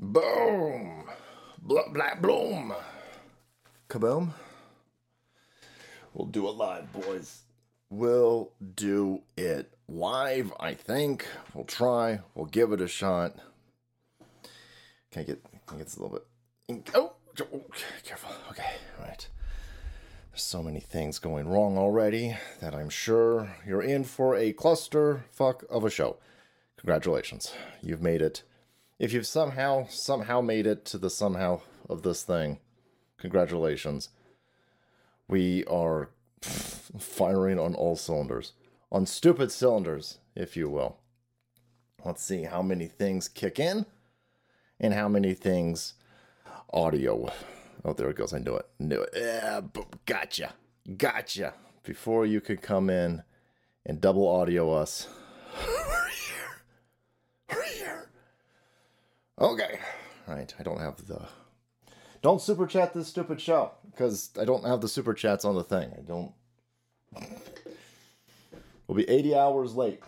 Boom. Blah, blah, bloom. Kaboom. We'll do it live, boys. We'll do it live, I think. We'll try. We'll give it a shot. Can I get, can I get this a little bit? Oh, oh, careful. Okay, all right. There's so many things going wrong already that I'm sure you're in for a cluster fuck of a show. Congratulations. You've made it. If you've somehow, somehow made it to the somehow of this thing, congratulations. We are firing on all cylinders. On stupid cylinders, if you will. Let's see how many things kick in and how many things audio. Oh, there it goes. I knew it. Knew it. Yeah, gotcha. Gotcha. Before you could come in and double audio us. We're here. We're here. Okay. Right. I don't have the. Don't super chat this stupid show because I don't have the super chats on the thing. I don't. We'll be 80 hours late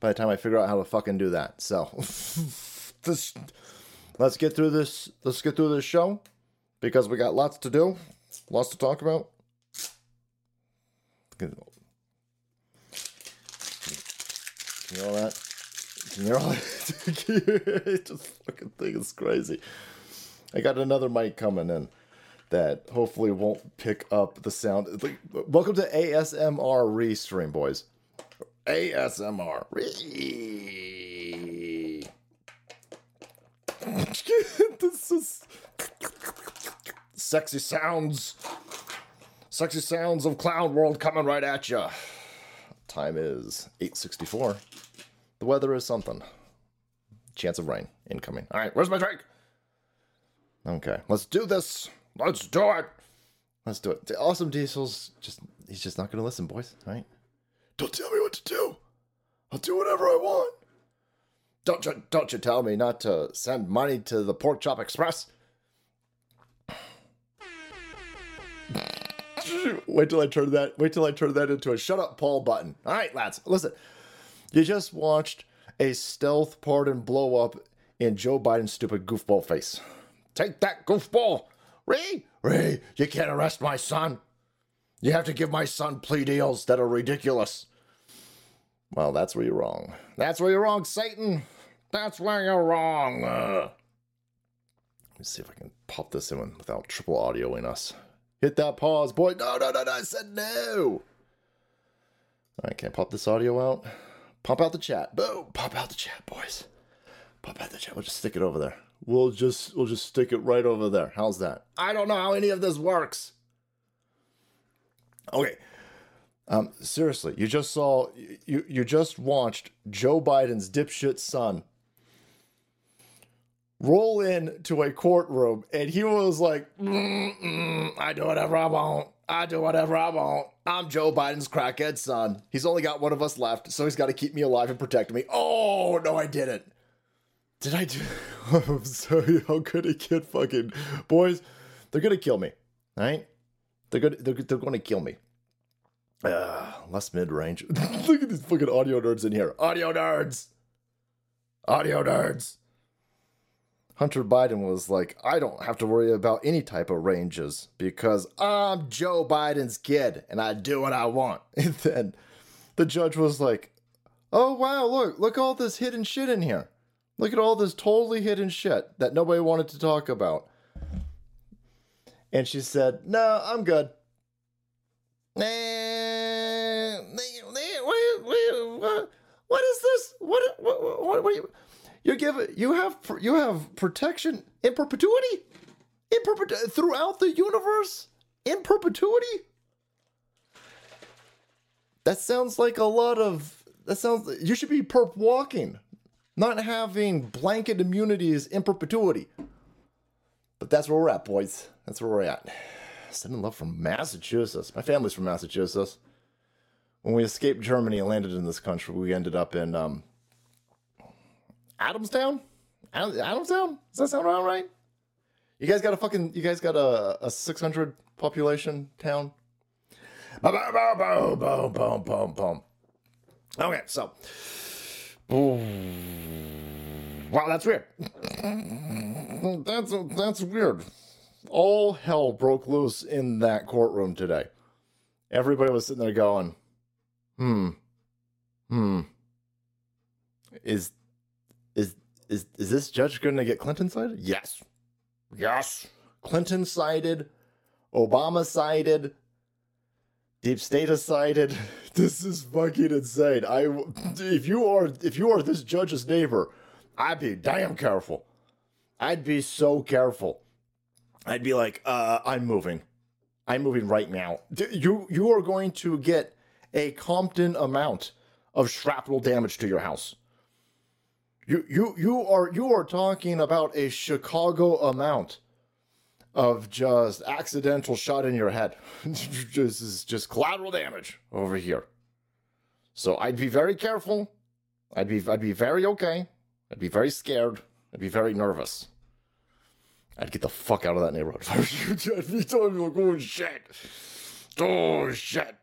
by the time I figure out how to fucking do that. So, this, let's get through this. Let's get through this show because we got lots to do, lots to talk about. You all that? You that? Just fucking thing is crazy. I got another mic coming in that hopefully won't pick up the sound. Welcome to ASMR Restream, boys. ASMR. Re. this is sexy sounds. Sexy sounds of Clown World coming right at you. Time is 8:64. The weather is something. Chance of rain incoming. All right, where's my drink? Okay, let's do this. Let's do it. Let's do it. Awesome Diesel's just he's just not gonna listen, boys. All right. Don't tell me what to do. I'll do whatever I want. Don't you don't you tell me not to send money to the Pork Chop Express. wait till I turn that wait till I turn that into a shut up Paul button. All right, lads, listen. You just watched a stealth pardon blow up in Joe Biden's stupid goofball face. Take that goofball. Ray, Ray, you can't arrest my son. You have to give my son plea deals that are ridiculous. Well, that's where you're wrong. That's where you're wrong, Satan. That's where you're wrong. Uh, let me see if I can pop this in without triple audioing us. Hit that pause, boy. No, no, no, no. I said no. Right, can't pop this audio out? Pop out the chat. Boom. Pop out the chat, boys. Pop out the chat. We'll just stick it over there. We'll just we'll just stick it right over there. How's that? I don't know how any of this works. Okay. Um, seriously, you just saw you you just watched Joe Biden's dipshit son roll into a courtroom and he was like, I do whatever I want. I do whatever I want. I'm Joe Biden's crackhead son. He's only got one of us left, so he's got to keep me alive and protect me. Oh, no, I didn't. Did I do? I'm sorry. How could a kid fucking boys? They're gonna kill me. Right? They're gonna they're, they're gonna kill me. Uh, less mid range. Look at these fucking audio nerds in here. Audio nerds. Audio nerds. Hunter Biden was like, I don't have to worry about any type of ranges because I'm Joe Biden's kid and I do what I want. And then the judge was like, Oh wow, look, look all this hidden shit in here. Look at all this totally hidden shit that nobody wanted to talk about. And she said, No, I'm good. Nah, what is this? What, what, what, what, you, you give you have you have protection in perpetuity? In perpetu- throughout the universe? In perpetuity? That sounds like a lot of that sounds you should be perp walking not having blanket immunities in perpetuity. But that's where we're at, boys. That's where we're at. Sending love from Massachusetts. My family's from Massachusetts. When we escaped Germany and landed in this country, we ended up in um, Adamstown. Adamstown? Does that sound about right? You guys got a fucking. You guys got a, a 600 population town. Boom, boom, boom, boom, boom, boom. Okay, so Wow, that's weird. that's that's weird. All hell broke loose in that courtroom today. Everybody was sitting there going, "Hmm, hmm, is is is is this judge going to get Clinton sided? Yes, yes. Clinton sided, Obama sided, Deep State sided. This is fucking insane. I if you are if you are this judge's neighbor, I'd be damn careful. I'd be so careful. I'd be like, uh, I'm moving. I'm moving right now. You you are going to get a Compton amount of shrapnel damage to your house. You you you are you are talking about a Chicago amount of just accidental shot in your head. this is just collateral damage over here. So I'd be very careful. I'd be I'd be very okay. I'd be very scared. I'd be very nervous. I'd get the fuck out of that neighborhood. I'd be telling me like, oh shit, oh shit.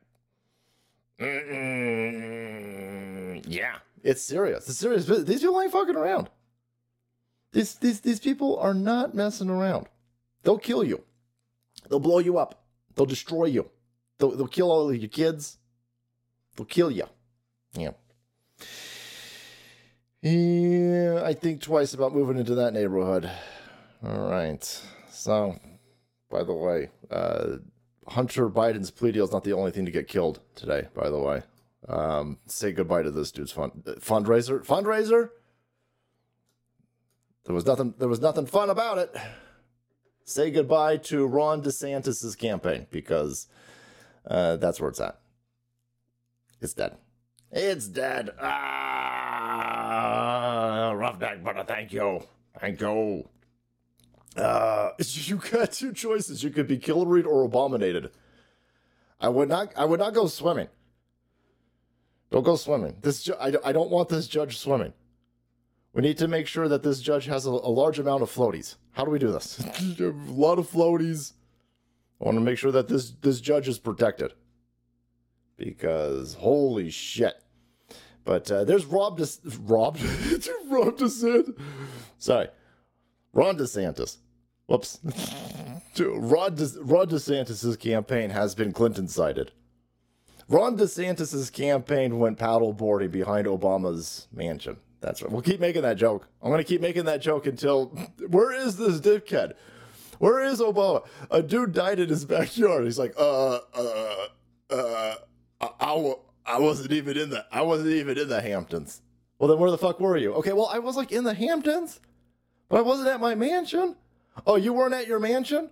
Mm-mm. Yeah, it's serious. It's serious. These people ain't fucking around. These these these people are not messing around. They'll kill you. They'll blow you up. They'll destroy you. They'll, they'll kill all of your kids. They'll kill you. Yeah. Yeah, I think twice about moving into that neighborhood. All right. So, by the way, uh, Hunter Biden's plea deal is not the only thing to get killed today. By the way, um, say goodbye to this dude's fund fundraiser. Fundraiser. There was nothing. There was nothing fun about it say goodbye to Ron DeSantis's campaign because uh, that's where it's at. It's dead. It's dead. Ah, roughneck, but thank you. Thank you. Uh, you got two choices. You could be killeried or abominated. I would not. I would not go swimming. Don't go swimming. This. Ju- I, I don't want this judge swimming. We need to make sure that this judge has a, a large amount of floaties. How do we do this? a lot of floaties. I want to make sure that this this judge is protected because holy shit. But uh, there's Rob De- Rob Rob DeSantis. Sorry, Ron DeSantis. Whoops. Rod, De- Rod DeSantis's campaign has been Clinton cited. Ron DeSantis's campaign went paddleboarding behind Obama's mansion. That's right. We'll keep making that joke. I'm going to keep making that joke until. Where is this dickhead? Where is Obama? A dude died in his backyard. He's like, uh, uh, uh, I, I, I wasn't even in the, I wasn't even in the Hamptons. Well, then where the fuck were you? Okay, well, I was like in the Hamptons, but I wasn't at my mansion. Oh, you weren't at your mansion?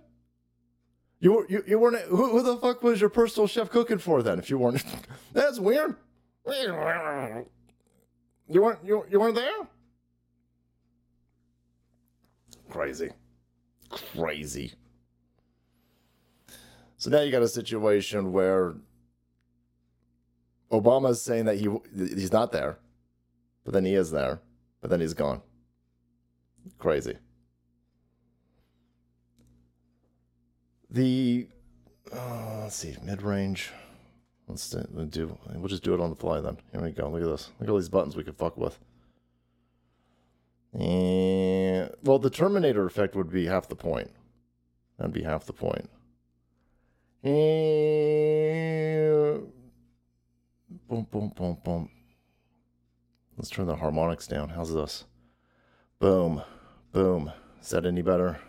You were, you, you weren't. Who, who the fuck was your personal chef cooking for then? If you weren't, that's weird. You weren't you, you weren't there? Crazy. Crazy. So now you got a situation where Obama's saying that he he's not there, but then he is there, but then he's gone. Crazy. The uh, let's see, mid range. Let's do. We'll just do it on the fly then. Here we go. Look at this. Look at all these buttons we can fuck with. And well, the Terminator effect would be half the point. That'd be half the point. And boom, boom, boom, boom. Let's turn the harmonics down. How's this? Boom, boom. Is that any better?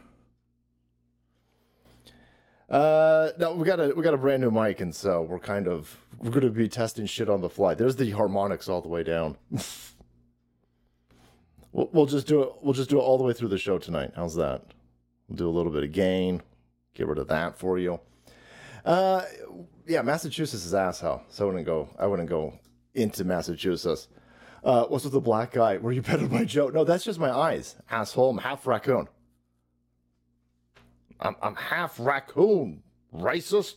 Uh, no, we got a we got a brand new mic, and so we're kind of we're going to be testing shit on the fly. There's the harmonics all the way down. we'll, we'll just do it. We'll just do it all the way through the show tonight. How's that? We'll do a little bit of gain. Get rid of that for you. Uh, yeah, Massachusetts is asshole. So I wouldn't go. I wouldn't go into Massachusetts. Uh, what's with the black guy? Were you better by Joe? No, that's just my eyes, asshole. I'm half raccoon. I'm, I'm half raccoon, racist.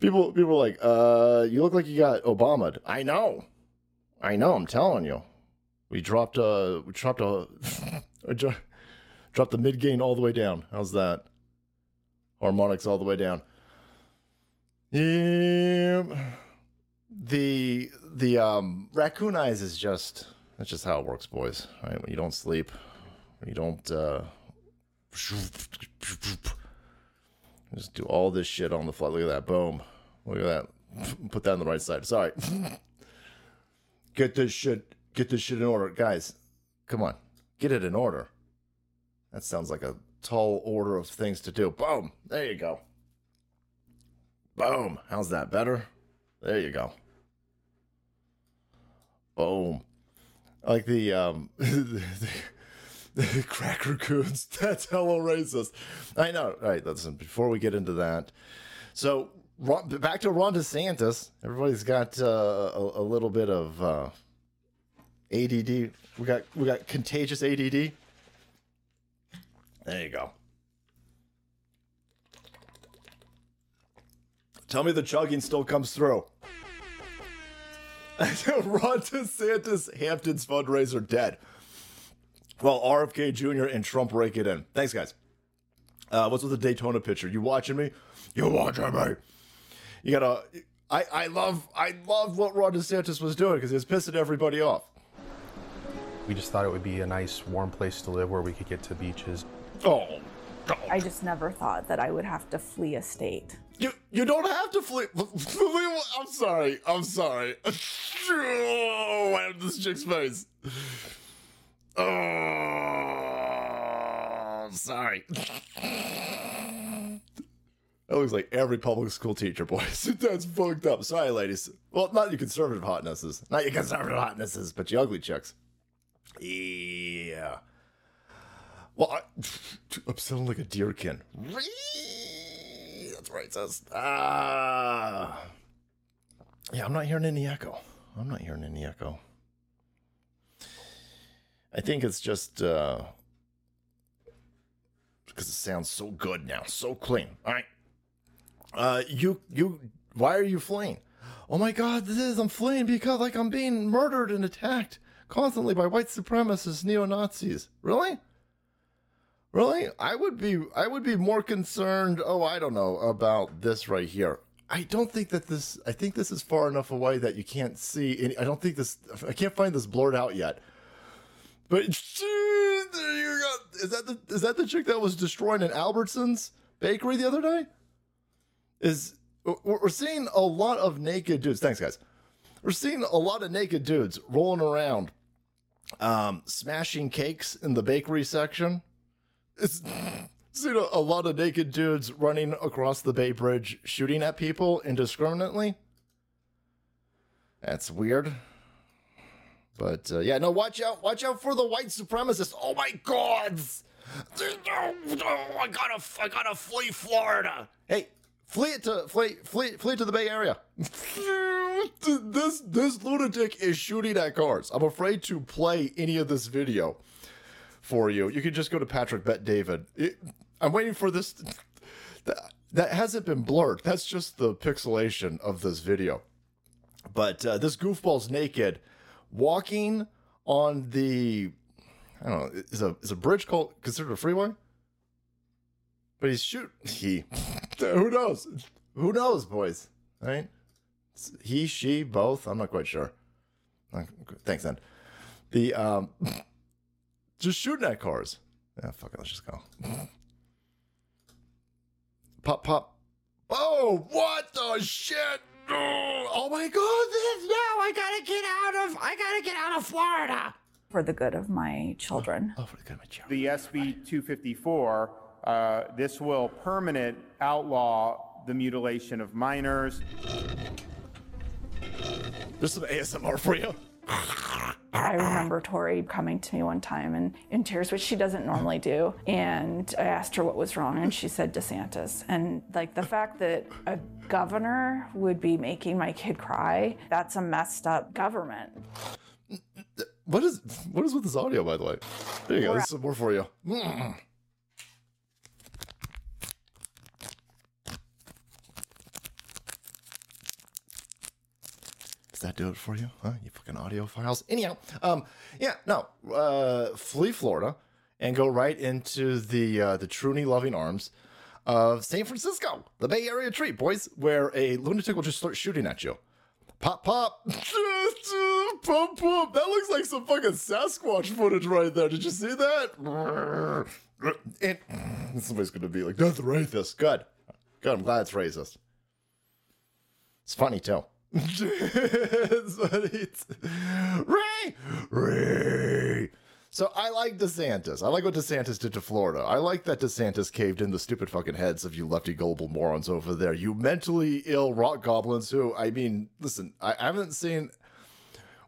People, people are like, uh, you look like you got Obama. I know, I know. I'm telling you, we dropped uh we dropped a, dropped the mid gain all the way down. How's that? Harmonics all the way down. Yeah, the the um raccoon eyes is just That's just how it works, boys. Right? When you don't sleep, when you don't uh, just do all this shit on the fly. Look at that. Boom. Look at that. Put that on the right side. Sorry. get this shit. Get this shit in order, guys. Come on, get it in order. That sounds like a tall order of things to do. Boom. There you go. Boom. How's that better? There you go. Boom. Like the um cracker coons. That's hella racist. I know. All right, listen, before we get into that. So back to Ron DeSantis. Everybody's got uh, a, a, little bit of uh, ADD. We got we got contagious ADD. There you go. Tell me the chugging still comes through. Ron DeSantis Hamptons fundraiser dead. Well, RFK Jr. and Trump rake it in. Thanks, guys. Uh, what's with the Daytona picture? You watching me? You watching me? You gotta. I, I love I love what Ron DeSantis was doing because he was pissing everybody off. We just thought it would be a nice, warm place to live where we could get to beaches. Oh, I just never thought that I would have to flee a state. You you don't have to flee. I'm sorry. I'm sorry. Oh, I have this chick's face. Oh, sorry. That looks like every public school teacher, boys. That's fucked up. Sorry, ladies. Well, not your conservative hotnesses. Not your conservative hotnesses, but you ugly chicks. Yeah. Well, I, I'm sounding like a deerkin. That's right, says. Ah. Yeah, I'm not hearing any echo. I'm not hearing any echo. I think it's just uh, because it sounds so good now, so clean. All right. Uh, you, you, why are you fleeing? Oh my God, this is, I'm fleeing because like I'm being murdered and attacked constantly by white supremacists, neo Nazis. Really? Really? I would be, I would be more concerned. Oh, I don't know about this right here. I don't think that this. I think this is far enough away that you can't see. Any, I don't think this. I can't find this blurred out yet. But you. Is that the is that the chick that was destroying an Albertsons bakery the other day? Is we're seeing a lot of naked dudes. Thanks, guys. We're seeing a lot of naked dudes rolling around, um, smashing cakes in the bakery section. It's seen a, a lot of naked dudes running across the Bay Bridge, shooting at people indiscriminately. That's weird. But uh, yeah, no, watch out, watch out for the white supremacists. Oh my God! I gotta, I gotta flee Florida. Hey, flee it to flee, flee, flee to the Bay Area. this this lunatic is shooting at cars. I'm afraid to play any of this video for you. You can just go to Patrick Bet David. It, I'm waiting for this. That, that hasn't been blurred. That's just the pixelation of this video. But uh, this goofball's naked walking on the I don't know is a is a bridge called considered a freeway? But he's shoot he who knows who knows boys right he she both I'm not quite sure. Thanks then. The um just shooting at cars. Yeah, fuck it, let's just go. pop pop. Oh, what the shit? Oh my god, no, I gotta get out of I gotta get out of Florida. For the good of my children. Oh, for the good of my children. The SB 254, uh, this will permanent outlaw the mutilation of minors. There's some ASMR for you. I remember Tori coming to me one time and in tears, which she doesn't normally do. And I asked her what was wrong, and she said DeSantis. And like the fact that a governor would be making my kid cry, that's a messed up government. What is what is with this audio, by the way? There you go. There's some more for you. Mm. Does that do it for you? Huh? You fucking audio files. Anyhow, um, yeah, no, uh, flee Florida and go right into the uh, the truly loving arms of San Francisco, the Bay Area treat, boys, where a lunatic will just start shooting at you. Pop, pop. pop, pop. That looks like some fucking Sasquatch footage right there. Did you see that? And somebody's to be like, that's racist. Good. Good. I'm glad it's racist. It's funny, too. It's funny. It's... Ray! Ray! So I like DeSantis. I like what DeSantis did to Florida. I like that DeSantis caved in the stupid fucking heads of you lefty global morons over there. You mentally ill rock goblins who, I mean, listen, I haven't seen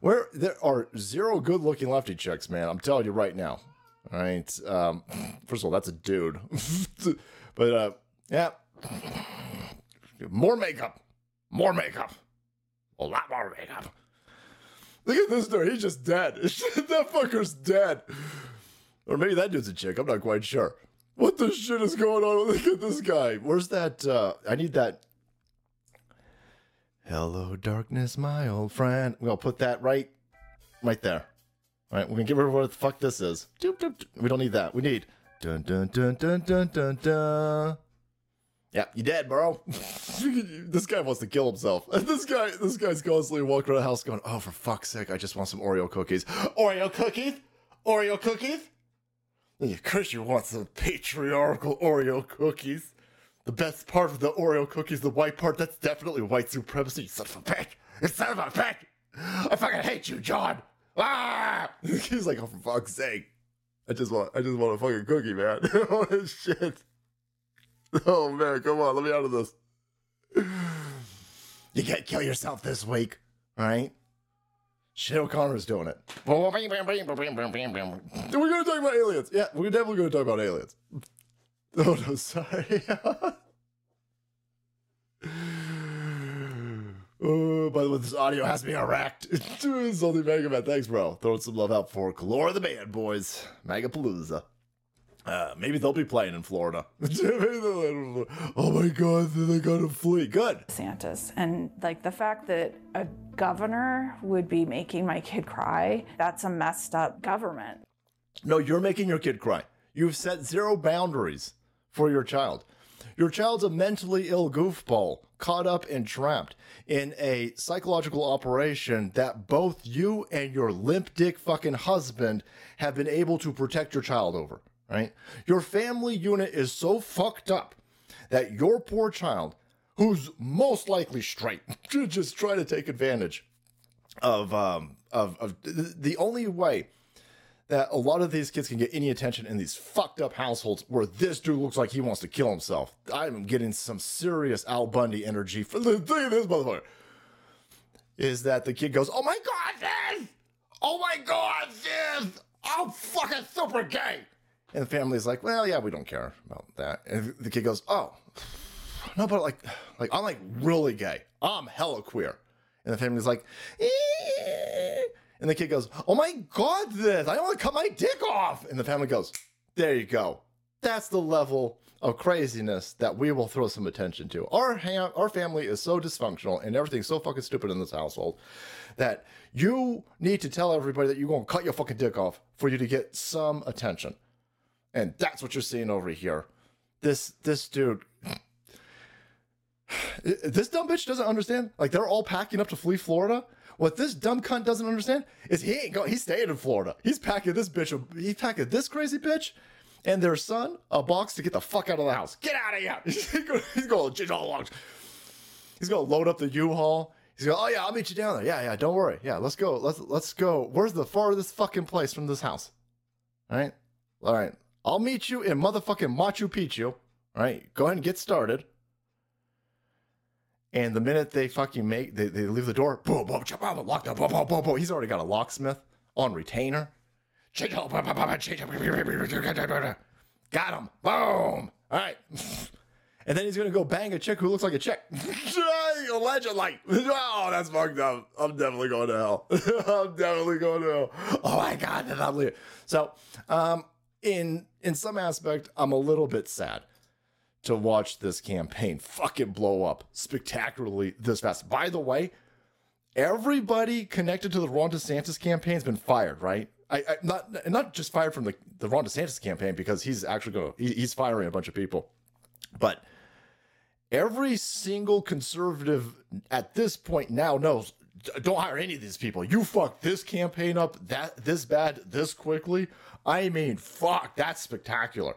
where there are zero good looking lefty chicks, man. I'm telling you right now. All right. Um, first of all, that's a dude. but uh, yeah. More makeup. More makeup. A lot more makeup. Look at this dude. He's just dead. that fucker's dead. Or maybe that dude's a chick. I'm not quite sure. What the shit is going on? Look at this guy. Where's that? Uh, I need that. Hello, darkness, my old friend. We'll put that right, right there. All right, we're gonna get rid of what the fuck this is. We don't need that. We need dun dun dun dun dun dun dun. Yeah, you dead, bro. this guy wants to kill himself. This guy, this guy's constantly walking around the house going, "Oh, for fuck's sake, I just want some Oreo cookies. Oreo cookies, Oreo cookies." Of course you want some patriarchal Oreo cookies. The best part of the Oreo cookies, the white part, that's definitely white supremacy. Son of a bitch! Son of a bitch! I fucking hate you, John. Ah! He's like, "Oh, for fuck's sake, I just want, I just want a fucking cookie, man. shit." Oh man, come on, let me out of this. You can't kill yourself this week, right? Sinead O'Connor's doing it. We're gonna talk about aliens. Yeah, we're definitely gonna talk about aliens. Oh no, sorry. oh, by the way, this audio has me erect. it's only Mega Man. Thanks, bro. Throwing some love out for Galore the Band Boys. Megapalooza. Uh, maybe they'll be playing in Florida. oh my god, they got to flee. Good. Santas. And like the fact that a governor would be making my kid cry, that's a messed up government. No, you're making your kid cry. You've set zero boundaries for your child. Your child's a mentally ill goofball caught up and trapped in a psychological operation that both you and your limp dick fucking husband have been able to protect your child over, right? Your family unit is so fucked up that your poor child, who's most likely straight, just try to take advantage of um of of the only way that a lot of these kids can get any attention in these fucked up households where this dude looks like he wants to kill himself. I'm getting some serious Al Bundy energy from the thing this motherfucker. Is that the kid goes, Oh my god, this! Oh my god, this! I'm fucking super gay! And the family's like, Well, yeah, we don't care about that. And the kid goes, Oh, no, but like, like I'm like really gay. I'm hella queer. And the family's like, eh. And the kid goes, Oh my God, this, I want to cut my dick off. And the family goes, There you go. That's the level of craziness that we will throw some attention to. Our, ha- our family is so dysfunctional and everything's so fucking stupid in this household that you need to tell everybody that you're going to cut your fucking dick off for you to get some attention. And that's what you're seeing over here. This, this dude, this dumb bitch doesn't understand. Like they're all packing up to flee Florida. What this dumb cunt doesn't understand is he ain't going. He's staying in Florida. He's packing this bitch. He's packing this crazy bitch and their son a box to get the fuck out of the house. Get out of here. he's going to all along. He's going to load up the U-Haul. He's going, oh yeah, I'll meet you down there. Yeah, yeah, don't worry. Yeah, let's go. Let's let's go. Where's the farthest fucking place from this house? All right, all right. I'll meet you in motherfucking Machu Picchu. All right, go ahead and get started. And the minute they fucking make, they, they leave the door, boom, boom, chop, boom, locked up, boom, boom, boom, boom. He's already got a locksmith on retainer. Got him. Boom. All right. And then he's going to go bang a chick who looks like a chick. Allegedly. Oh, that's fucked up. I'm definitely going to hell. I'm definitely going to hell. Oh my God. That's ugly. So, um, in, in some aspect, I'm a little bit sad to watch this campaign fucking blow up spectacularly this fast. By the way, everybody connected to the Ron DeSantis campaign has been fired, right? I, I not not just fired from the, the Ron DeSantis campaign because he's actually going he, he's firing a bunch of people, but every single conservative at this point now knows don't hire any of these people. You fucked this campaign up that this bad this quickly. I mean, fuck, that's spectacular.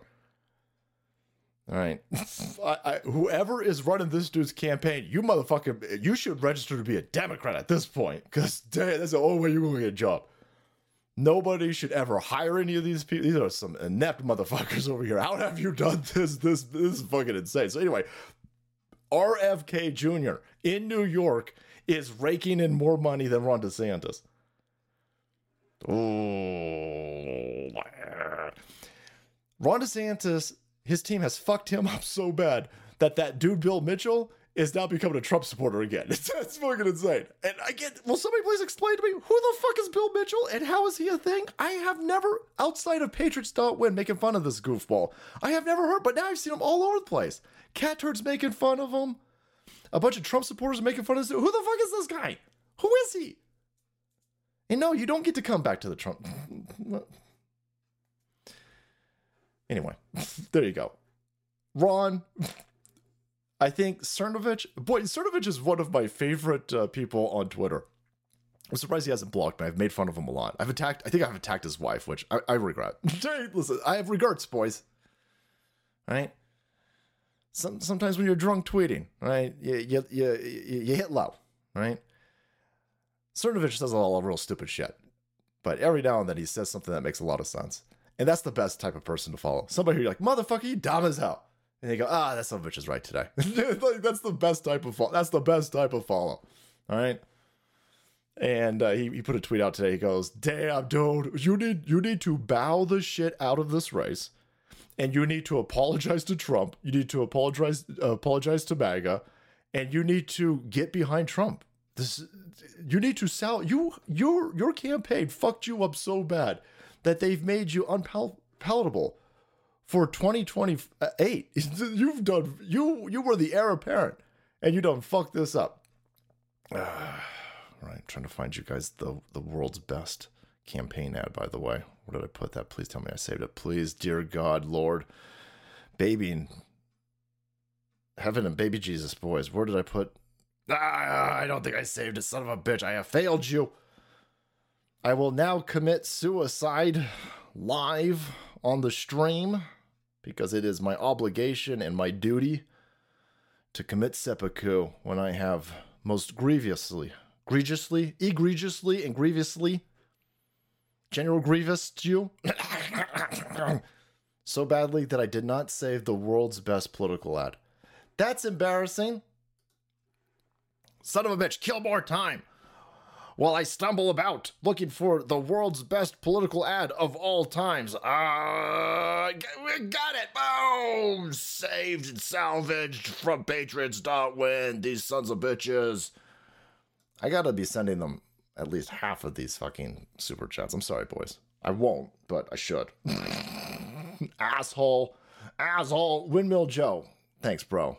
All right, I, I, whoever is running this dude's campaign, you motherfucker, you should register to be a Democrat at this point, because that's the only way you're going to get a job. Nobody should ever hire any of these people. These are some inept motherfuckers over here. How have you done this? This this is fucking insane. So anyway, RFK Jr. in New York is raking in more money than Ron DeSantis. Oh, Ron DeSantis, his team has fucked him up so bad that that dude Bill Mitchell is now becoming a Trump supporter again. It's, fucking insane. And I get, will somebody please explain to me who the fuck is Bill Mitchell and how is he a thing? I have never, outside of Patriots.win, making fun of this goofball, I have never heard, but now I've seen him all over the place. Catturd's making fun of him. A bunch of Trump supporters making fun of this. Who the fuck is this guy? Who is he? And no, you don't get to come back to the Trump. anyway, there you go. Ron, I think Cernovich, boy, Cernovich is one of my favorite uh, people on Twitter. I'm surprised he hasn't blocked me. I've made fun of him a lot. I've attacked, I think I've attacked his wife, which I, I regret. Listen, I have regrets, boys. Right? Some, sometimes when you're drunk tweeting, right, you, you, you, you hit low, right? Cernovich says a lot of real stupid shit, but every now and then he says something that makes a lot of sense. And that's the best type of person to follow. Somebody who you're like, motherfucker, you dumb as hell. And they go, ah, that son of a bitch is right today. that's the best type of follow. That's the best type of follow. All right. And uh, he, he put a tweet out today. He goes, "Damn, dude, you need you need to bow the shit out of this race, and you need to apologize to Trump. You need to apologize uh, apologize to MAGA, and you need to get behind Trump. This you need to sell you your your campaign fucked you up so bad that they've made you unpalatable." for 2028. You've done you you were the heir apparent and you don't fuck this up. Uh, right, trying to find you guys the the world's best campaign ad by the way. Where did I put that? Please tell me I saved it. Please, dear God, Lord, baby and heaven and baby Jesus boys. Where did I put Ah, I don't think I saved it, son of a bitch. I have failed you. I will now commit suicide live on the stream because it is my obligation and my duty to commit seppuku when I have most grievously, egregiously, egregiously, and grievously, General Grievous to you, so badly that I did not save the world's best political ad. That's embarrassing. Son of a bitch, kill more time while I stumble about looking for the world's best political ad of all times. Ah, uh, got it! Boom! Saved and salvaged from Patriots. Patriots.win. These sons of bitches. I gotta be sending them at least half of these fucking super chats. I'm sorry, boys. I won't, but I should. asshole. Asshole. Windmill Joe. Thanks, bro.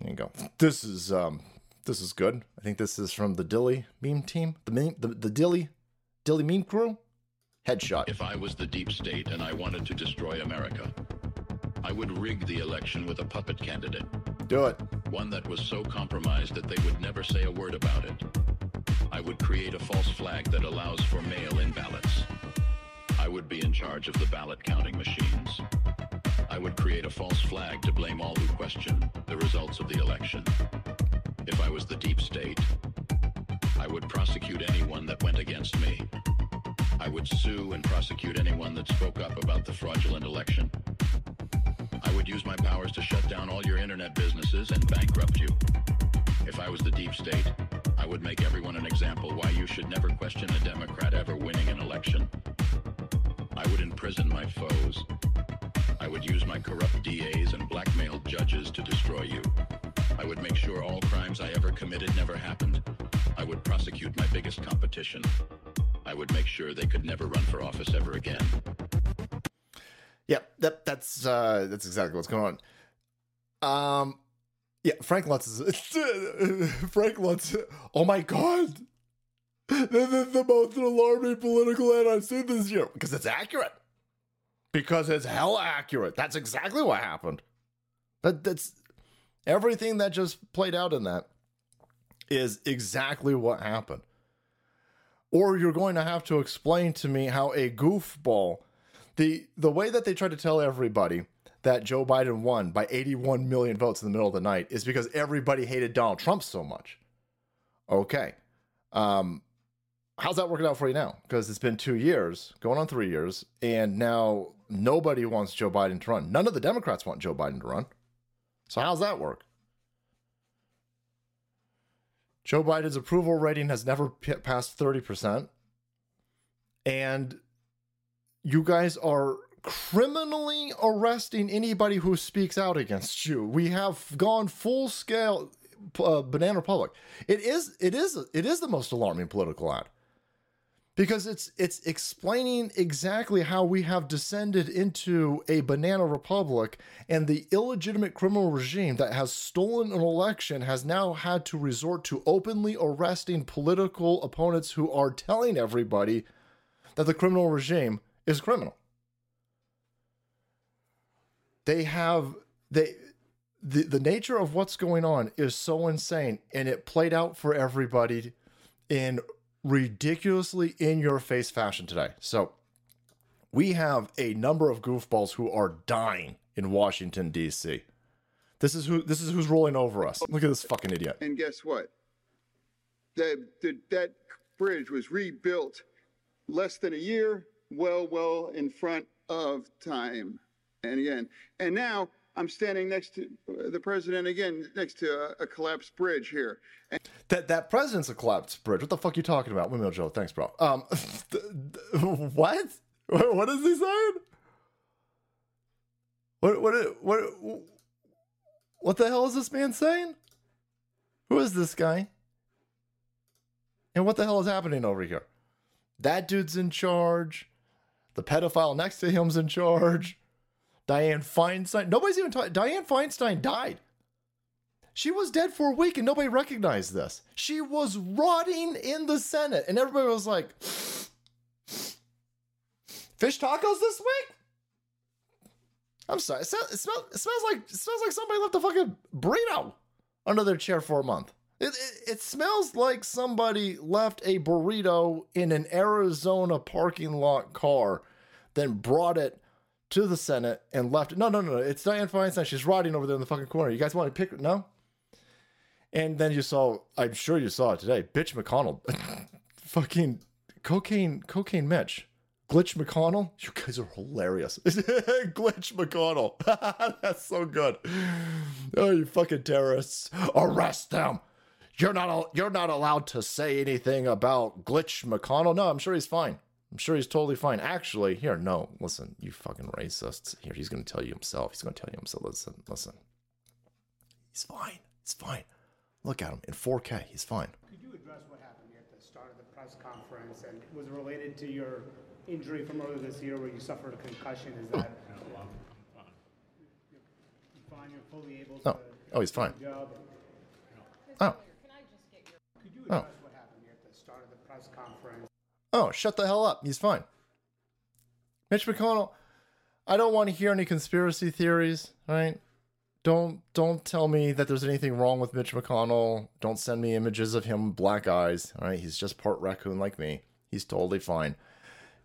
There you go. This is um this is good. I think this is from the Dilley meme team. The meme, the, the Dilly, Dilly meme crew. Headshot. If I was the deep state and I wanted to destroy America, I would rig the election with a puppet candidate. Do it. One that was so compromised that they would never say a word about it. I would create a false flag that allows for mail-in ballots. I would be in charge of the ballot counting machines. I would create a false flag to blame all who question the results of the election. If I was the deep state, I would prosecute anyone that went against me. I would sue and prosecute anyone that spoke up about the fraudulent election. I would use my powers to shut down all your internet businesses and bankrupt you. If I was the deep state, I would make everyone an example why you should never question a Democrat ever winning an election. I would imprison my foes. I would use my corrupt DAs and blackmailed judges to destroy you. I would make sure all crimes I ever committed never happened. I would prosecute my biggest competition. I would make sure they could never run for office ever again. Yeah, that that's uh, that's exactly what's going on. Um, yeah, Frank Luntz is Frank Luntz. Oh my god, this is the most alarming political ad I've seen this year because it's accurate. Because it's hell accurate. That's exactly what happened. That that's everything that just played out in that is exactly what happened. Or you're going to have to explain to me how a goofball, the the way that they tried to tell everybody that Joe Biden won by 81 million votes in the middle of the night is because everybody hated Donald Trump so much. Okay. Um, how's that working out for you now? Because it's been two years, going on three years, and now nobody wants Joe Biden to run. None of the Democrats want Joe Biden to run. So how's that work? Joe Biden's approval rating has never p- passed 30%. And you guys are criminally arresting anybody who speaks out against you. We have gone full scale uh, Banana Republic. It is it is it is the most alarming political ad because it's it's explaining exactly how we have descended into a banana republic and the illegitimate criminal regime that has stolen an election has now had to resort to openly arresting political opponents who are telling everybody that the criminal regime is criminal. They have they the, the nature of what's going on is so insane and it played out for everybody in ridiculously in your face fashion today. So we have a number of goofballs who are dying in Washington D.C. This is who this is who's rolling over us. Look at this fucking idiot. And guess what? The, the, that bridge was rebuilt less than a year, well, well in front of time. And again, and now I'm standing next to the president again, next to a, a collapsed bridge here. And That that president's a collapsed bridge. What the fuck are you talking about? Windmill Joe, thanks, bro. Um, what? What is he saying? What what what what the hell is this man saying? Who is this guy? And what the hell is happening over here? That dude's in charge. The pedophile next to him's in charge. Dianne Feinstein. Nobody's even talking. Dianne Feinstein died. She was dead for a week and nobody recognized this. She was rotting in the Senate, and everybody was like, "Fish tacos this week." I'm sorry. It, smell, it, it smells like it smells like somebody left a fucking burrito under their chair for a month. It, it, it smells like somebody left a burrito in an Arizona parking lot car, then brought it to the Senate and left. No, no, no, no. It's Dianne Feinstein. She's rotting over there in the fucking corner. You guys want to pick? No. And then you saw. I'm sure you saw it today. Bitch McConnell, fucking cocaine, cocaine Mitch. Glitch McConnell, you guys are hilarious. Glitch McConnell, that's so good. Oh, you fucking terrorists! Arrest them. You're not. You're not allowed to say anything about Glitch McConnell. No, I'm sure he's fine. I'm sure he's totally fine. Actually, here, no, listen, you fucking racists. Here, he's gonna tell you himself. He's gonna tell you himself. Listen, listen. He's fine. He's fine. Look at him in 4K. He's fine. Could you address what happened at the start of the press conference, and was it related to your injury from earlier this year where you suffered a concussion? Is that? You're fine, you're fully able to. Oh, oh, he's fine. do your job? Oh, Could you Oh. address what happened here at the start of the press conference? Oh, shut the hell up. He's fine. Mitch McConnell, I don't want to hear any conspiracy theories, right? Don't don't tell me that there's anything wrong with Mitch McConnell. Don't send me images of him black eyes. All right, he's just part raccoon like me. He's totally fine.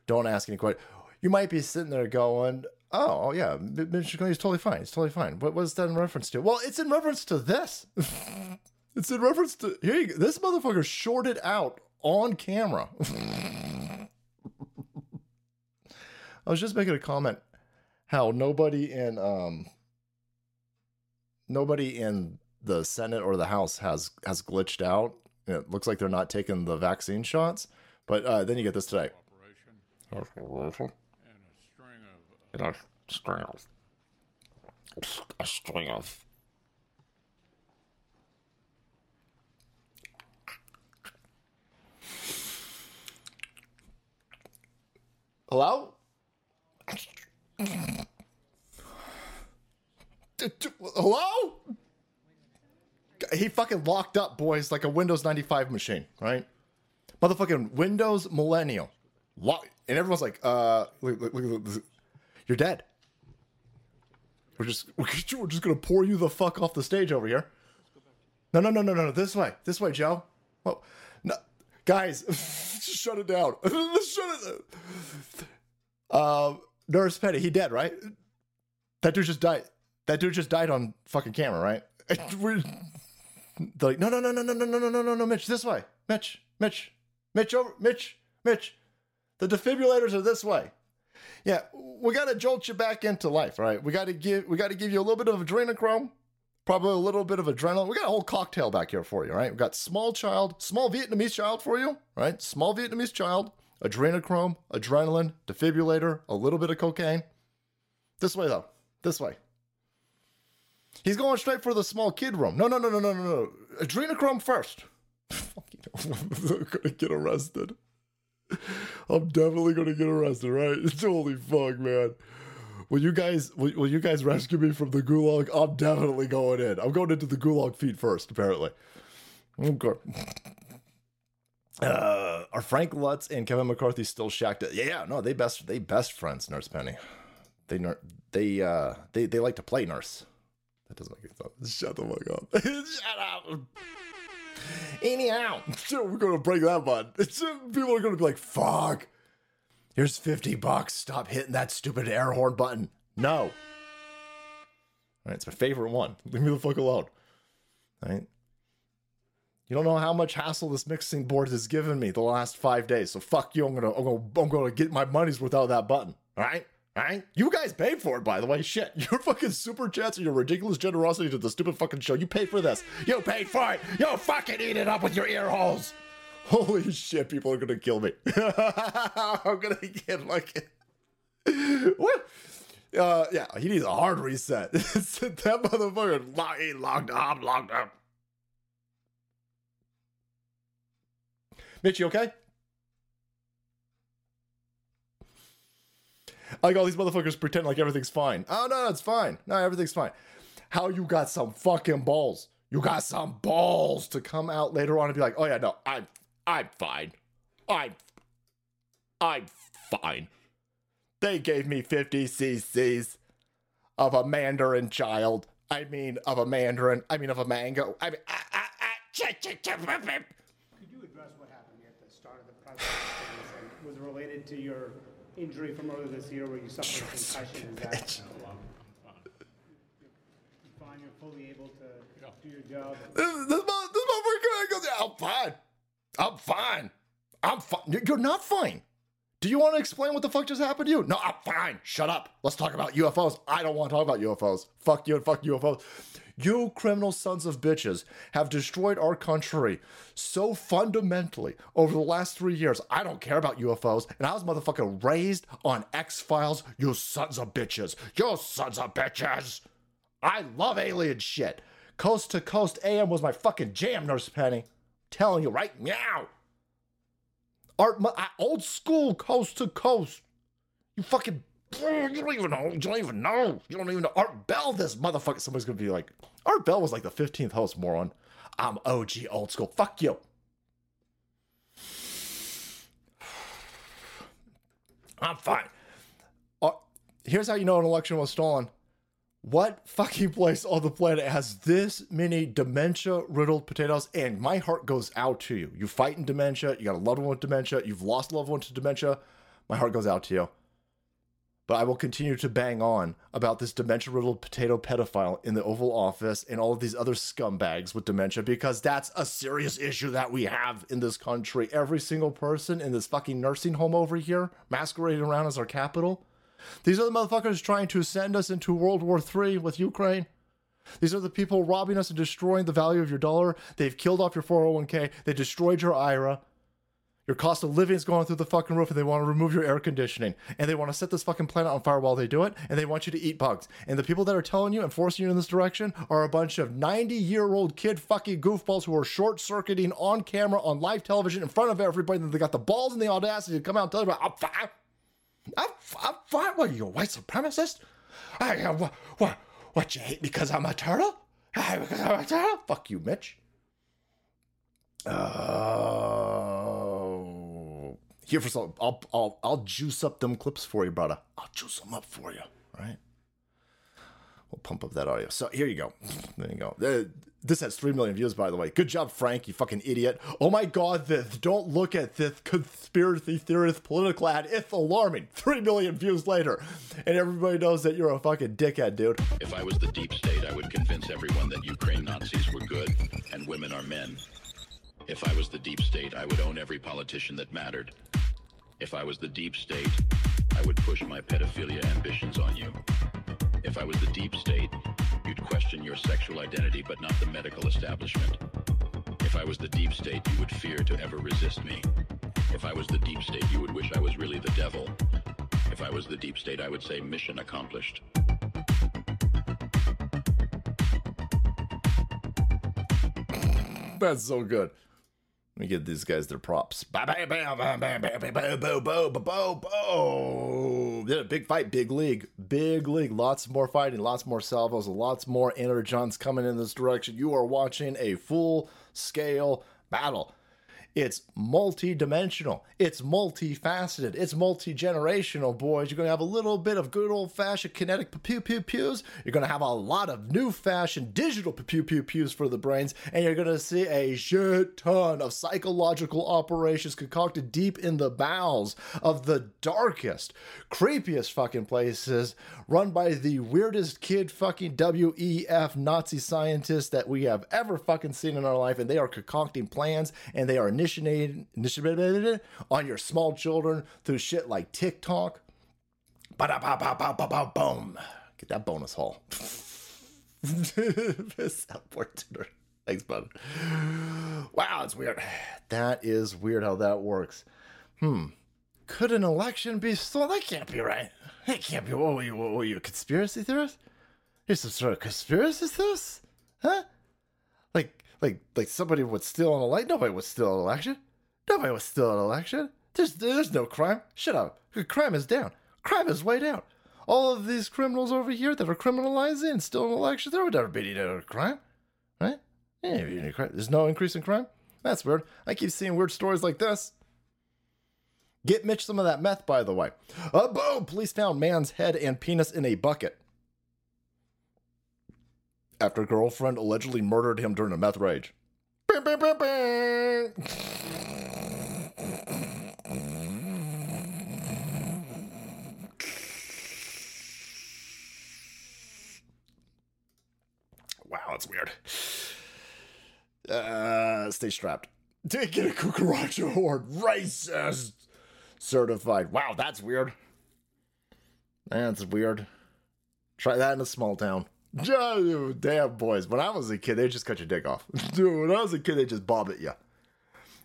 Don't ask any questions. You might be sitting there going, "Oh, oh yeah, Mitch McConnell, is totally fine. He's totally fine." What was that in reference to? Well, it's in reference to this. it's in reference to here. You go. This motherfucker shorted out on camera. I was just making a comment how nobody in um nobody in the Senate or the House has has glitched out. It looks like they're not taking the vaccine shots. But uh, then you get this today. Operation. and a string of A string of Hello? Hello? He fucking locked up, boys, like a Windows 95 machine, right? Motherfucking Windows Millennial. Lock- and everyone's like, uh, look, look, look, you're dead. We're just, we're just gonna pour you the fuck off the stage over here. No, no, no, no, no. no. This way. This way, Joe. Oh, no. Guys, shut it down. shut it Um, Nurse Penny, he dead, right? That dude just died. That dude just died on fucking camera, right? We're they're like, no, no, no, no, no, no, no, no, no, no, no, Mitch, this way. Mitch, Mitch, Mitch, over, Mitch, Mitch. The defibrillators are this way. Yeah, we got to jolt you back into life, right? We got to give, we got to give you a little bit of adrenochrome, probably a little bit of adrenaline. We got a whole cocktail back here for you, right? We got small child, small Vietnamese child for you, right? Small Vietnamese child, adrenochrome, adrenaline, defibrillator, a little bit of cocaine. This way though, this way. He's going straight for the small kid room. No, no, no, no, no, no, no. Adrenochrome first. Fucking, I'm gonna get arrested. I'm definitely gonna get arrested, right? Holy fuck, man. Will you guys will, will you guys rescue me from the gulag? I'm definitely going in. I'm going into the gulag feet first, apparently. Okay. Uh, are Frank Luntz and Kevin McCarthy still shacked? Yeah, yeah, no, they best they best friends, Nurse Penny. They they uh they they like to play nurse. That doesn't make any sense. Shut the fuck up. Shut up. Anyhow, so we're gonna break that button. It's, people are gonna be like, "Fuck, here's fifty bucks. Stop hitting that stupid air horn button." No. All right, it's my favorite one. Leave me the fuck alone. All right. You don't know how much hassle this mixing board has given me the last five days. So fuck you. I'm gonna, I'm gonna, I'm gonna get my money's without that button. All right. All right. You guys paid for it, by the way. Shit. Your fucking super chats and your ridiculous generosity to the stupid fucking show. You paid for this. You paid for it. You fucking eat it up with your ear holes. Holy shit. People are gonna kill me. I'm gonna get like, what? Uh, yeah, he needs a hard reset. that motherfucker he locked up, locked up. Mitch, you okay? I like all these motherfuckers pretend like everything's fine. Oh no, it's fine. No, everything's fine. How you got some fucking balls? You got some balls to come out later on and be like, oh yeah, no, I'm I'm fine. I'm I'm fine. They gave me 50 cc's of a mandarin child. I mean, of a mandarin. I mean, of a mango. I mean, ah, ah, ah, was related to your injury from earlier this year where you suffered a concussion? Is that you fine? You're fully able to do your job. This, this, mo- this motherfucker goes, I'm fine. I'm fine. I'm fine. You're- You're not fine. Do you want to explain what the fuck just happened to you? No, I'm fine. Shut up. Let's talk about UFOs. I don't want to talk about UFOs. Fuck you and fuck UFOs. You criminal sons of bitches have destroyed our country so fundamentally over the last three years. I don't care about UFOs, and I was motherfucking raised on X Files. You sons of bitches. You sons of bitches. I love alien shit. Coast to Coast AM was my fucking jam, Nurse Penny. Telling you right now. Art, uh, old school, coast to coast. You fucking, you don't even know. You don't even know. You don't even know. Art Bell, this motherfucker. Somebody's gonna be like, Art Bell was like the 15th host, moron. I'm OG old school. Fuck you. I'm fine. Uh, here's how you know an election was stolen. What fucking place on the planet has this many dementia riddled potatoes? And my heart goes out to you. You fight in dementia, you got a loved one with dementia, you've lost a loved one to dementia. My heart goes out to you. But I will continue to bang on about this dementia riddled potato pedophile in the Oval Office and all of these other scumbags with dementia because that's a serious issue that we have in this country. Every single person in this fucking nursing home over here, masquerading around as our capital, these are the motherfuckers trying to send us into World War III with Ukraine. These are the people robbing us and destroying the value of your dollar. They've killed off your 401k. They destroyed your IRA. Your cost of living is going through the fucking roof, and they want to remove your air conditioning. And they want to set this fucking planet on fire while they do it, and they want you to eat bugs. And the people that are telling you and forcing you in this direction are a bunch of 90 year old kid fucking goofballs who are short circuiting on camera on live television in front of everybody. And they got the balls and the audacity to come out and tell you about, I'm fine. I'm, I'm fine. What are you, a white supremacist? I, uh, what, what, what, you hate because I'm a turtle? Ah, Because I'm a turtle? Fuck you, Mitch. Oh. Here for some, I'll, I'll, I'll juice up them clips for you, brother. I'll juice them up for you, right? We'll pump up that audio. So here you go. There you go. This has 3 million views, by the way. Good job, Frank, you fucking idiot. Oh my god, this. Don't look at this conspiracy theorist political ad. It's alarming. 3 million views later. And everybody knows that you're a fucking dickhead, dude. If I was the deep state, I would convince everyone that Ukraine Nazis were good and women are men. If I was the deep state, I would own every politician that mattered. If I was the deep state, I would push my pedophilia ambitions on you. If I was the deep state, you'd question your sexual identity but not the medical establishment. If I was the deep state, you would fear to ever resist me. If I was the deep state, you would wish I was really the devil. If I was the deep state, I would say mission accomplished. That's so good. Let me give these guys their props. Yeah, big fight, big league, big league. Lots more fighting, lots more salvos, lots more energons coming in this direction. You are watching a full scale battle. It's multi-dimensional. It's multifaceted. It's multi-generational, boys. You're gonna have a little bit of good old-fashioned kinetic pew pew pews. You're gonna have a lot of new-fashioned digital pew pew pews for the brains, and you're gonna see a shit ton of psychological operations concocted deep in the bowels of the darkest, creepiest fucking places, run by the weirdest kid fucking WEF Nazi scientists that we have ever fucking seen in our life, and they are concocting plans and they are initiating initiated on your small children through shit like TikTok. Boom. Get that bonus haul. Thanks, bud. Wow, it's weird. That is weird how that works. Hmm. Could an election be stolen? That can't be right. That can't be. What were you? What were you? A conspiracy theorist? You're some sort of conspiracy theorist? Huh? Like, like, like somebody would steal an election? Nobody would steal an election. Nobody would steal an election. There's, there's no crime. Shut up. Crime is down. Crime is way down. All of these criminals over here that are criminalizing and stealing elections, there would never be any crime, right? Any crime. There's no increase in crime. That's weird. I keep seeing weird stories like this. Get Mitch some of that meth, by the way. Uh, boom! Police found man's head and penis in a bucket after girlfriend allegedly murdered him during a meth rage. Wow, that's weird. Uh, stay strapped. Take it a cucaracha horde. Racist. Certified. Wow, that's weird. That's weird. Try that in a small town. Damn, boys. When I was a kid, they just cut your dick off. Dude, when I was a kid, they just bob at you.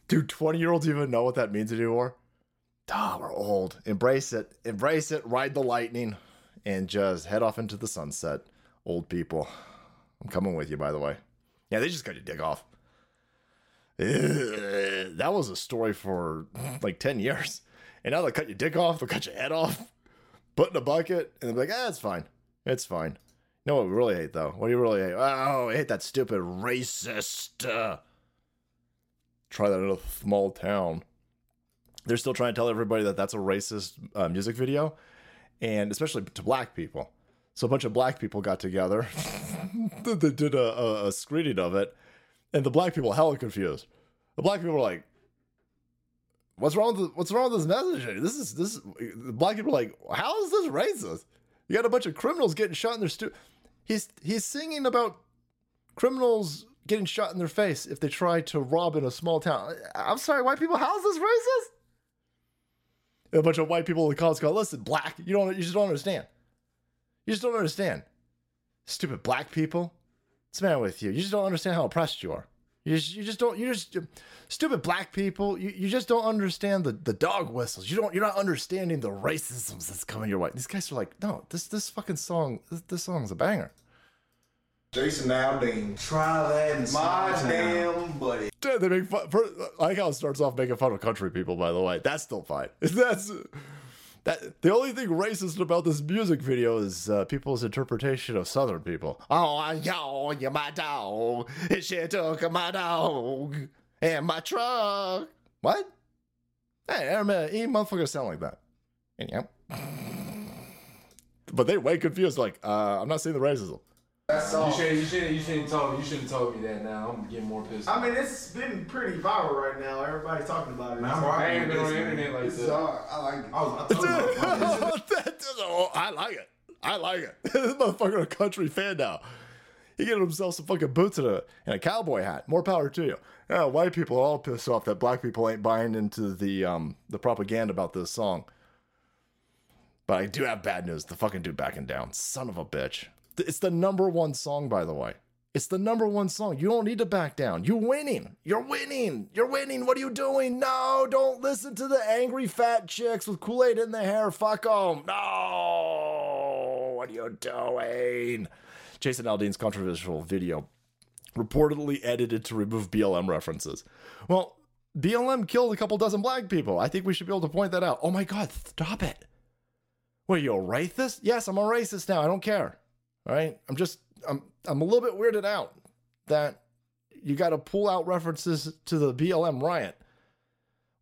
Do 20 year olds even know what that means anymore? Ah, we're old. Embrace it. Embrace it. Ride the lightning and just head off into the sunset. Old people. I'm coming with you, by the way. Yeah, they just cut your dick off. That was a story for like 10 years. And now they'll cut your dick off, they'll cut your head off, put in a bucket, and they're like, ah, it's fine. It's fine. Know what we really hate, though? What do you really hate? Oh, I hate that stupid racist. Uh, try that in a small town. They're still trying to tell everybody that that's a racist uh, music video, and especially to black people. So a bunch of black people got together. they did a, a, a screening of it, and the black people hella confused. The black people were like, "What's wrong with what's wrong with this message? This is this." Is, the black people are like, "How is this racist?" You got a bunch of criminals getting shot in their stu. He's he's singing about criminals getting shot in their face if they try to rob in a small town. I'm sorry, white people. How is this racist? And a bunch of white people in the comments go, "Listen, black, you don't, you just don't understand. You just don't understand. Stupid black people. What's the matter with you? You just don't understand how oppressed you are. You just, you just don't. You just stupid black people. You, you just don't understand the, the dog whistles. You don't. You're not understanding the racisms that's coming your way. These guys are like, no, this this fucking song. This, this song's a banger. Jason Aldean. Try that in my damn buddy. Dude, they make fun. For, I like how it starts off making fun of country people. By the way, that's still fine. That's that. The only thing racist about this music video is uh, people's interpretation of Southern people. Oh, I yo, you're my dog. She took my dog and my truck. What? Hey, any motherfucker sound like that? And yep. but they way confused. Like, uh, I'm not saying the racism. That's all. You should you should you shouldn't told you shouldn't told me that. Now I'm getting more pissed. I mean, it's been pretty viral right now. Everybody's talking about it. Man, I'm So I I ain't been on the internet like This that. hard. I like it. I, was, I thought about it. That doesn't- I like it. I like it. this motherfucker a country fan now. He getting himself some fucking boots and a, and a cowboy hat. More power to you. Yeah, white people are all pissed off that black people ain't buying into the um the propaganda about this song. But I do have bad news. The fucking dude backing down. Son of a bitch. It's the number one song, by the way. It's the number one song. You don't need to back down. You're winning. You're winning. You're winning. What are you doing? No, don't listen to the angry fat chicks with Kool Aid in their hair. Fuck them. No. What are you doing? Jason Aldean's controversial video reportedly edited to remove BLM references. Well, BLM killed a couple dozen black people. I think we should be able to point that out. Oh my God, stop it. What, are you a racist? Yes, I'm a racist now. I don't care. All right. I'm just, I'm, I'm a little bit weirded out that you got to pull out references to the BLM riot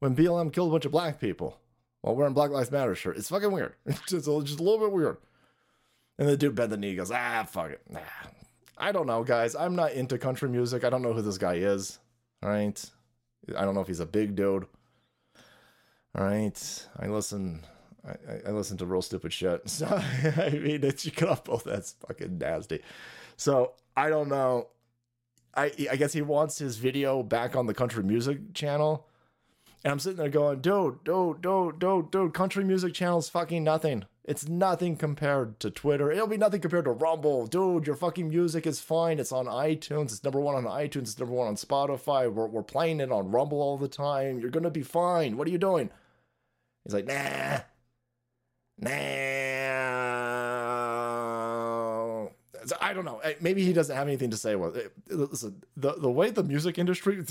when BLM killed a bunch of black people while wearing Black Lives Matter shirt. It's fucking weird. It's just, a- just a little bit weird. And the dude bent the knee, goes, ah, fuck it. Nah. I don't know, guys. I'm not into country music. I don't know who this guy is. All right. I don't know if he's a big dude. All right. I listen. I, I- listen to real stupid shit. So I mean, it's you cut off both. That's fucking nasty. So I don't know. I I guess he wants his video back on the country music channel. And I'm sitting there going, dude, dude, dude, dude, dude, country music channel's fucking nothing. It's nothing compared to Twitter. It'll be nothing compared to Rumble. Dude, your fucking music is fine. It's on iTunes. It's number one on iTunes. It's number one on Spotify. We're, we're playing it on Rumble all the time. You're going to be fine. What are you doing? He's like, nah, So I don't know. Eh, Maybe he doesn't have anything to say. Well, eh, listen, the the way the music industry,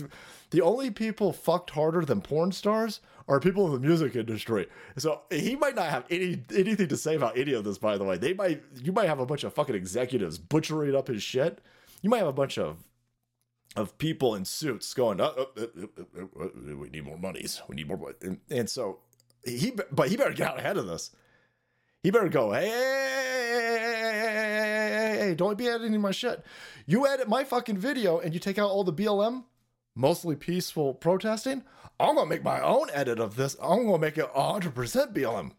the only people fucked harder than porn stars are people in the music industry. So he might not have any anything to say about any of this. By the way, they might you might have a bunch of fucking executives butchering up his shit. You might have a bunch of of people in suits going, oh, oh, oh, we need more monies. We need more. mon-" And, and so he, but he better get out ahead of this. He better go, hey, hey, don't be editing my shit. You edit my fucking video and you take out all the BLM, mostly peaceful protesting. I'm gonna make my own edit of this. I'm gonna make it 100% BLM.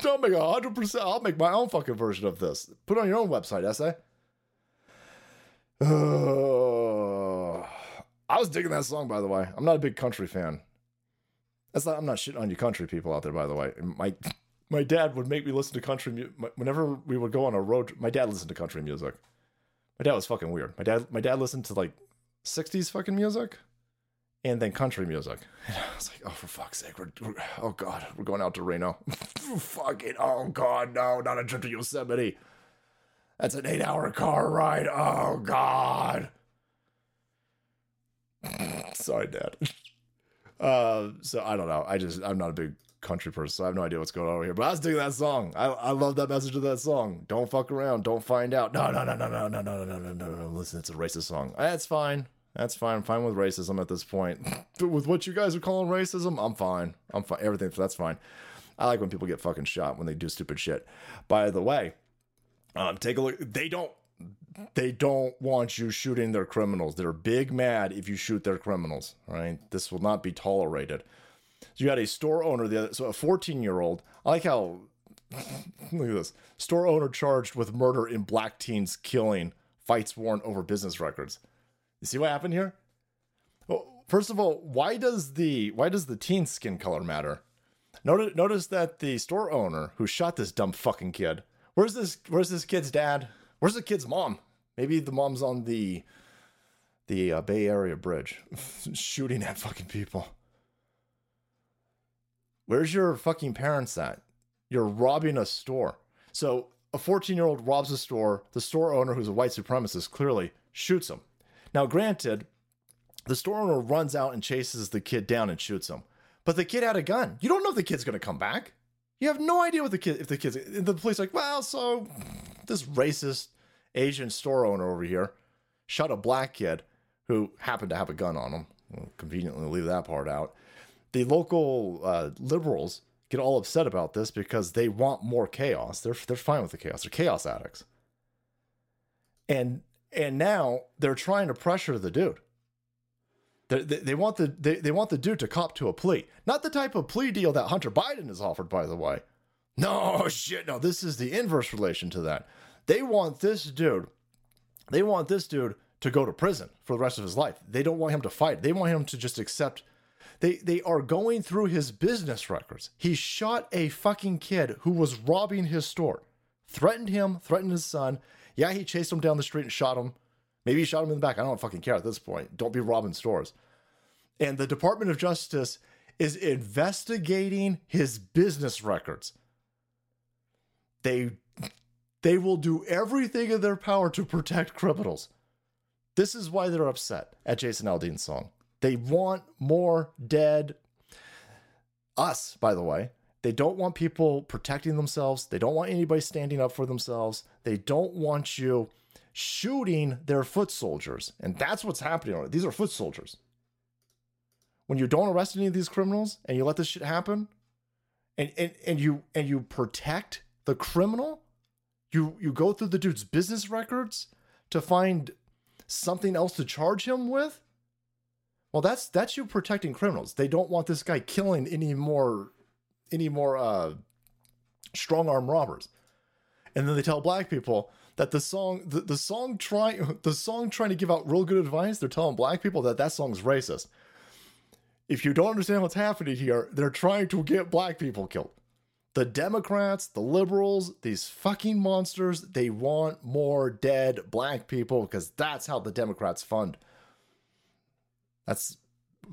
Don't make it 100%. I'll make my own fucking version of this. Put it on your own website, essay. Uh, I was digging that song, by the way. I'm not a big country fan. That's not. I'm not shitting on you country people out there, by the way. My my dad would make me listen to country music whenever we would go on a road. My dad listened to country music. My dad was fucking weird. My dad my dad listened to like 60s fucking music, and then country music. And I was like, oh for fuck's sake, we're, we're oh god, we're going out to Reno. fucking oh god, no, not a trip to Yosemite. That's an eight hour car ride. Oh god. Sorry, Dad. Uh, so I don't know. I just I'm not a big country person, so I have no idea what's going on over here. But I was digging that song. I I love that message of that song. Don't fuck around. Don't find out. No, no, no, no, no, no, no, no, no, no, no. Listen, it's a racist song. That's fine. That's fine. I'm fine with racism at this point. But with what you guys are calling racism, I'm fine. I'm fine. Everything that's fine. I like when people get fucking shot when they do stupid shit. By the way, um, take a look. They don't. They don't want you shooting their criminals. They're big mad if you shoot their criminals. Right, this will not be tolerated. So you had a store owner, the other, so a 14 year old. I like how. Look at this. Store owner charged with murder in black teens killing. Fights warrant over business records. You see what happened here? Well, first of all, why does the why does the teen skin color matter? Notice, notice that the store owner who shot this dumb fucking kid. Where's this? Where's this kid's dad? Where's the kid's mom? Maybe the mom's on the the uh, Bay Area Bridge, shooting at fucking people. Where's your fucking parents at? You're robbing a store. So a 14 year old robs a store. The store owner, who's a white supremacist, clearly shoots him. Now, granted, the store owner runs out and chases the kid down and shoots him. But the kid had a gun. You don't know if the kid's gonna come back. You have no idea what the kid if the kid's the police like, well, so this racist Asian store owner over here shot a black kid who happened to have a gun on him. We'll conveniently leave that part out. The local uh, liberals get all upset about this because they want more chaos. They're they're fine with the chaos. They're chaos addicts. And and now they're trying to pressure the dude. They, they, they want the they, they want the dude to cop to a plea. Not the type of plea deal that Hunter Biden has offered, by the way. No shit, no, this is the inverse relation to that. They want this dude, they want this dude to go to prison for the rest of his life. They don't want him to fight. They want him to just accept they they are going through his business records. He shot a fucking kid who was robbing his store. Threatened him, threatened his son. Yeah, he chased him down the street and shot him. Maybe he shot him in the back. I don't fucking care at this point. Don't be robbing stores. And the Department of Justice is investigating his business records. They they will do everything in their power to protect criminals. This is why they're upset at Jason Aldean's song. They want more dead us, by the way. They don't want people protecting themselves. They don't want anybody standing up for themselves. They don't want you shooting their foot soldiers. And that's what's happening. These are foot soldiers. When you don't arrest any of these criminals and you let this shit happen, and, and, and you and you protect the criminal, you you go through the dude's business records to find something else to charge him with. Well, that's that's you protecting criminals. They don't want this guy killing any more any more uh, strong arm robbers. And then they tell black people that the song the, the song trying the song trying to give out real good advice. They're telling black people that that song's racist. If you don't understand what's happening here, they're trying to get black people killed. The Democrats, the liberals, these fucking monsters, they want more dead black people because that's how the Democrats fund. That's,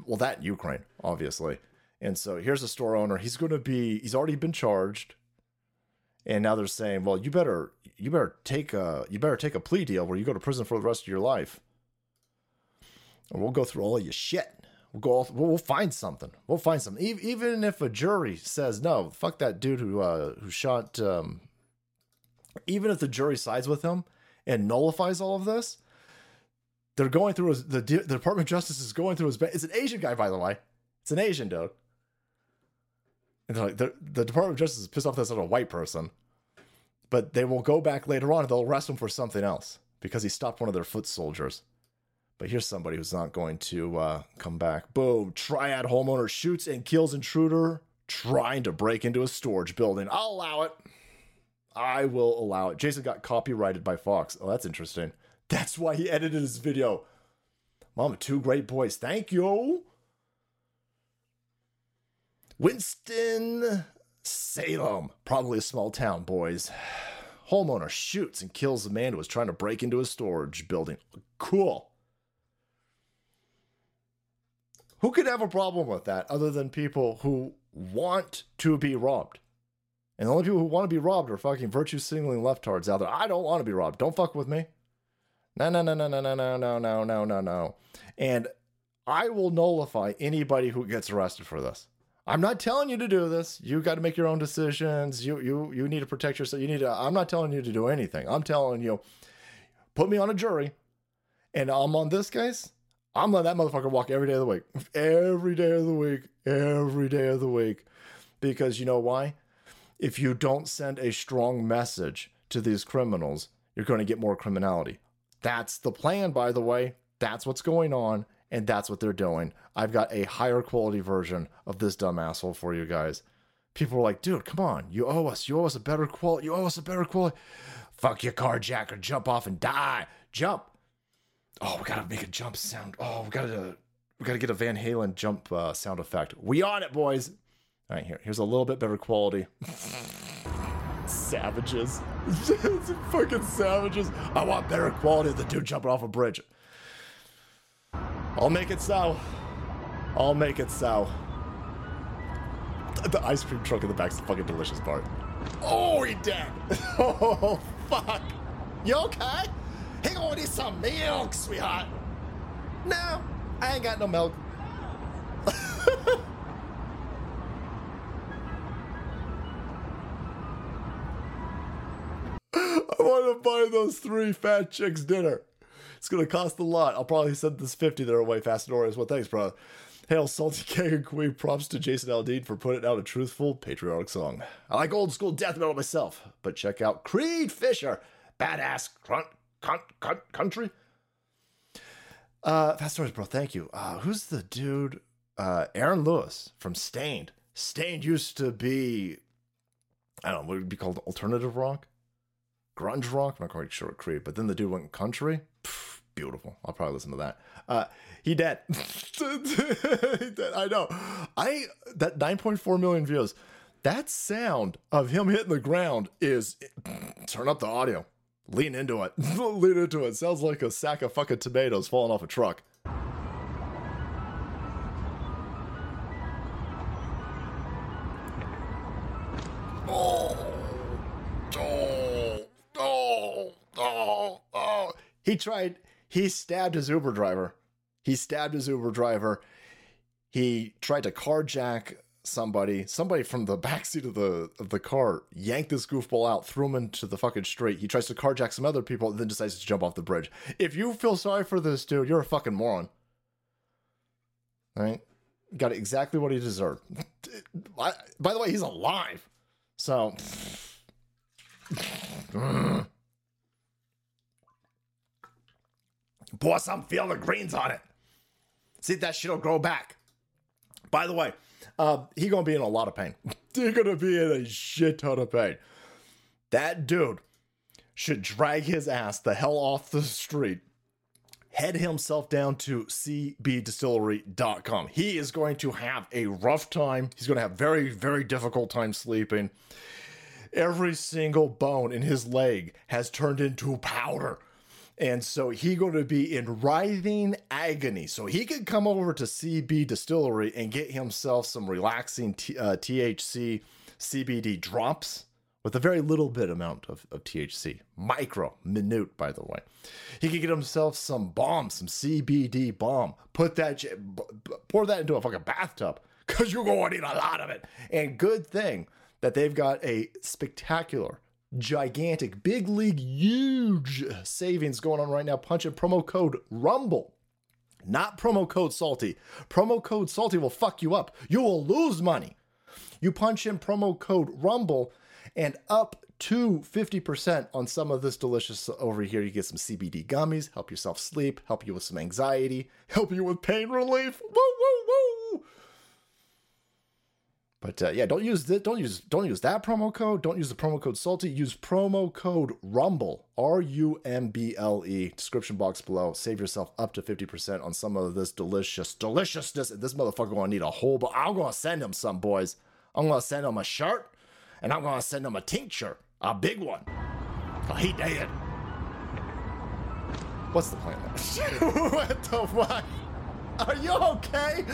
well, that Ukraine, obviously. And so here's a store owner. He's going to be, he's already been charged. And now they're saying, well, you better, you better take a, you better take a plea deal where you go to prison for the rest of your life. And we'll go through all of your shit. We'll go. All, we'll find something. We'll find something. Even if a jury says no, fuck that dude who uh, who shot. Um, even if the jury sides with him and nullifies all of this, they're going through his, the the Department of Justice is going through his. It's an Asian guy, by the way. It's an Asian dude. And they're like the the Department of Justice is pissed off not a white person, but they will go back later on and they'll arrest him for something else because he stopped one of their foot soldiers. But here's somebody who's not going to uh, come back. Boom. Triad homeowner shoots and kills intruder trying to break into a storage building. I'll allow it. I will allow it. Jason got copyrighted by Fox. Oh, that's interesting. That's why he edited his video. Mom, two great boys. Thank you. Winston Salem. Probably a small town, boys. Homeowner shoots and kills a man who was trying to break into a storage building. Cool. Who could have a problem with that other than people who want to be robbed? And the only people who want to be robbed are fucking virtue signaling leftards out there. I don't want to be robbed. Don't fuck with me. No, no, no, no, no, no, no, no, no, no, no, no. And I will nullify anybody who gets arrested for this. I'm not telling you to do this. You got to make your own decisions. You you you need to protect yourself. You need to. I'm not telling you to do anything. I'm telling you, put me on a jury, and I'm on this case. I'm letting that motherfucker walk every day of the week. Every day of the week. Every day of the week. Because you know why? If you don't send a strong message to these criminals, you're going to get more criminality. That's the plan, by the way. That's what's going on, and that's what they're doing. I've got a higher quality version of this dumb asshole for you guys. People are like, dude, come on. You owe us. You owe us a better quality. You owe us a better quality. Fuck your carjacker. Jump off and die. Jump. Oh, we gotta make a jump sound. Oh, we gotta we gotta get a Van Halen jump uh, sound effect. We on it, boys. All right, here here's a little bit better quality. savages, fucking savages. I want better quality than dude jumping off a bridge. I'll make it so. I'll make it so. The ice cream truck in the back's the fucking delicious part. Oh, he dead. Oh, fuck. You okay? Hang on, need some milk, sweetheart. No, I ain't got no milk. buy those three fat chicks dinner. It's gonna cost a lot. I'll probably send this 50 their way fast and Well, thanks, bro. Hail Salty King and Queen. Props to Jason Aldean for putting out a truthful, patriotic song. I like old school death metal myself, but check out Creed Fisher, badass grunt, cunt, cunt, country. Uh, fast stories, bro. Thank you. Uh, who's the dude? Uh, Aaron Lewis from Staind. Staind used to be, I don't know, what would it be called alternative rock, grunge rock. I'm not quite sure what Creed, but then the dude went country. Pff, beautiful. I'll probably listen to that. Uh, he dead. He dead. I know. I that 9.4 million views. That sound of him hitting the ground is turn up the audio. Lean into it. Lean into it. Sounds like a sack of fucking tomatoes falling off a truck. He tried, he stabbed his Uber driver. He stabbed his Uber driver. He tried to carjack somebody. Somebody from the backseat of the of the car yanked this goofball out, threw him into the fucking street. He tries to carjack some other people, and then decides to jump off the bridge. If you feel sorry for this dude, you're a fucking moron. Right? Got exactly what he deserved. By the way, he's alive. So. Pour some feel the greens on it. See that shit'll grow back. By the way, uh, he gonna be in a lot of pain. He's gonna be in a shit ton of pain. That dude should drag his ass the hell off the street, head himself down to cbdistillery.com. He is going to have a rough time. He's gonna have very, very difficult time sleeping. Every single bone in his leg has turned into powder. And so he going to be in writhing agony. So he could come over to CB Distillery and get himself some relaxing T- uh, THC CBD drops with a very little bit amount of, of THC, micro, minute, by the way. He could get himself some bomb, some CBD bomb. Put that, pour that into a fucking bathtub because you're going to need a lot of it. And good thing that they've got a spectacular gigantic, big league, huge savings going on right now. Punch in promo code RUMBLE. Not promo code salty. Promo code salty will fuck you up. You will lose money. You punch in promo code RUMBLE and up to 50% on some of this delicious over here. You get some CBD gummies, help yourself sleep, help you with some anxiety, help you with pain relief. Woo, woo. But uh, yeah, don't use that. Don't use don't use that promo code. Don't use the promo code salty. Use promo code rumble R U M B L E. Description box below. Save yourself up to fifty percent on some of this delicious deliciousness. This motherfucker gonna need a whole. But I'm gonna send him some boys. I'm gonna send him a shirt, and I'm gonna send him a tincture, a big one. Oh, he dead. What's the plan? what the fuck? Are you okay?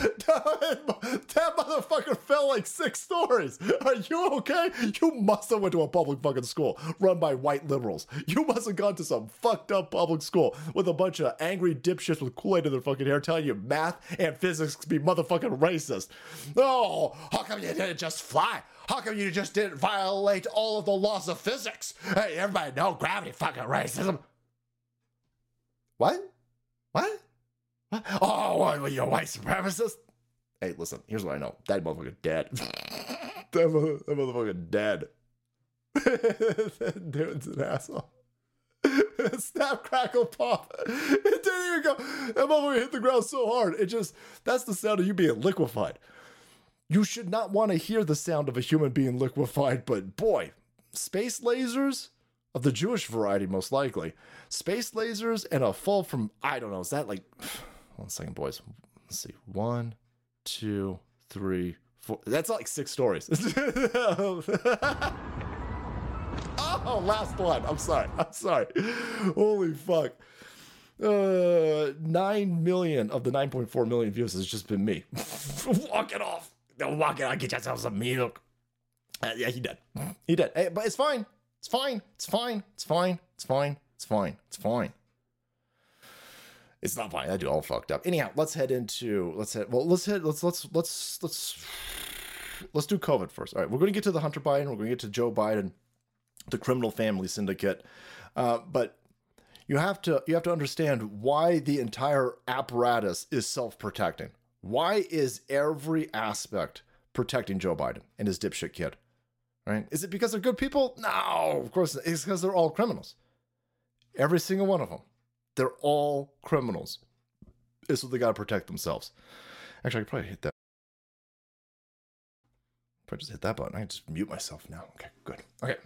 That motherfucker fell like six stories. Are you okay? You must have went to a public fucking school run by white liberals. You must have gone to some fucked up public school with a bunch of angry dipshits with Kool-Aid in their fucking hair telling you math and physics be motherfucking racist. Oh, how come you didn't just fly? How come you just didn't violate all of the laws of physics? Hey, everybody know gravity fucking racism. What? What? Oh, what, you a white supremacist? Hey, listen, here's what I know. That motherfucker dead. that, mother, that motherfucker dead. that dude's an asshole. Snap, crackle, pop. It didn't even go. That motherfucker hit the ground so hard. It just, that's the sound of you being liquefied. You should not want to hear the sound of a human being liquefied, but boy, space lasers of the Jewish variety, most likely. Space lasers and a fall from, I don't know, is that like, one second, boys. Let's see. One, two, three, four. That's like six stories. oh, last one. I'm sorry. I'm sorry. Holy fuck. Uh, 9 million of the 9.4 million views has just been me. walk it off. Walk it off. Get yourself some milk. Uh, yeah, he did. He did. Hey, but it's fine. It's fine. It's fine. It's fine. It's fine. It's fine. It's fine. It's not fine. I do all fucked up. Anyhow, let's head into let's head well let's head let's let's let's let's let's do COVID first. All right, we're gonna get to the Hunter Biden, we're gonna get to Joe Biden, the criminal family syndicate. Uh, but you have to you have to understand why the entire apparatus is self-protecting. Why is every aspect protecting Joe Biden and his dipshit kid? Right? Is it because they're good people? No, of course. It's because they're all criminals. Every single one of them. They're all criminals. It's what they got to protect themselves. Actually, I could probably hit that. Probably just hit that button. I can just mute myself now. Okay, good. Okay.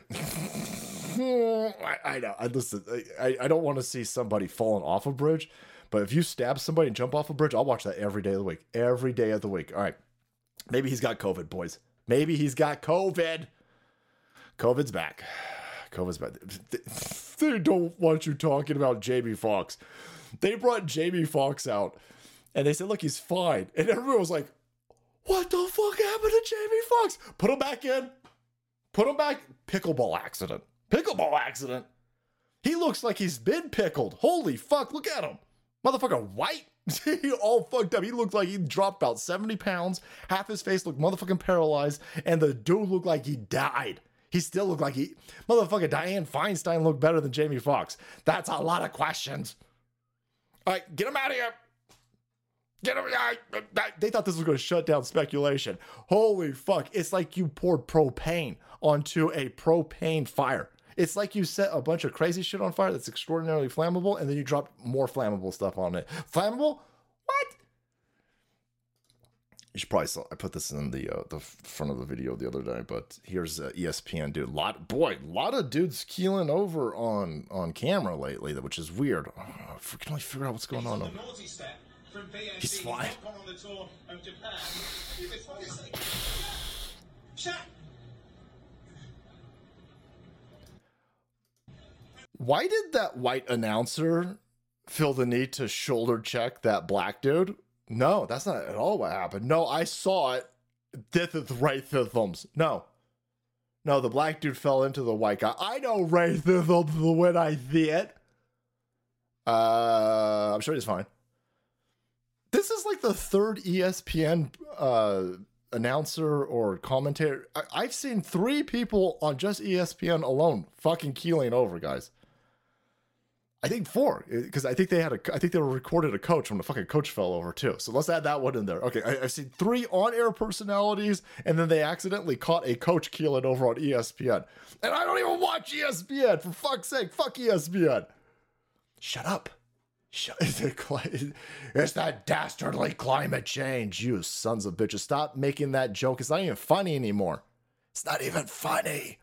I, I know. I listen. I, I don't want to see somebody falling off a bridge, but if you stab somebody and jump off a bridge, I'll watch that every day of the week. Every day of the week. All right. Maybe he's got COVID, boys. Maybe he's got COVID. COVID's back. COVID's back. They don't want you talking about Jamie Foxx. They brought Jamie Foxx out and they said, look, he's fine. And everyone was like, what the fuck happened to Jamie Foxx? Put him back in. Put him back. Pickleball accident. Pickleball accident. He looks like he's been pickled. Holy fuck, look at him. Motherfucker white. he all fucked up. He looked like he dropped about 70 pounds. Half his face looked motherfucking paralyzed. And the dude looked like he died. He still looked like he. Motherfucker Dianne Feinstein looked better than Jamie Foxx. That's a lot of questions. All right, get him out of here. Get him. Uh, they thought this was going to shut down speculation. Holy fuck. It's like you poured propane onto a propane fire. It's like you set a bunch of crazy shit on fire that's extraordinarily flammable, and then you drop more flammable stuff on it. Flammable? What? You should probably. I put this in the uh, the front of the video the other day, but here's uh, ESPN dude. Lot boy, a lot of dudes keeling over on on camera lately, which is weird. Oh, I can only figure out what's going on. Over. He's flying. Why did that white announcer feel the need to shoulder check that black dude? No, that's not at all what happened. No, I saw it. Did the racithms. No. No, the black dude fell into the white guy. I know right racism when I see it. Uh, I'm sure he's fine. This is like the third ESPN uh, announcer or commentator. I- I've seen three people on just ESPN alone fucking keeling over, guys. I think four, eh, because I think they had a, I think they were recorded a coach when the fucking coach fell over too. So let's add that one in there. Okay, I, have seen three on-air personalities, and then they accidentally caught a coach keeling over on ESPN, and I don't even watch ESPN. For fuck's sake, fuck ESPN. Shut up. Shut. It's that dastardly climate change, you sons of bitches. Stop making that joke. It's not even funny anymore. It's not even funny.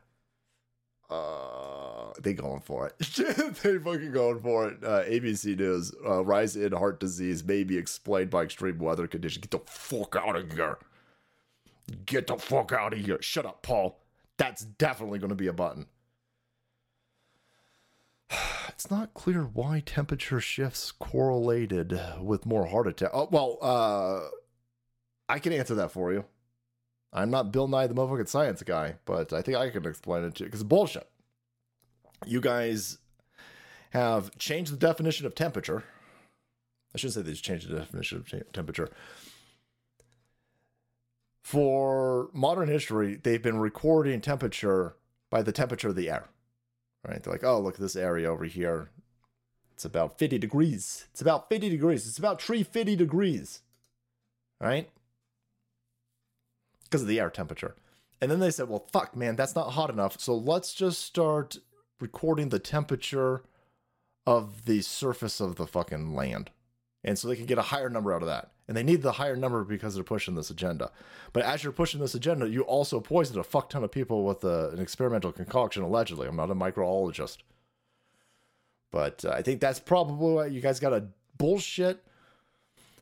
Uh, they going for it. they fucking going for it. Uh, ABC News: uh, Rise in heart disease may be explained by extreme weather conditions. Get the fuck out of here. Get the fuck out of here. Shut up, Paul. That's definitely going to be a button. It's not clear why temperature shifts correlated with more heart attack. Oh, well, uh, I can answer that for you. I'm not Bill Nye the motherfucking science guy, but I think I can explain it to you because bullshit. You guys have changed the definition of temperature. I shouldn't say they just changed the definition of te- temperature. For modern history, they've been recording temperature by the temperature of the air. Right? They're like, oh, look at this area over here. It's about 50 degrees. It's about 50 degrees. It's about 350 degrees. Right? Because of the air temperature. And then they said, well, fuck, man, that's not hot enough. So let's just start recording the temperature of the surface of the fucking land. And so they can get a higher number out of that. And they need the higher number because they're pushing this agenda. But as you're pushing this agenda, you also poisoned a fuck ton of people with a, an experimental concoction, allegedly. I'm not a microologist. But uh, I think that's probably why you guys got a bullshit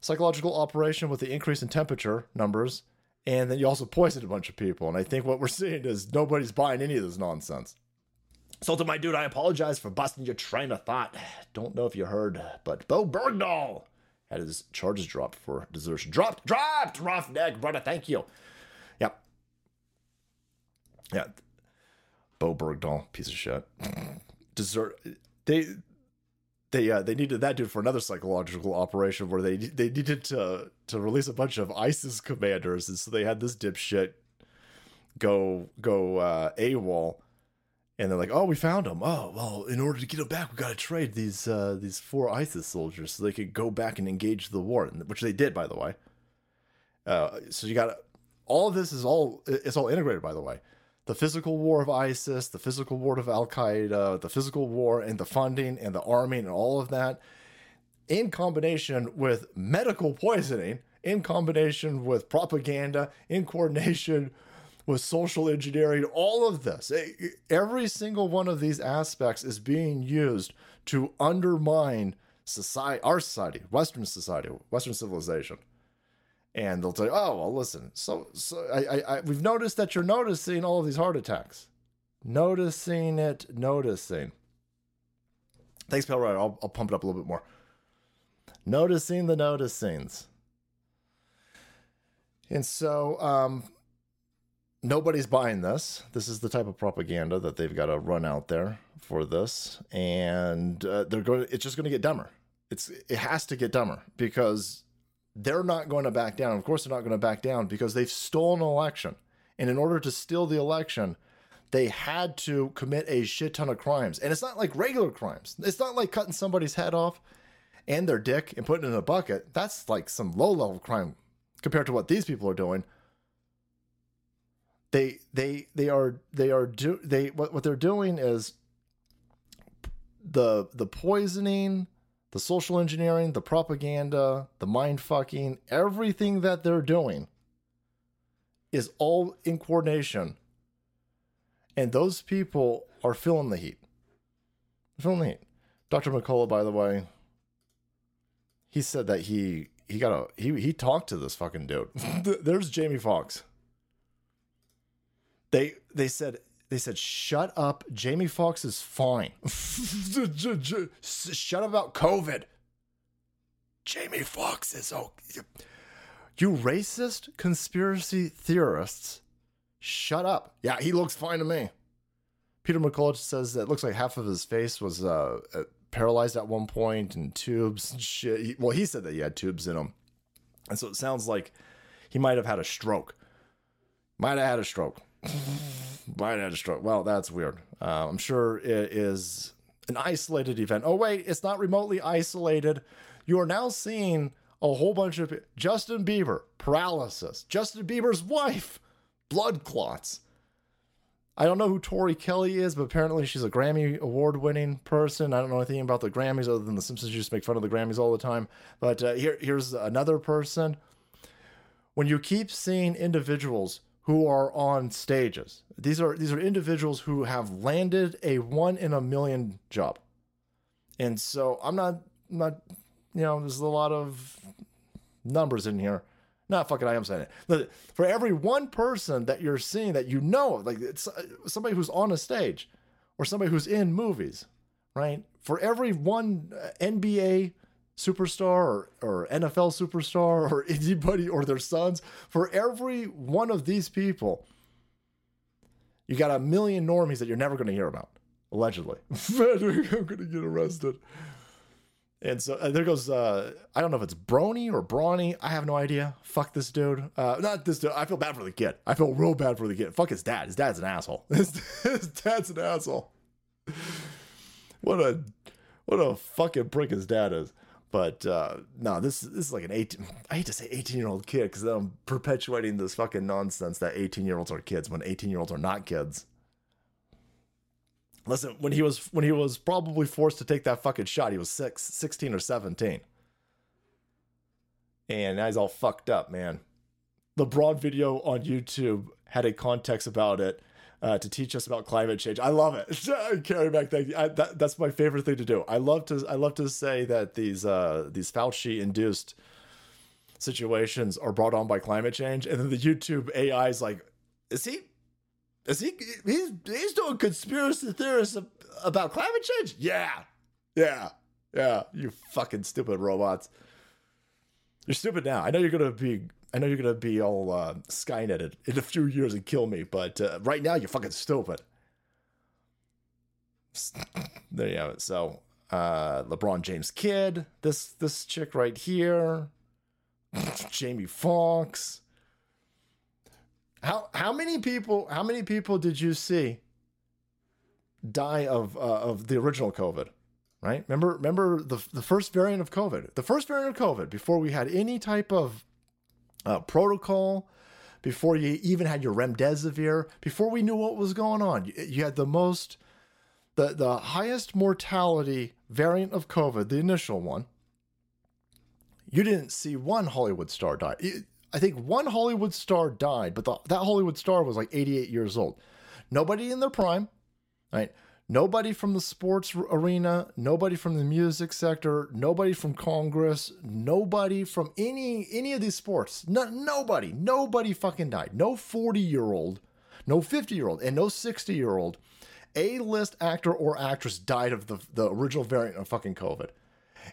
psychological operation with the increase in temperature numbers and then you also poisoned a bunch of people. And I think what we're seeing is nobody's buying any of this nonsense. So to my dude, I apologize for busting your train of thought. Don't know if you heard, but Bowe Bergdahl had his charges dropped for desertion. Dropped, dropped, roughneck, brother. Thank you. Yep. Yeah. Bowe Bergdahl, piece of shit. Desert. They they uh, they needed that dude for another psychological operation where they they needed to to release a bunch of ISIS commanders, and so they had this dipshit go go uh, AWOL, and they're like, "Oh, we found him. Oh, well, in order to get him back, we got to trade these uh, these four ISIS soldiers so they could go back and engage the war," which they did, by the way. Uh, so you got all of this is all it's all integrated, by the way. The physical war of ISIS, the physical war of Al Qaeda, the physical war and the funding and the arming and all of that, in combination with medical poisoning, in combination with propaganda, in coordination with social engineering, all of this, every single one of these aspects is being used to undermine society, our society, Western society, Western civilization. And they'll say, "Oh, well, listen. So, so I, I, I, we've noticed that you're noticing all of these heart attacks, noticing it, noticing." Thanks, Pale Rider. I'll, I'll pump it up a little bit more. Noticing the noticings. And so, um, nobody's buying this. This is the type of propaganda that they've got to run out there for this, and uh, they're going. It's just going to get dumber. It's it has to get dumber because they're not going to back down. Of course, they're not going to back down because they've stolen an election, and in order to steal the election, they had to commit a shit ton of crimes, and it's not like regular crimes. It's not like cutting somebody's head off and their dick and putting it in a bucket. That's like some low level crime compared to what these people are doing they they they are they are do they what, what they're doing is the the poisoning the social engineering the propaganda the mind fucking everything that they're doing is all in coordination. And those people are feeling the heat. Feeling the heat. Dr mccullough by the way he said that he he got a he he talked to this fucking dude. There's jamie foxx. They they said they said shut up. Jamie Foxx is fine. shut up about COVID. Jamie Foxx is okay. You racist conspiracy theorists, shut up. Yeah, he looks fine to me. Peter McCullough says that it looks like half of his face was uh, paralyzed at one point and tubes and shit. Well, he said that he had tubes in him. And so it sounds like he might have had a stroke. Might have had a stroke. Have had a stroke. Well, that's weird. Uh, I'm sure it is an isolated event. Oh, wait, it's not remotely isolated. You are now seeing a whole bunch of Justin Bieber, paralysis. Justin Bieber's wife, blood clots. I don't know who Tori Kelly is, but apparently she's a Grammy award winning person. I don't know anything about the Grammys other than the Simpsons to make fun of the Grammys all the time. But uh, here, here's another person. When you keep seeing individuals who are on stages. These are these are individuals who have landed a one in a million job. And so I'm not I'm not you know, there's a lot of numbers in here. Not fucking I am saying it. For every one person that you're seeing that you know, like it's uh, somebody who's on a stage or somebody who's in movies, right? For every one uh, NBA superstar or, or NFL superstar or anybody or their sons, for every one of these people, you got a million normies that you're never going to hear about, allegedly. I'm going to get arrested. And so uh, there goes, uh, I don't know if it's Brony or Brawny. I have no idea. Fuck this dude. Uh, not this dude. I feel bad for the kid. I feel real bad for the kid. Fuck his dad. His dad's an asshole. His, his dad's an asshole. What a, what a fucking prick his dad is. But uh, no, this this is like an 18. I hate to say 18 year old kid because I'm perpetuating this fucking nonsense that 18 year olds are kids when 18 year olds are not kids. Listen, when he was when he was probably forced to take that fucking shot, he was six, 16 or 17. And now he's all fucked up, man. The broad video on YouTube had a context about it uh, to teach us about climate change. I love it. Carry back, thank you. I, that, that's my favorite thing to do. I love to I love to say that these uh, these Fauci induced situations are brought on by climate change, and then the YouTube AI is like, is he? Is he? He's he's doing conspiracy theories about climate change. Yeah, yeah, yeah. You fucking stupid robots. You're stupid now. I know you're gonna be I know you're gonna be all uh, Skyneted in a few years and kill me, but uh, right now you're fucking stupid. there you have it. So, uh, LeBron James kid, this this chick right here, Jamie Foxx. How how many people how many people did you see die of uh, of the original COVID? Right? Remember remember the the first variant of COVID. The first variant of COVID before we had any type of uh, protocol, before you even had your remdesivir, before we knew what was going on. You, had the most, the the highest mortality variant of COVID, the initial one. You didn't see one Hollywood star die. I think one Hollywood star died, but the, that Hollywood star was like 88 years old. Nobody in their prime, right? Nobody from the sports arena, nobody from the music sector, nobody from Congress, nobody from any any of these sports. No, nobody, nobody fucking died. No 40 year old, no 50 year old, and no 60 year old A list actor or actress died of the, the original variant of fucking COVID.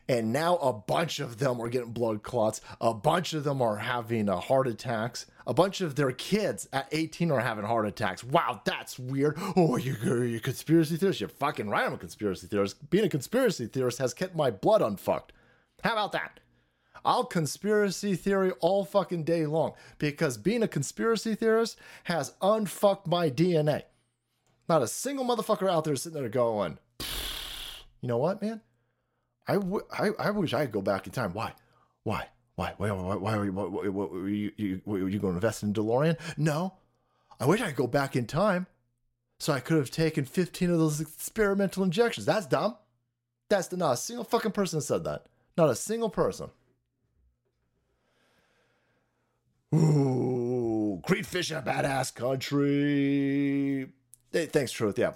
And now a bunch of them are getting blood clots. A bunch of them are having uh, heart attacks. A bunch of their kids at 18 are having heart attacks. Wow, that's weird. Oh, you're, you conspiracy theorist? You're fucking right. I'm a conspiracy theorist. Being a conspiracy theorist has kept my blood unfucked. How about that? I'll conspiracy theory all fucking day long because being a conspiracy theorist has unfucked my DNA. Not a single motherfucker out there sitting there going, you know what, man? I, w- I, I wish I could go back in time. Why? Why? Why? Why? Why? Why? Why, why, why, why were you, you, you going to invest in DeLorean? No. I wish I could go back in time so I could have taken 15 of those experimental injections. That's dumb. That's the, not a single fucking person said that. Not a single person. Ooh, Creed fishing a badass country. Hey, thanks, Truth. Yeah.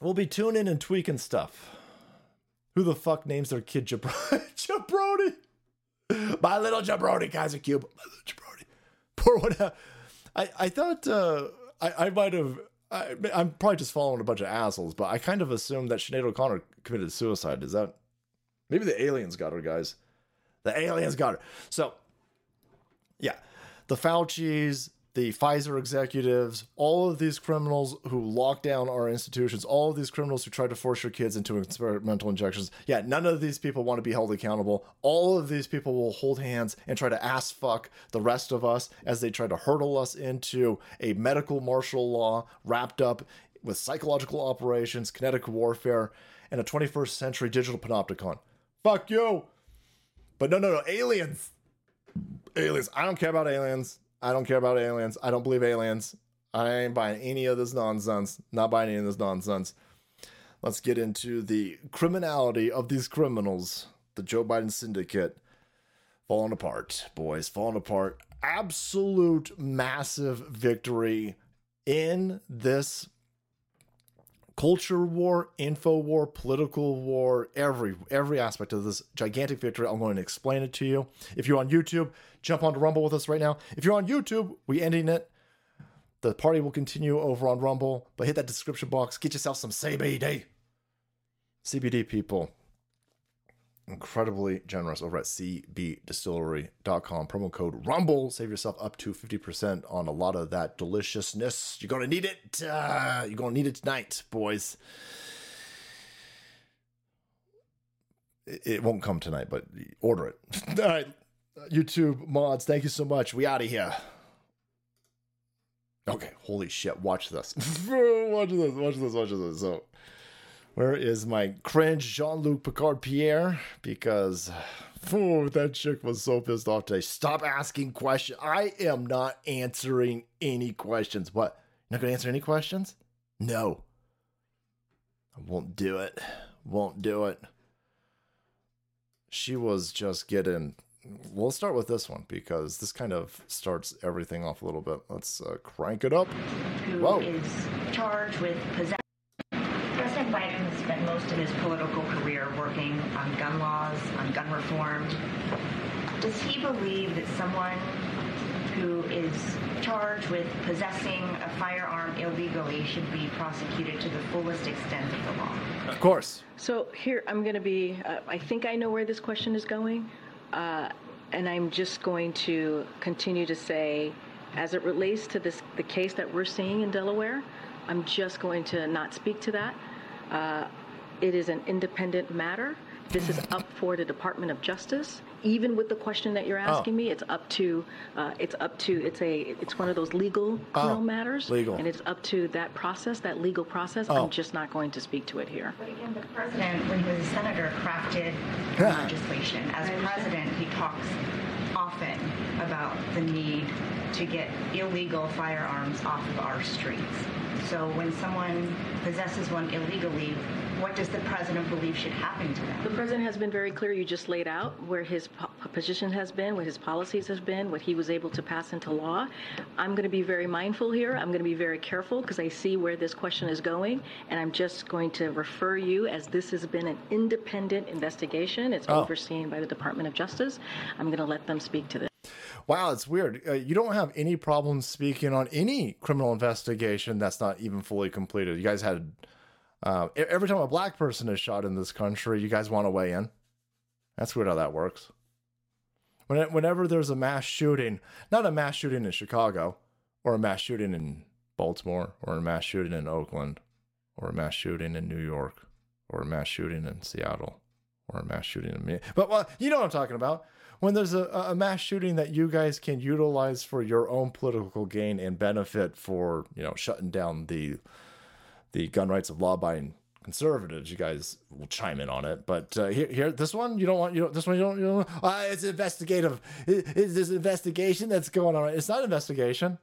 We'll be tuning and tweaking stuff. Who the fuck names their kid Jabro- Jabroni? My little Jabroni, Kaiser Cube. My little Jabroni. Poor one. I, I thought uh, I, I might have. I, I'm probably just following a bunch of assholes, but I kind of assumed that Sinead O'Connor committed suicide. Is that. Maybe the aliens got her, guys. The aliens got her. So, yeah. The Fauci's, the Pfizer executives, all of these criminals who lock down our institutions, all of these criminals who try to force your kids into experimental injections. Yeah, none of these people want to be held accountable. All of these people will hold hands and try to ass fuck the rest of us as they try to hurdle us into a medical martial law wrapped up with psychological operations, kinetic warfare, and a 21st century digital panopticon. Fuck you! But no, no, no, aliens! aliens. I don't care about aliens. I don't care about aliens. I don't believe aliens. I ain't buying any of this nonsense. Not buying any of this nonsense. Let's get into the criminality of these criminals. The Joe Biden syndicate falling apart, boys, falling apart. Absolute massive victory in this culture war, info war, political war, every every aspect of this gigantic victory. I'm going to explain it to you. If you're on YouTube, jump onto Rumble with us right now. If you're on YouTube, we ending it. The party will continue over on Rumble, but hit that description box. Get yourself some CBD. CBD people. Incredibly generous over at cbdistillery.com. Promo code RUMBLE. Save yourself up to 50% on a lot of that deliciousness. You're going to need it. Uh, you're going to need it tonight, boys. It, it won't come tonight, but order it. All right. YouTube mods, thank you so much. We out of here. Okay, holy shit, watch this. watch this, watch this, watch this. So, where is my cringe Jean Luc Picard Pierre? Because oh, that chick was so pissed off today. Stop asking questions. I am not answering any questions. What? You're not going to answer any questions? No. I won't do it. Won't do it. She was just getting. We'll start with this one because this kind of starts everything off a little bit. Let's uh, crank it up. who Whoa. is charged with possession. President Biden has spent most of his political career working on gun laws, on gun reform. Does he believe that someone who is charged with possessing a firearm illegally should be prosecuted to the fullest extent of the law? Of course. So here, I'm going to be, uh, I think I know where this question is going. Uh, and I'm just going to continue to say, as it relates to this, the case that we're seeing in Delaware, I'm just going to not speak to that. Uh, it is an independent matter. This is up for the Department of Justice. Even with the question that you're asking Oh. me, it's up to, uh, it's up to, it's a, it's one of those legal criminal Oh, matters, legal. and it's up to that process, that legal process. Oh. I'm just not going to speak to it here. But again, the president, when he was a senator, crafted legislation. As president, he talks often about the need to get illegal firearms off of our streets. So when someone possesses one illegally, what does the president believe should happen to them? The president has been very clear. You just laid out where his po- position has been, what his policies have been, what he was able to pass into law. I'm going to be very mindful here. I'm going to be very careful because I see where this question is going, and I'm just going to refer you as this has been an independent investigation. It's Oh. overseen by the Department of Justice. I'm going to let them speak to this. Wow, it's weird. Uh, you don't have any problems speaking on any criminal investigation that's not even fully completed. You guys had uh, every time a black person is shot in this country, you guys want to weigh in. That's weird how that works. When it, whenever there's a mass shooting, not a mass shooting in Chicago, or a mass shooting in Baltimore, or a mass shooting in Oakland, or a mass shooting in New York, or a mass shooting in Seattle, or a mass shooting in me. But well, you know what I'm talking about. When there's a, a mass shooting that you guys can utilize for your own political gain and benefit for, you know, shutting down the the gun rights of law-abiding conservatives, you guys will chime in on it. But uh, here, here, this one you don't want. You don't. This one you don't. You don't uh, it's investigative. It, it's this investigation that's going on. It's not investigation.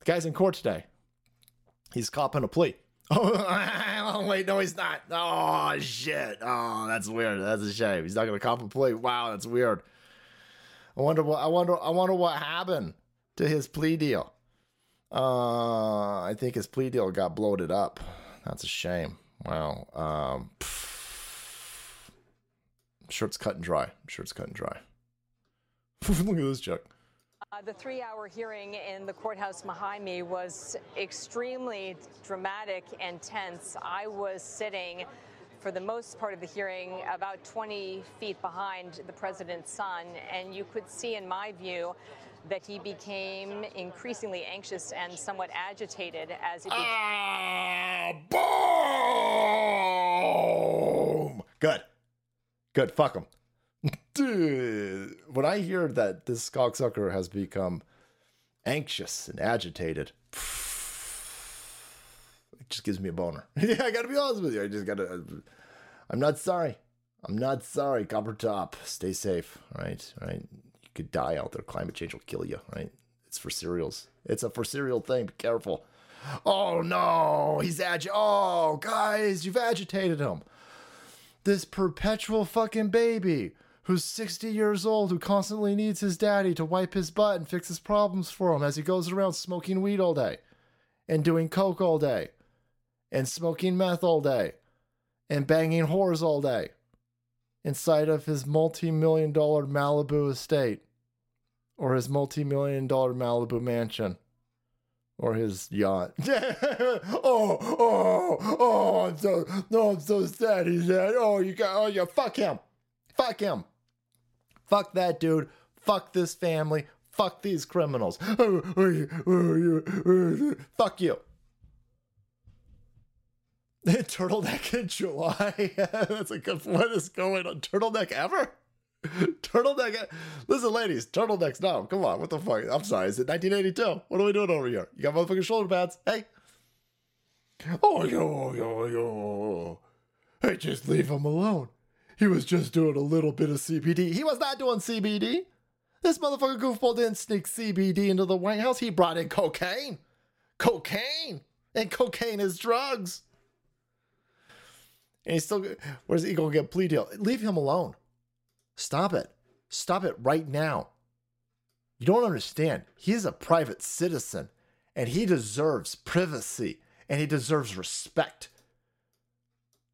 The guy's in court today. He's copping a plea. Oh wait, no, he's not. Oh shit. Oh, that's weird. That's a shame. He's not gonna cop a plea. Wow, that's weird. I wonder what. I wonder. I wonder what happened to his plea deal. Uh, I think his plea deal got bloated up. That's a shame. Wow. Um, I'm sure it's cut and dry. I'm sure it's cut and dry. Look at this chick. Uh, the three hour hearing in the courthouse behind me was extremely dramatic and tense. I was sitting for the most part of the hearing about 20 feet behind the president's son, and you could see, in my view, that he became increasingly anxious and somewhat agitated as he Ah, boom! Good. Good. Fuck him. Dude, when I hear that this cocksucker has become anxious and agitated, it just gives me a boner. yeah, I gotta be honest with you. I just gotta. I'm not sorry. I'm not sorry. Copper top. Stay safe. Right. Right. You could die out there. Climate change will kill you. Right. It's for cereals. It's a for cereal thing. Be careful. Oh no, he's agi. Oh, guys, you've agitated him. This perpetual fucking baby who's 60 years old who constantly needs his daddy to wipe his butt and fix his problems for him as he goes around smoking weed all day and doing coke all day and smoking meth all day and banging whores all day inside of his multi-million dollar Malibu estate or his multi-million dollar Malibu mansion or his yacht. oh, oh, oh, I'm so, no, I'm so sad he's dead. Oh, you got, oh, yeah, fuck him. Fuck him. Fuck that dude. Fuck this family. Fuck these criminals. Fuck you. Turtleneck in July. That's a good. What is going on? Turtleneck ever? Turtleneck. Listen, ladies, turtlenecks now. Come on, what the fuck? I'm sorry. Is it 1982? What are we doing over here? You got motherfucking shoulder pads? Hey. Oh yo yo yo. Hey, just leave him alone. He was just doing a little bit of CBD. He was not doing CBD. This motherfucker goofball didn't sneak CBD into the White House. He brought in cocaine. Cocaine. And cocaine is drugs. And he's still, where's he to get plea deal? Leave him alone. Stop it. Stop it right now. You don't understand. He is a private citizen and he deserves privacy and he deserves respect.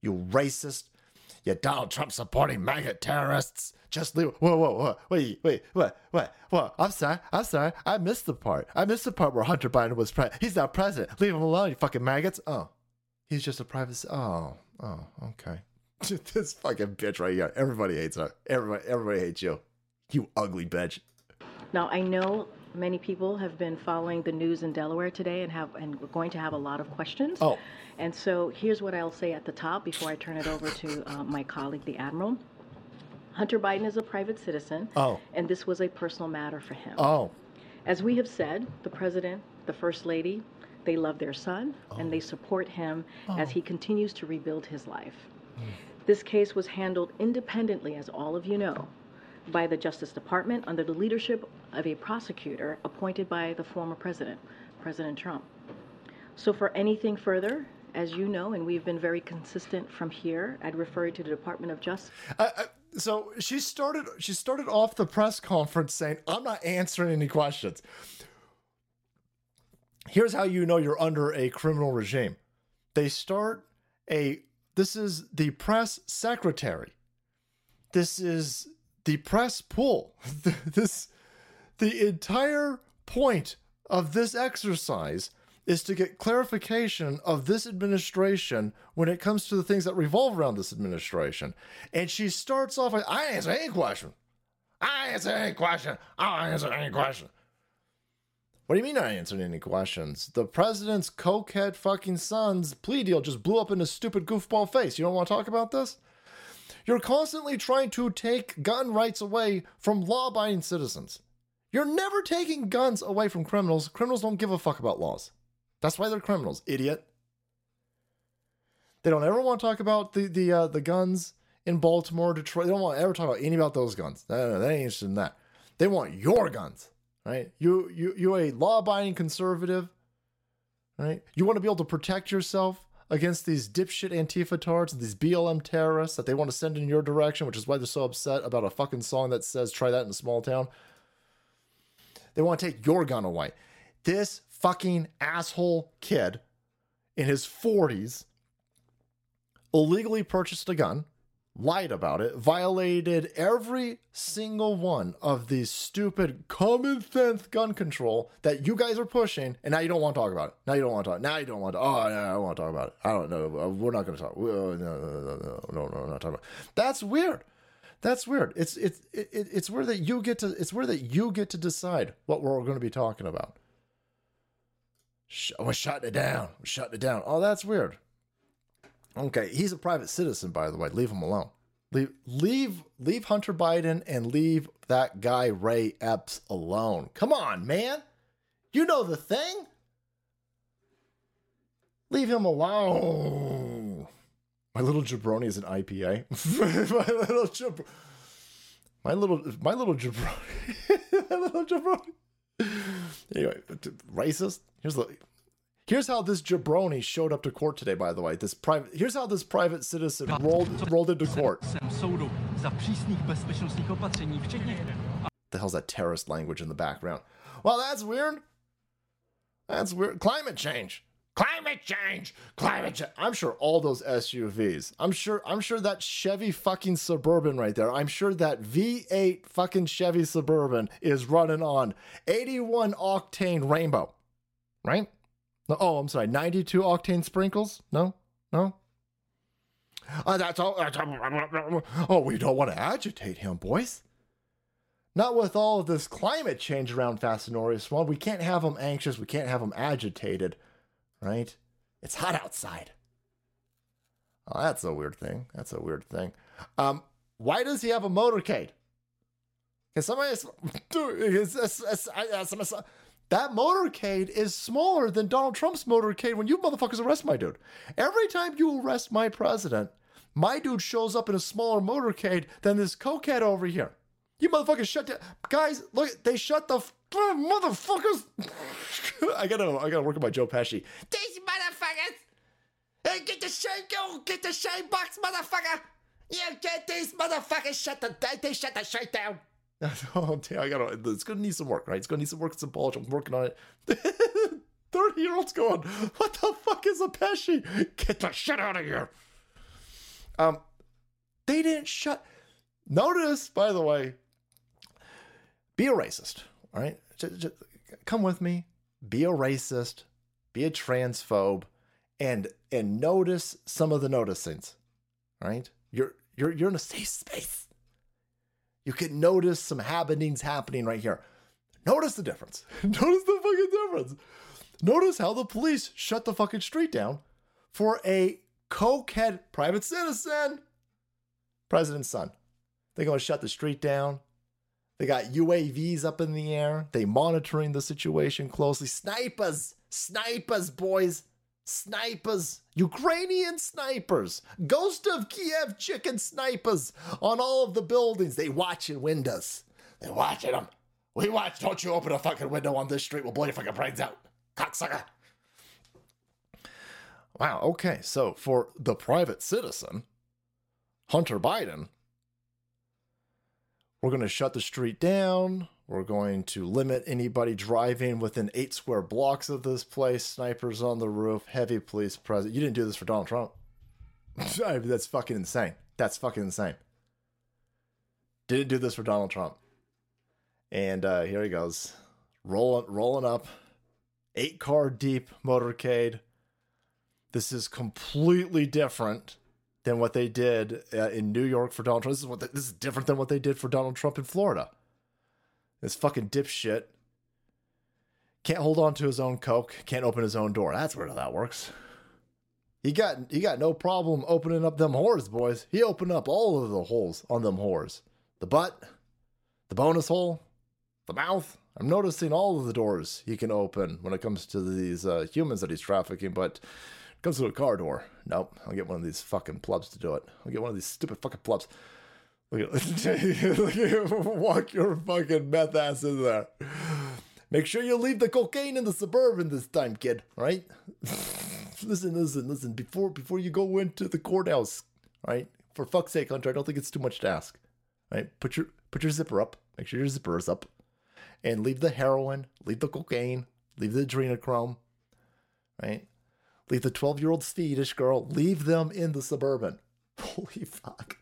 You racist. You Donald Trump supporting maggot terrorists. Just leave. Whoa, whoa, whoa. Wait, wait, what, what, what? I'm sorry. I'm sorry. I missed the part. I missed the part where Hunter Biden was president. He's not president. Leave him alone, you fucking maggots. Oh, he's just a private. Oh, oh, okay. this fucking bitch right here. Everybody hates her. Everybody, everybody hates you. You ugly bitch. Now, I know many people have been following the news in Delaware today and have and we're going to have a lot of questions. Oh. And so here's what I'll say at the top before I turn it over to uh, my colleague, the Admiral. Hunter Biden is a private citizen. Oh. And this was a personal matter for him. Oh. As we have said, the president, the first lady, they love their son and they oh. support him oh. as Oh. he continues to rebuild his life. Hmm. This case was handled independently, as all of you know. by the Justice Department under the leadership of a prosecutor appointed by the former president, President Trump. So, for anything further, as you know, and we've been very consistent from here, I'd refer you to the Department of Justice. I, I, so she started. She started off the press conference saying, "I'm not answering any questions." Here's how you know you're under a criminal regime. They start a. This is the press secretary. This is the press pool. this, the entire point of this exercise is to get clarification of this administration when it comes to the things that revolve around this administration. And she starts off I answer any question. I answer any question. I answer any question. What do you mean I answered any questions? The president's cokehead fucking son's plea deal just blew up in his stupid goofball face. You don't want to talk about this? You're constantly trying to take gun rights away from law abiding citizens. You're never taking guns away from criminals. Criminals don't give a fuck about laws. That's why they're criminals, idiot. They don't ever want to talk about the the uh, the guns in Baltimore, Detroit. They don't want to ever talk about any about those guns. They ain't interested in that. They want your guns, right? You you you a law-abiding conservative, right? You want to be able to protect yourself against these dipshit Antifa tards and these BLM terrorists that they want to send in your direction, which is why they're so upset about a fucking song that says "Try that in a small town." They want to take your gun away. This fucking asshole kid in his 40s illegally purchased a gun, lied about it, violated every single one of these stupid common sense gun control that you guys are pushing, and now you don't want to talk about it. Now you don't want to talk. Now you don't want to. Oh, yeah, I want to talk about it. I don't know. Uh, we're not going to talk. Oh, no, no, no, no, no, not talking about. It. That's weird. That's weird. It's it's it, it's where that you get to. It's where that you get to decide what we're going to be talking about. Oh, we're shutting it down. We're shutting it down. Oh, that's weird. Okay, he's a private citizen, by the way. Leave him alone. Leave, leave, leave Hunter Biden and leave that guy Ray Epps alone. Come on, man. You know the thing. Leave him alone. My little jabroni is an IPA. my little jab- my little my little jabroni. my little jabroni. Anyway, uh, racist. Here's the Here's how this jabroni showed up to court today, by the way. This private here's how this private citizen rolled rolled into court. The hell's that terrorist language in the background? Well, that's weird. That's weird. Climate change. Climate change. Climate change. I'm sure all those SUVs. I'm sure I'm sure that Chevy fucking Suburban right there. I'm sure that V8 fucking Chevy Suburban is running on 81 octane rainbow. Right? Oh, I'm sorry. 92 octane sprinkles? No? No? Uh, that's all. Oh, we don't want to agitate him, boys. Not with all of this climate change around Furious One. We can't have him anxious. We can't have him agitated, right? It's hot outside. Oh, that's a weird thing. That's a weird thing. Um, why does he have a motorcade? Can somebody do? Can somebody, that motorcade is smaller than Donald Trump's motorcade when you motherfuckers arrest my dude. Every time you arrest my president, my dude shows up in a smaller motorcade than this cokehead over here. You motherfuckers shut down. Guys, look, they shut the f- motherfuckers. I gotta, I gotta work on my Joe Pesci. These motherfuckers. Hey, get the shame, go get the shame box, motherfucker. You get these motherfuckers shut the, they shut the shit down. oh damn, I gotta it's gonna need some work, right? It's gonna need some work, some polish. I'm working on it. 30 year olds going, what the fuck is a Pesci? Get the shit out of here. Um they didn't shut notice, by the way, be a racist. All right. Just, just, come with me. Be a racist, be a transphobe, and and notice some of the noticings. Right? You're you're you're in a safe space you can notice some happenings happening right here. Notice the difference. notice the fucking difference. Notice how the police shut the fucking street down for a cokehead private citizen, president's son. They're going to shut the street down. They got UAVs up in the air. They monitoring the situation closely. Snipers, snipers, boys. Snipers, Ukrainian snipers, Ghost of Kiev chicken snipers on all of the buildings. They watching windows. They watching them. We watch. Don't you open a fucking window on this street. We'll blow your fucking brains out. Cocksucker. Wow. Okay. So for the private citizen, Hunter Biden, we're going to shut the street down. We're going to limit anybody driving within eight square blocks of this place. Snipers on the roof, heavy police presence. You didn't do this for Donald Trump. That's fucking insane. That's fucking insane. Didn't do this for Donald Trump. And uh, here he goes, rolling, rolling up, eight car deep motorcade. This is completely different than what they did uh, in New York for Donald Trump. This is what they, this is different than what they did for Donald Trump in Florida. This fucking dipshit can't hold on to his own coke, can't open his own door. That's where that works. He got he got no problem opening up them whores, boys. He opened up all of the holes on them whores. The butt, the bonus hole, the mouth. I'm noticing all of the doors he can open when it comes to these uh, humans that he's trafficking, but it comes to a car door. Nope. I'll get one of these fucking plebs to do it. I'll get one of these stupid fucking plebs. Look at, look at walk your fucking meth ass in there. Make sure you leave the cocaine in the suburban this time, kid. Right? listen, listen, listen. Before before you go into the courthouse, right? For fuck's sake, Hunter, I don't think it's too much to ask. Right? Put your put your zipper up. Make sure your zipper is up, and leave the heroin, leave the cocaine, leave the adrenochrome. Right? Leave the twelve year old Swedish girl. Leave them in the suburban. Holy fuck.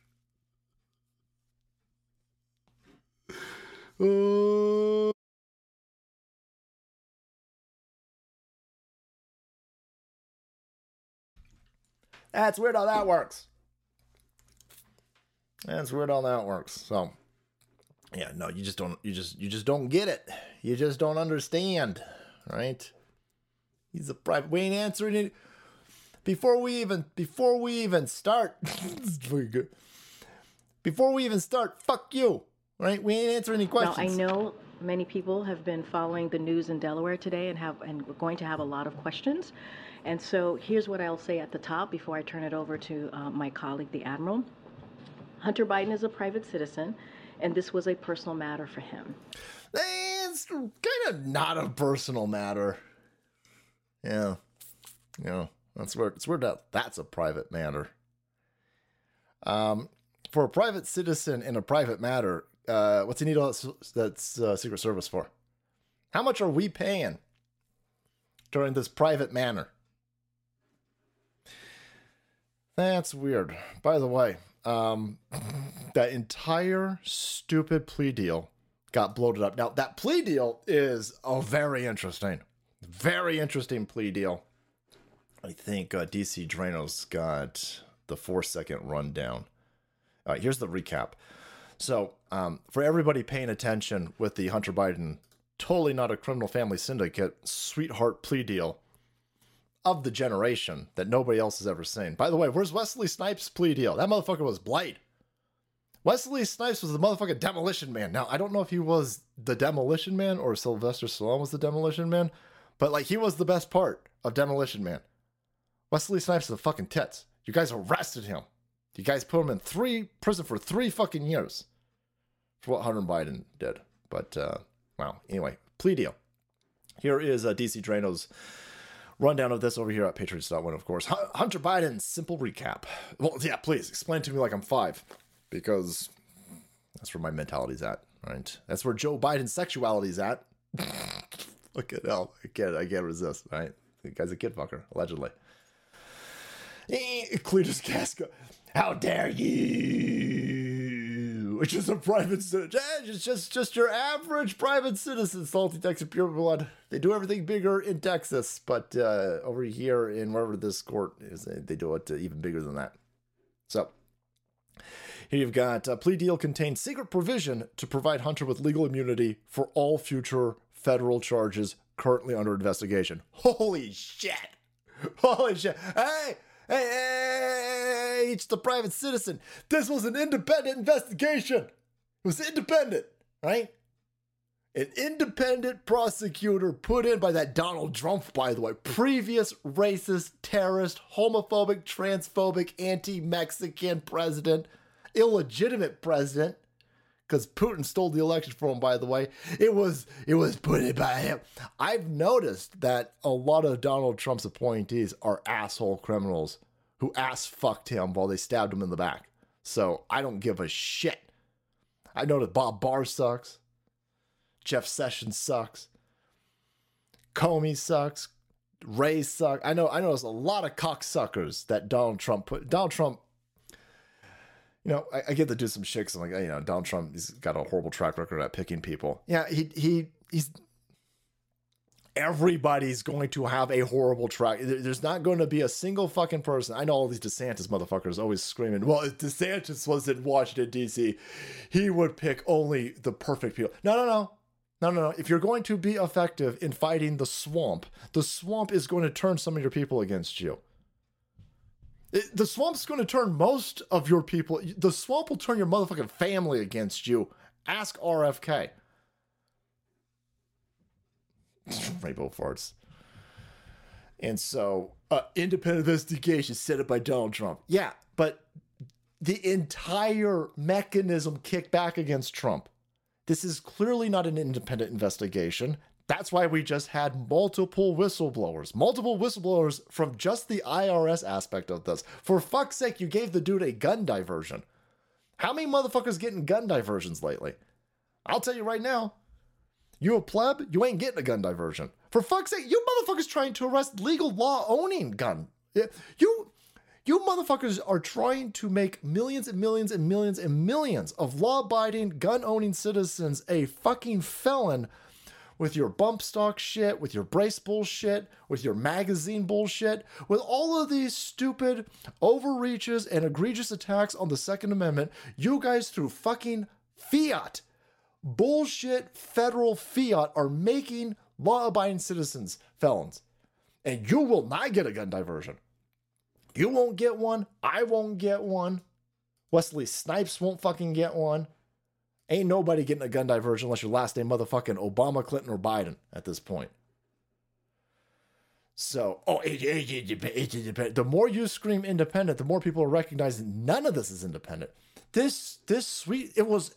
Uh... That's weird how that works. That's weird how that works. So, yeah, no, you just don't. You just you just don't get it. You just don't understand, right? He's a private. We ain't answering it before we even before we even start. before we even start, fuck you, right? We ain't answering any questions. Now, I know many people have been following the news in Delaware today and have and we're going to have a lot of questions. And so here's what I'll say at the top before I turn it over to uh, my colleague, the Admiral. Hunter Biden is a private citizen, and this was a personal matter for him. It's kind of not a personal matter. Yeah, yeah, that's where it's where that that's a private matter. Um, for a private citizen in a private matter, uh, what's he need all that's, uh, Secret Service for? How much are we paying during this private manner? That's weird. By the way, um, that entire stupid plea deal got bloated up. Now, that plea deal is a very interesting, very interesting plea deal. I think uh, DC Draino's got the four second rundown. All right, here's the recap. So, um, for everybody paying attention with the Hunter Biden, totally not a criminal family syndicate, sweetheart plea deal of the generation that nobody else has ever seen. By the way, where's Wesley Snipes' plea deal? That motherfucker was blight. Wesley Snipes was the motherfucking demolition man. Now, I don't know if he was the demolition man or Sylvester Stallone was the demolition man, but like he was the best part of Demolition Man. Wesley Snipes is the fucking tits. You guys arrested him. You guys put him in three prison for three fucking years for what Hunter Biden did. But uh, wow. Anyway, plea deal. Here is uh, DC Draino's rundown of this over here at Patriots.win, of course. Hunter Biden's simple recap. Well, yeah, please explain to me like I'm five, because that's where my mentality's at, right? That's where Joe Biden's sexuality's at. Look at hell. I can't, I can't resist, right? The guy's a kid fucker, allegedly. Cletus Casca. How dare you? Which is a private citizen. It's just, just your average private citizen, salty Texas pure blood. They do everything bigger in Texas, but uh, over here in wherever this court is, they do it uh, even bigger than that. So here you've got a plea deal contains secret provision to provide Hunter with legal immunity for all future federal charges currently under investigation. Holy shit! Holy shit! Hey, Hey, hey, it's the private citizen. This was an independent investigation. It was independent, right? An independent prosecutor put in by that Donald Trump, by the way, previous racist, terrorist, homophobic, transphobic, anti Mexican president, illegitimate president, because Putin stole the election from him, by the way. It was it was put in by him. I've noticed that a lot of Donald Trump's appointees are asshole criminals who ass fucked him while they stabbed him in the back. So I don't give a shit. I know that Bob Barr sucks. Jeff Sessions sucks. Comey sucks. Wray sucks. I know. I know. There's a lot of cocksuckers that Donald Trump put. Donald Trump. You know, I, I get to do some shit 'cause I'm like, you know, Donald Trump. He's got a horrible track record at picking people. Yeah, he he he's. Everybody's going to have a horrible track. There's not going to be a single fucking person. I know all these DeSantis motherfuckers always screaming, well, if DeSantis was in Washington, D.C., he would pick only the perfect people. No, no, no. No, no, no. If you're going to be effective in fighting the swamp, the swamp is going to turn some of your people against you. It- the swamp's going to turn most of your people. The swamp will turn your motherfucking family against you. Ask RFK. Rainbow farts. And so, uh, independent investigation set up by Donald Trump. Yeah, but the entire mechanism kicked back against Trump. This is clearly not an independent investigation. That's why we just had multiple whistleblowers, multiple whistleblowers from just the IRS aspect of this. For fuck's sake, you gave the dude a gun diversion. How many motherfuckers getting gun diversions lately? I'll tell you right now. You a pleb, you ain't getting a gun diversion. For fuck's sake, you motherfuckers trying to arrest legal law owning gun. You you motherfuckers are trying to make millions and millions and millions and millions of law abiding, gun owning citizens a fucking felon with your bump stock shit, with your brace bullshit, with your magazine bullshit, with all of these stupid overreaches and egregious attacks on the Second Amendment. You guys, through fucking fiat, bullshit federal fiat, are making law abiding citizens felons. And you will not get a gun diversion. You won't get one. I won't get one. Wesley Snipes won't fucking get one. Ain't nobody getting a gun diversion unless your last name motherfucking Obama, Clinton, or Biden at this point. So, oh, it, it, it, it, it the more you scream independent, the more people are recognizing none of this is independent. This, this sweet, it was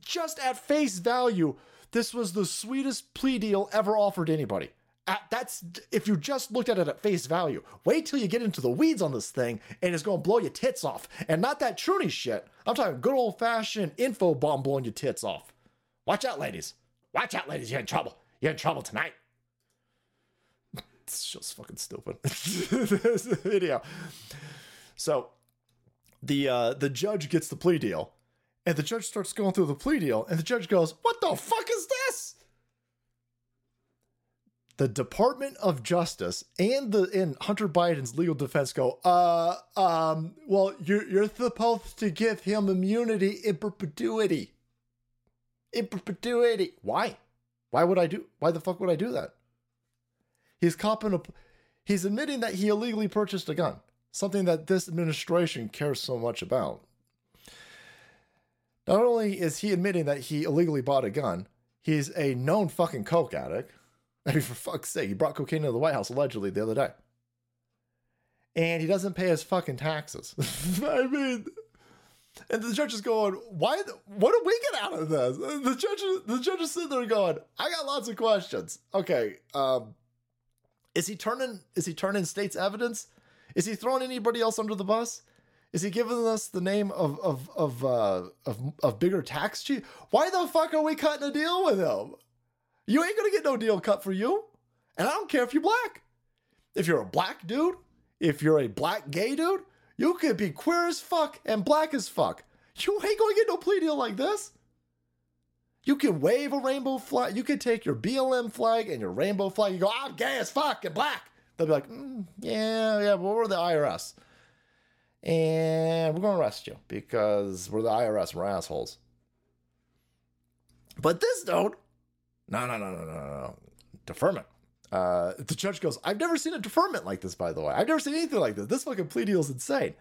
just at face value. This was the sweetest plea deal ever offered to anybody. At, that's if you just looked at it at face value. Wait till you get into the weeds on this thing, and it's gonna blow your tits off. And not that Trudy shit. I'm talking good old fashioned info bomb blowing your tits off. Watch out, ladies. Watch out, ladies. You're in trouble. You're in trouble tonight. It's just fucking stupid. this video. So the uh, the judge gets the plea deal, and the judge starts going through the plea deal, and the judge goes, "What the fuck is this?" The Department of Justice and the and Hunter Biden's legal defense go, uh, um, well, you're you're supposed to give him immunity in perpetuity. In perpetuity. Why? Why would I do? Why the fuck would I do that? He's copping a. He's admitting that he illegally purchased a gun, something that this administration cares so much about. Not only is he admitting that he illegally bought a gun, he's a known fucking coke addict. I mean, for fuck's sake, he brought cocaine into the White House allegedly the other day. And he doesn't pay his fucking taxes. I mean, and the judge is going, "Why? What do we get out of this?" The judge, the judge is sitting there going, "I got lots of questions." Okay, um, is he turning? Is he turning state's evidence? Is he throwing anybody else under the bus? Is he giving us the name of of of uh, of, of bigger tax chief? Why the fuck are we cutting a deal with him? You ain't gonna get no deal cut for you. And I don't care if you're black. If you're a black dude, if you're a black gay dude, you could be queer as fuck and black as fuck. You ain't gonna get no plea deal like this. You can wave a rainbow flag. You can take your BLM flag and your rainbow flag. You go, I'm gay as fuck and black. They'll be like, mm, yeah, yeah, but we're the IRS. And we're gonna arrest you because we're the IRS. We're assholes. But this dude, no, no, no, no, no, no. Deferment. Uh, the judge goes, I've never seen a deferment like this, by the way. I've never seen anything like this. This fucking plea deal is insane.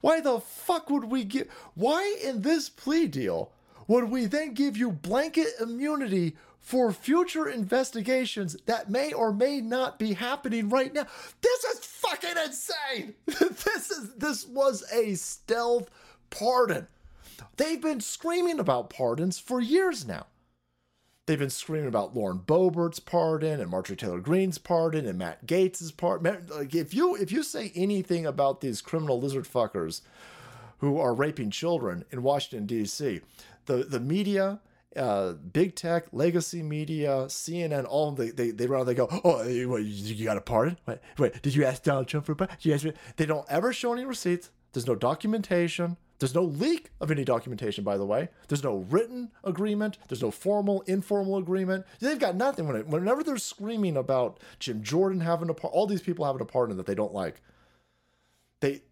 Why the fuck would we get. Why in this plea deal would we then give you blanket immunity for future investigations that may or may not be happening right now? This is fucking insane. this is this was a stealth pardon. They've been screaming about pardons for years now. They've been screaming about Lauren Boebert's pardon and Marjorie Taylor Greene's pardon and Matt Gaetz's pardon. Like if you if you say anything about these criminal lizard fuckers who are raping children in Washington D.C., the the media, uh, big tech, legacy media, CNN, all they they they run. They go, oh, wait, you got a pardon? Wait, wait, did you ask Donald Trump for a pardon? Did you ask me? They don't ever show any receipts. There's no documentation. There's no leak of any documentation, by the way. There's no written agreement. There's no formal, informal agreement. They've got nothing. Whenever they're screaming about Jim Jordan having a part, all these people having a pardon that they don't like, they,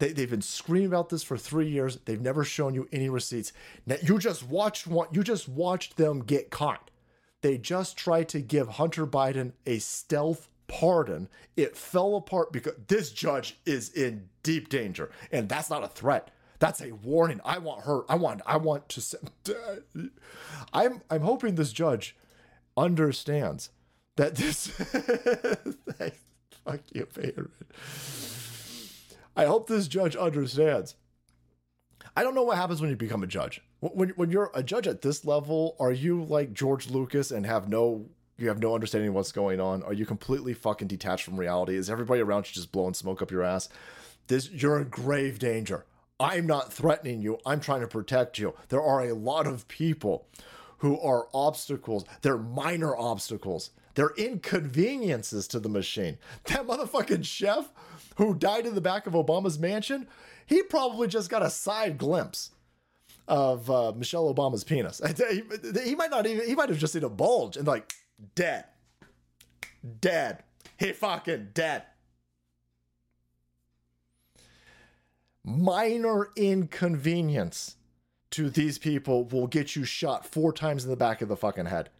they they've been screaming about this for three years. They've never shown you any receipts. Now you just watched one. You just watched them get caught. They just tried to give Hunter Biden a stealth pardon. It fell apart because this judge is in deep danger, and that's not a threat. That's a warning. I want her. I want. I want to. I'm. I'm hoping this judge understands that this. fuck you, favorite. I hope this judge understands. I don't know what happens when you become a judge. When when you're a judge at this level, are you like George Lucas and have no you have no understanding of what's going on? Are you completely fucking detached from reality? Is everybody around you just blowing smoke up your ass? This you're in grave danger. I'm not threatening you. I'm trying to protect you. There are a lot of people who are obstacles. They're minor obstacles. They're inconveniences to the machine. That motherfucking chef who died in the back of Obama's mansion, he probably just got a side glimpse of uh, Michelle Obama's penis. He, he might not even, he might have just seen a bulge and like, dead. Dead. He fucking dead. Minor inconvenience to these people will get you shot four times in the back of the fucking head.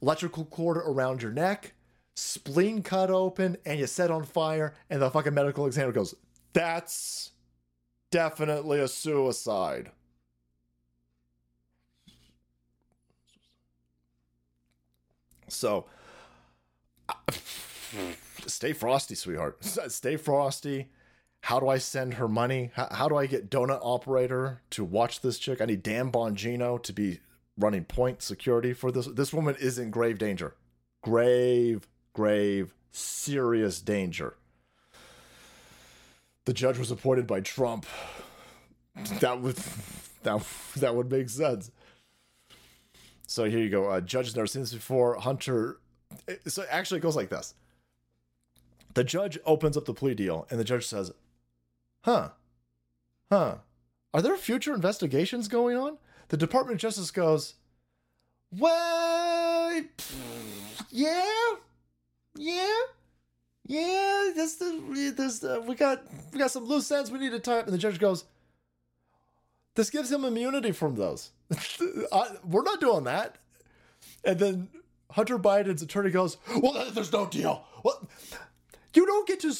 Electrical cord around your neck, spleen cut open, and you set on fire, and the fucking medical examiner goes, That's definitely a suicide. So, uh, stay frosty, sweetheart. Stay frosty how do I send her money? How, how, do I get Donut Operator to watch this chick? I need Dan Bongino to be running point security for this. This woman is in grave danger. Grave, grave, serious danger. The judge was appointed by Trump. That would that that would make sense. So here you go. Uh, judge never seen this before. Hunter. So actually, it goes like this. The judge opens up the plea deal, and the judge says, Huh. Huh. Are there future investigations going on? The Department of Justice goes, Well, yeah, yeah, yeah. This, this, uh, we got, we got some loose ends we need to tie up. And the judge goes, This gives him immunity from those. I, we're not doing that. And then Hunter Biden's attorney goes, Well, there's no deal. What? You don't get to.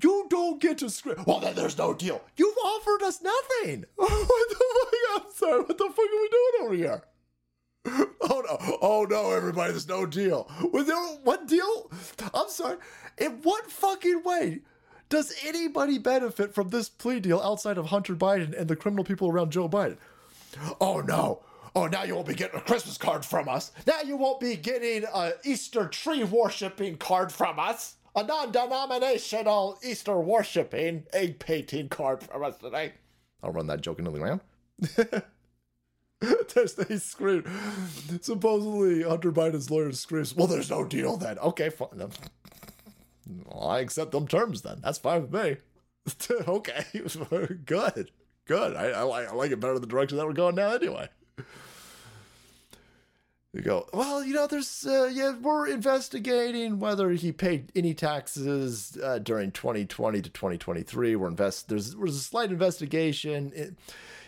You don't get to script. Well, then there's no deal. You've offered us nothing. what the fuck? I'm sorry. What the fuck are we doing over here? Oh no! Oh no! Everybody, there's no deal. Was there what deal? I'm sorry. In what fucking way does anybody benefit from this plea deal outside of Hunter Biden and the criminal people around Joe Biden? Oh no! Oh, now you won't be getting a Christmas card from us. Now you won't be getting a Easter tree worshiping card from us a non-denominational Easter worshiping egg painting card from us today. I'll run that joke into the ground. they screamed. Supposedly, Hunter Biden's lawyer screams, Well, there's no deal then. Okay, fine. Well, I accept them terms then. That's fine with me. okay, good. Good. I, I, I like it better the direction that we're going now anyway. You go, well, you know, there's, uh, yeah, we're investigating whether he paid any taxes uh, during 2020 to 2023. We're invest, there's, there's a slight investigation in,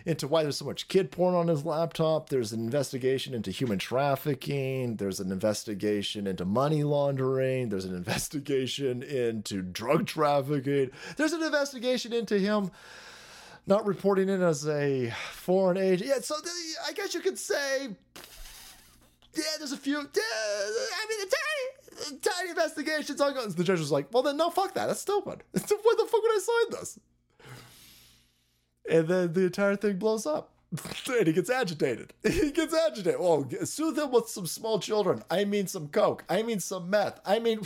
into why there's so much kid porn on his laptop. There's an investigation into human trafficking. There's an investigation into money laundering. There's an investigation into drug trafficking. There's an investigation into him not reporting in as a foreign agent. Yeah, so the, I guess you could say, yeah, there's a few. Yeah, I mean, a tiny, tiny investigations ongoing. The judge was like, well, then no, fuck that. That's stupid. Why the fuck would I sign this? And then the entire thing blows up. and he gets agitated. He gets agitated. Oh, soothe him with some small children. I mean, some coke. I mean, some meth. I mean,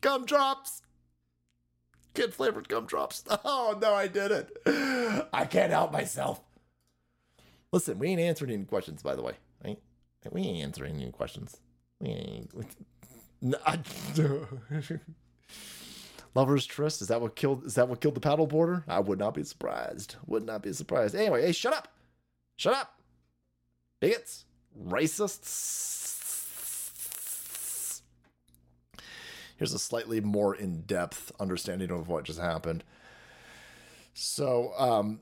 gumdrops. Kid flavored gumdrops. Oh, no, I did it. I can't help myself. Listen, we ain't answering any questions, by the way. We ain't answering any questions. We ain't. No, I- Lover's tryst. Is that what killed? Is that what killed the paddle boarder? I would not be surprised. Would not be surprised. Anyway, hey, shut up, shut up, bigots, racists. Here's a slightly more in-depth understanding of what just happened. So, um,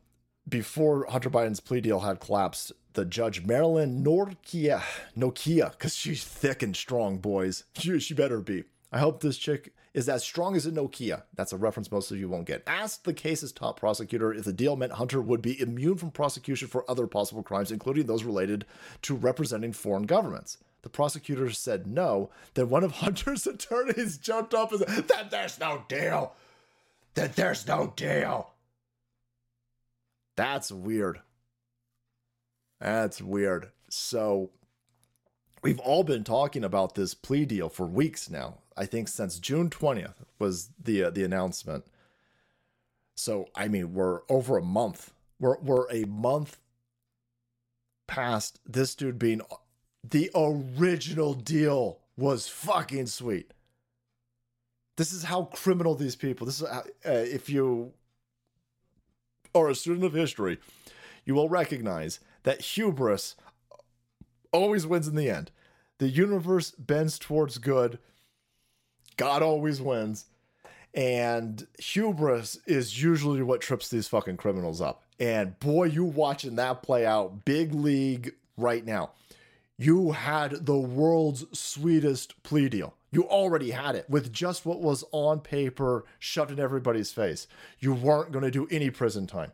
before Hunter Biden's plea deal had collapsed, the judge Marilyn Noreika, Nokia, because she's thick and strong, boys. She, she better be. I hope this chick is as strong as a Nokia. That's a reference most of you won't get. Asked the case's top prosecutor if the deal meant Hunter would be immune from prosecution for other possible crimes, including those related to representing foreign governments. The prosecutor said no. Then one of Hunter's attorneys jumped up and said, That there's no deal. That there's no deal. That's weird. That's weird. So we've all been talking about this plea deal for weeks now. I think since June 20th was the uh, the announcement. So I mean, we're over a month. We're we're a month past this dude being the original deal was fucking sweet. This is how criminal these people. This is how, uh, if you are a student of history, you will recognize that hubris always wins in the end. The universe bends towards good. God always wins. And hubris is usually what trips these fucking criminals up. And boy, you watching that play out big league right now. You had the world's sweetest plea deal. You already had it with just what was on paper shoved in everybody's face. You weren't going to do any prison time.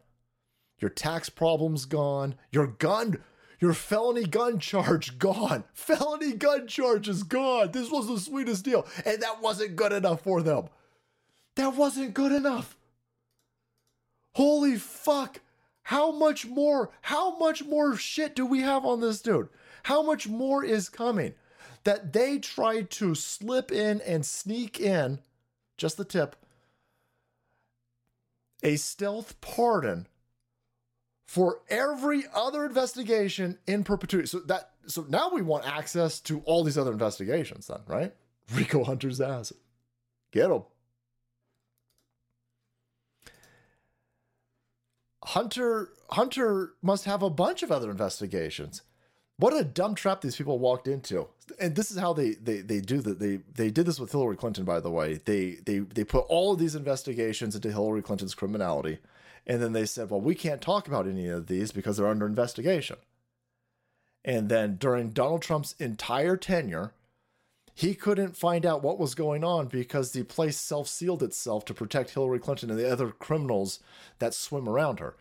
Your tax problem's gone. Your gun, your felony gun charge gone. Felony gun charge is gone. This was the sweetest deal. And that wasn't good enough for them. That wasn't good enough. Holy fuck. How much more? How much more shit do we have on this dude? How much more is coming? That they tried to slip in and sneak in, just the tip, a stealth pardon for every other investigation in perpetuity. So that so now we want access to all these other investigations then, right? Rico Hunter's ass. Get him. Hunter Hunter must have a bunch of other investigations. What a dumb trap these people walked into. And this is how they they they do that. They they did this with Hillary Clinton, by the way. They they they put all of these investigations into Hillary Clinton's criminality. And then they said, well, we can't talk about any of these because they're under investigation. And then during Donald Trump's entire tenure, he couldn't find out what was going on because the place self sealed itself to protect Hillary Clinton and the other criminals that swim around her.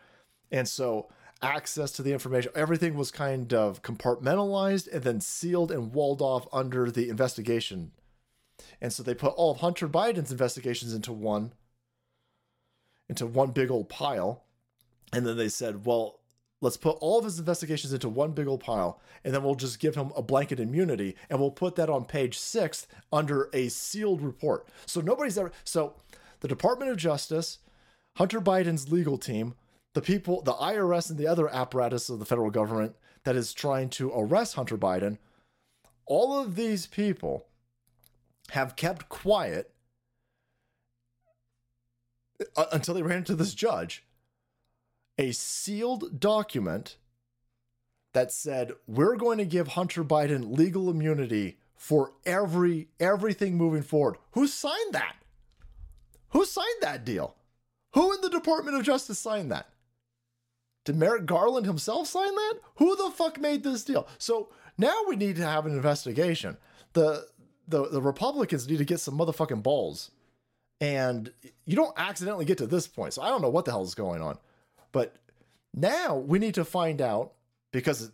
And so, access to the information, everything was kind of compartmentalized and then sealed and walled off under the investigation. And so, they put all of Hunter Biden's investigations into one into one big old pile. And then they said, well, let's put all of his investigations into one big old pile, and then we'll just give him a blanket immunity, and we'll put that on page six under a sealed report. So nobody's ever. So the Department of Justice, Hunter Biden's legal team, the people, the IRS, and the other apparatus of the federal government that is trying to arrest Hunter Biden, all of these people have kept quiet uh, until they ran into this judge a sealed document that said we're going to give Hunter Biden legal immunity for every everything moving forward. Who signed that? Who signed that deal? Who in the Department of Justice signed that? Did Merrick Garland himself sign that? Who the fuck made this deal? So now we need to have an investigation. The the, the Republicans need to get some motherfucking balls And you don't accidentally get to this point. So I don't know what the hell is going on. But now we need to find out because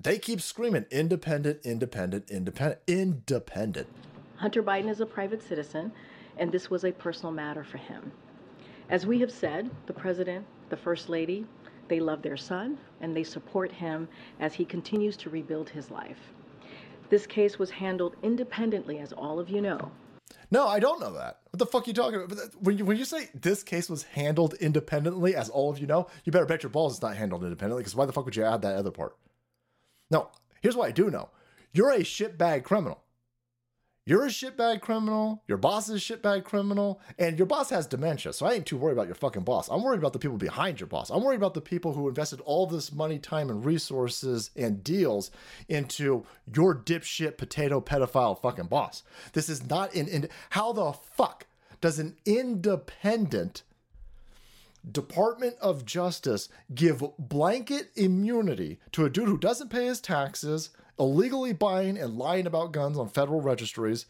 they keep screaming independent, independent, independent, independent. Hunter Biden is a private citizen, and this was a personal matter for him. As we have said, the president, the first lady, they love their son and they support him as he continues to rebuild his life. This case was handled independently, as all of you know. No, I don't know that. What the fuck are you talking about? When you, when you say this case was handled independently, as all of you know, you better bet your balls it's not handled independently because why the fuck would you add that other part? No, here's what I do know. You're a shitbag criminal. You're a shitbag criminal. Your boss is a shitbag criminal. And your boss has dementia. So I ain't too worried about your fucking boss. I'm worried about the people behind your boss. I'm worried about the people who invested all this money, time, and resources and deals into your dipshit potato pedophile fucking boss. This is not in. in how the fuck does an independent Department of Justice give blanket immunity to a dude who doesn't pay his taxes, illegally buying and lying about guns on federal registries,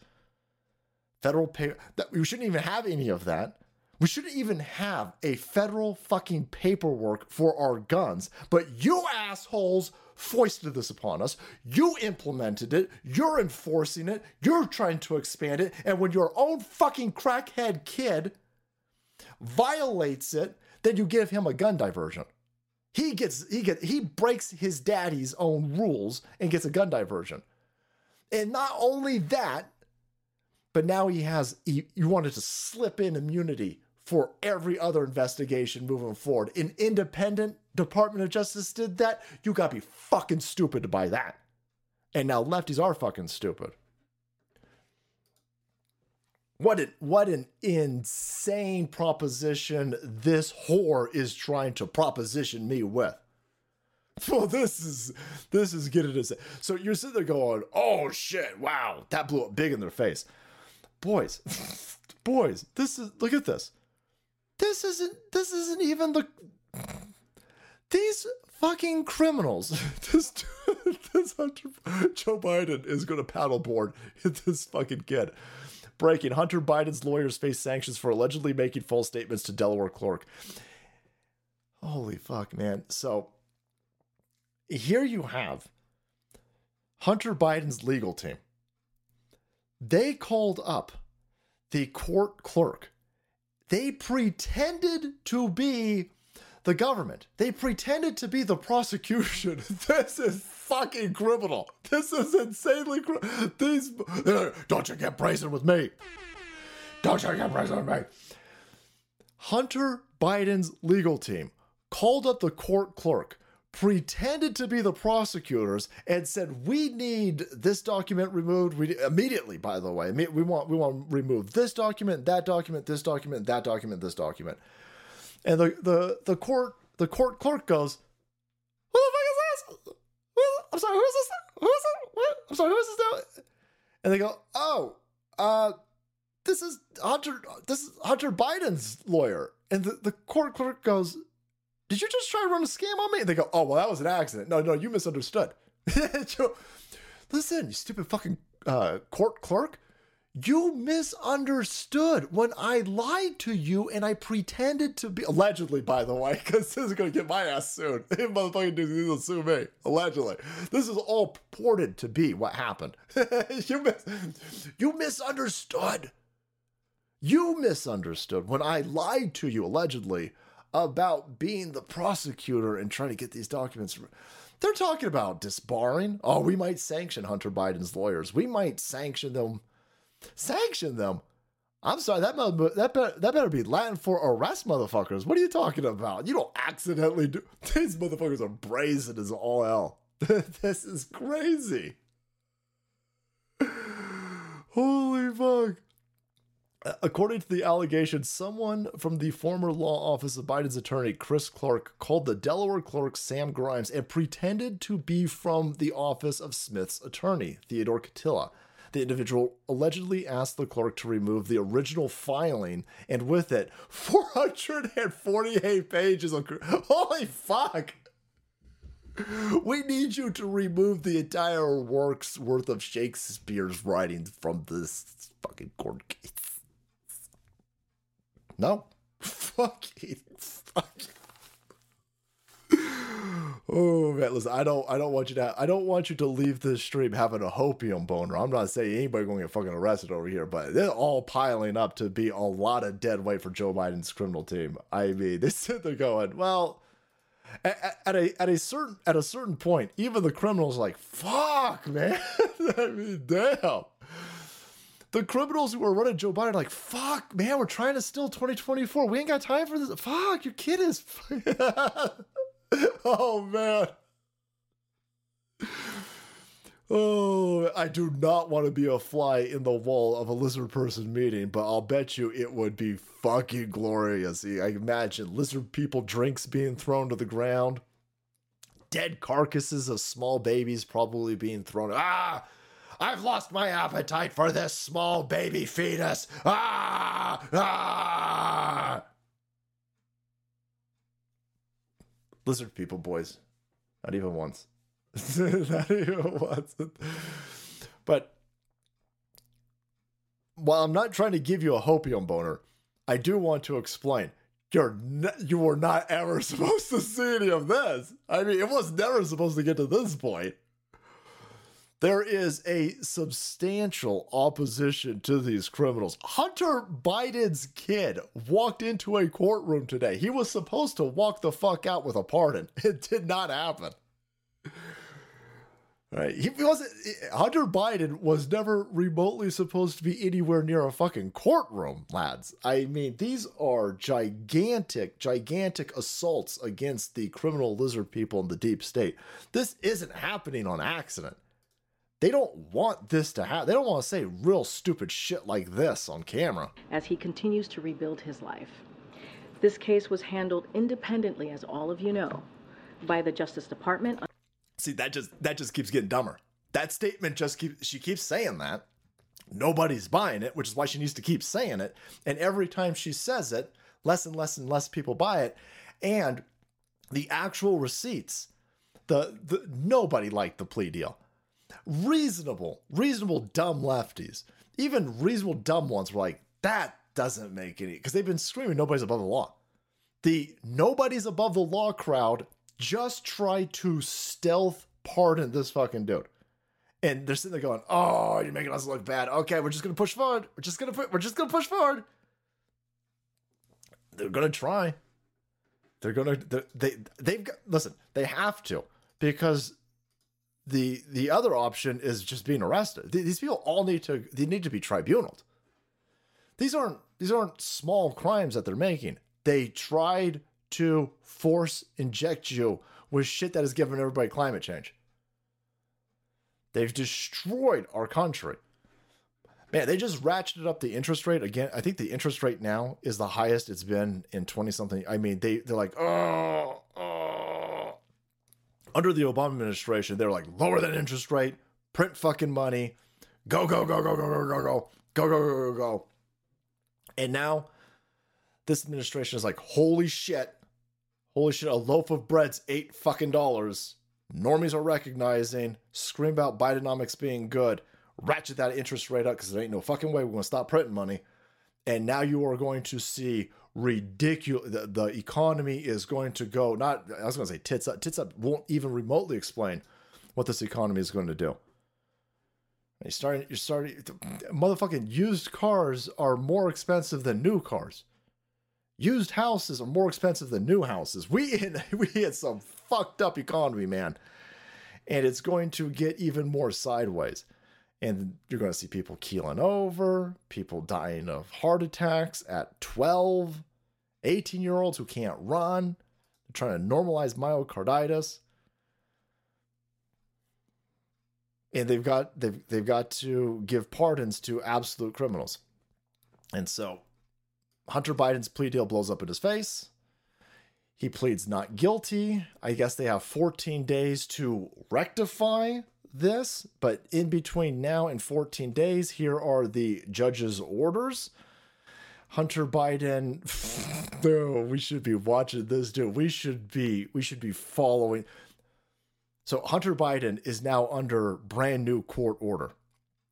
federal pay that we shouldn't even have any of that. We shouldn't even have a federal fucking paperwork for our guns, but you assholes foisted this upon us. You implemented it. You're enforcing it. You're trying to expand it. And when your own fucking crackhead kid violates it, then you give him a gun diversion. He gets he get he breaks his daddy's own rules and gets a gun diversion. And not only that, but now he has you wanted to slip in immunity for every other investigation moving forward. An independent Department of Justice did that. You gotta be fucking stupid to buy that. And now lefties are fucking stupid. What an what an insane proposition this whore is trying to proposition me with. Well, this is this is getting us. So you're sitting there going, "Oh shit! Wow, that blew up big in their face." Boys, boys, this is look at this. This isn't this isn't even the these fucking criminals. This this Joe Biden is going to paddleboard this fucking kid. Breaking Hunter Biden's lawyers face sanctions for allegedly making false statements to Delaware clerk. Holy fuck, man. So here you have Hunter Biden's legal team. They called up the court clerk. They pretended to be the government. They pretended to be the prosecution. This is fucking criminal. This is insanely criminal. These uh, don't you get brazen with me. Don't you get brazen with me. Hunter Biden's legal team called up the court clerk, pretended to be the prosecutors, and said, "We need this document removed. We immediately, by the way, we want we want remove this document, that document, this document, that document, this document." And the the the court the court clerk goes, "Who the fuck is this? I'm sorry, who is this? Who is it? I'm sorry, who is this now?" And they go, "Oh, uh, this is Hunter. This is Hunter Biden's lawyer." And the, the court clerk goes, "Did you just try to run a scam on me?" And they go, "Oh, well, that was an accident. No, no, you misunderstood." Listen, you stupid fucking uh, court clerk. You misunderstood when I lied to you and I pretended to be allegedly, by the way, because this is gonna get my ass sued. Motherfucking dudes will sue me. Allegedly. This is all purported to be what happened. you, mis- you misunderstood. You misunderstood when I lied to you, allegedly, about being the prosecutor and trying to get these documents. They're talking about disbarring. Oh, we might sanction Hunter Biden's lawyers. We might sanction them sanction them. I'm sorry, that that better, that better be Latin for arrest, motherfuckers. What are you talking about? You don't accidentally do. These motherfuckers are brazen as all hell. this is crazy. Holy fuck. According to the allegation, someone from the former law office of Biden's attorney, Chris Clark, called the Delaware clerk Sam Grimes and pretended to be from the office of Smith's attorney, Theodore Kittila. The individual allegedly asked the clerk to remove the original filing and with it 448 pages of. Holy fuck! We need you to remove the entire work's worth of Shakespeare's writings from this fucking court case. No. Fucking fuck. Oh man, listen, I don't I don't want you to I don't want you to leave this stream having a hopium boner. I'm not saying anybody gonna get fucking arrested over here, but they're all piling up to be a lot of dead weight for Joe Biden's criminal team. I mean, they sit there going, well, at, at a at a certain at a certain point, even the criminals like, fuck, man. I mean, damn. The criminals who are running Joe Biden like, fuck, man, we're trying to steal 2024. We ain't got time for this. Fuck, your kid is. oh man. Oh, I do not want to be a fly in the wall of a lizard person meeting, but I'll bet you it would be fucking glorious. I imagine lizard people drinks being thrown to the ground, dead carcasses of small babies probably being thrown. Ah, I've lost my appetite for this small baby fetus. Ah, ah. Lizard people, boys. Not even once. Not even once. But while I'm not trying to give you a hopium boner, I do want to explain. You're you were not ever supposed to see any of this. I mean, it was never supposed to get to this point. There is a substantial opposition to these criminals. Hunter Biden's kid walked into a courtroom today. He was supposed to walk the fuck out with a pardon. It did not happen. Right. He wasn't Hunter Biden was never remotely supposed to be anywhere near a fucking courtroom, lads. I mean, these are gigantic, gigantic assaults against the criminal lizard people in the deep state. This isn't happening on accident. They don't want this to happen. They don't want to say real stupid shit like this on camera. As he continues to rebuild his life. This case was handled independently, as all of you know, by the Justice Department. See, that just that just keeps getting dumber. That statement just keeps she keeps saying that. Nobody's buying it, which is why she needs to keep saying it. And every time she says it, less and less and less people buy it. And the actual receipts, the, the nobody liked the plea deal. Reasonable, reasonable dumb lefties, even reasonable dumb ones were like, that doesn't make any because they've been screaming nobody's above the law. The nobody's above the law crowd just tried to stealth pardon this fucking dude. And they're sitting there going, "Oh, you're making us look bad. Okay, we're just gonna push forward. We're just gonna put. We're just gonna push forward." They're gonna try. They're gonna. They're, they they've got. Listen, they have to because the the other option is just being arrested. These people all need to. They need to be tribunaled. These aren't. These aren't small crimes that they're making. They tried to force inject you with shit that has given everybody climate change. They've destroyed our country. Man, they just ratcheted up the interest rate again. I think the interest rate now is the highest it's been in 20 something. I mean, they, they're like, oh, oh. Under the Obama administration, they're like, lower that interest rate, print fucking money, go, go, go, go, go, go, go, go, go, go, go, go, go. And now this administration is like, holy shit, holy shit, a loaf of bread's eight fucking dollars. Normies are recognizing, scream about Bidenomics being good, ratchet that interest rate up because there ain't no fucking way we're to stop printing money. And now you are going to see ridiculous. The, the economy is going to go, not, I was going to say tits up. Tits up won't even remotely explain what this economy is going to do. You're starting, you're starting, motherfucking used cars are more expensive than new cars. Used houses are more expensive than new houses. We in, we had some fucked up economy, man. And it's going to get even more sideways. And you're going to see people keeling over, people dying of heart attacks at 12, 18 year olds who can't run. They're trying to normalize myocarditis. And they've got they've they've got to give pardons to absolute criminals. And so Hunter Biden's plea deal blows up in his face. He pleads not guilty. I guess they have 14 days to rectify this, but in between now and 14 days, here are the judge's orders. Hunter Biden, no, we should be watching this dude. We should be, we should be following. So Hunter Biden is now under brand new court order.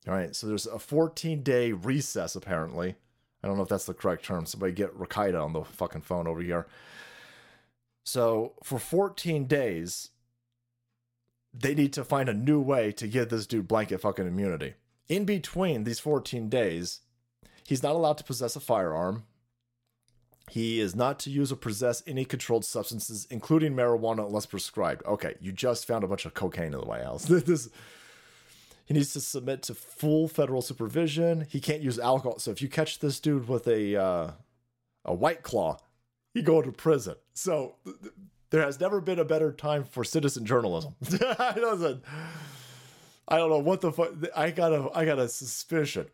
All right, so there's a 14 day recess apparently I don't know if that's the correct term. Somebody get Rekieta on the fucking phone over here. So for 14 days, they need to find a new way to give this dude blanket fucking immunity. In between these 14 days, he's not allowed to possess a firearm. He is not to use or possess any controlled substances, including marijuana, unless prescribed. Okay, you just found a bunch of cocaine in the White House. this, he needs to submit to full federal supervision. He can't use alcohol. So if you catch this dude with a uh, a white claw, he go to prison. So there has never been a better time for citizen journalism. I don't know what the fuck. I got a I got a suspicion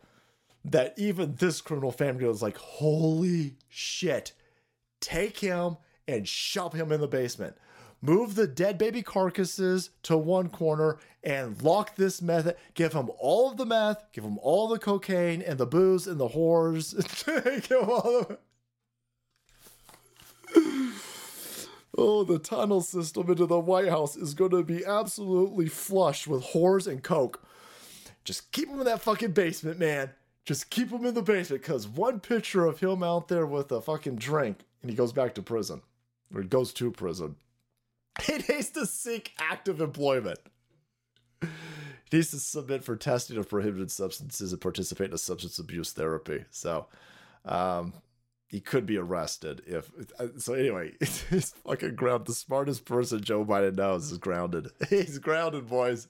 that even this criminal family was like, holy shit, take him and shove him in the basement. Move the dead baby carcasses to one corner and lock this meth. Give him all of the meth, give him all the cocaine and the booze and the whores. give him all the. Oh, the tunnel system into the White House is going to be absolutely flush with whores and coke. Just keep him in that fucking basement, man. Just keep him in the basement because one picture of him out there with a fucking drink and he goes back to prison or he goes to prison. He needs to seek active employment. He needs to submit for testing of prohibited substances and participate in a substance abuse therapy. So, um, he could be arrested if. So anyway, he's fucking grounded. The smartest person Joe Biden knows is grounded. He's grounded, boys.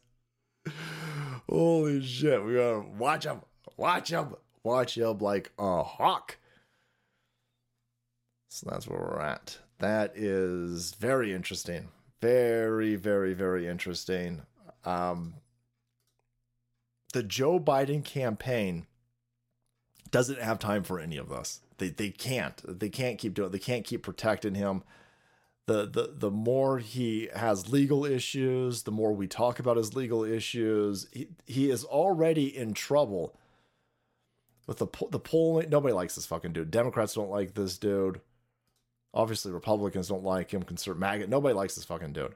Holy shit! We gotta watch him. Watch him. Watch him like a hawk. So that's where we're at. That is very interesting. Very, very, very interesting. Um, the Joe Biden campaign doesn't have time for any of this. They they can't. They can't keep doing. It. They can't keep protecting him. The, the the more he has legal issues, the more we talk about his legal issues. He he is already in trouble with the the polling. Nobody likes this fucking dude. Democrats don't like this dude. Obviously, Republicans don't like him. Conservative maggot. Nobody likes this fucking dude.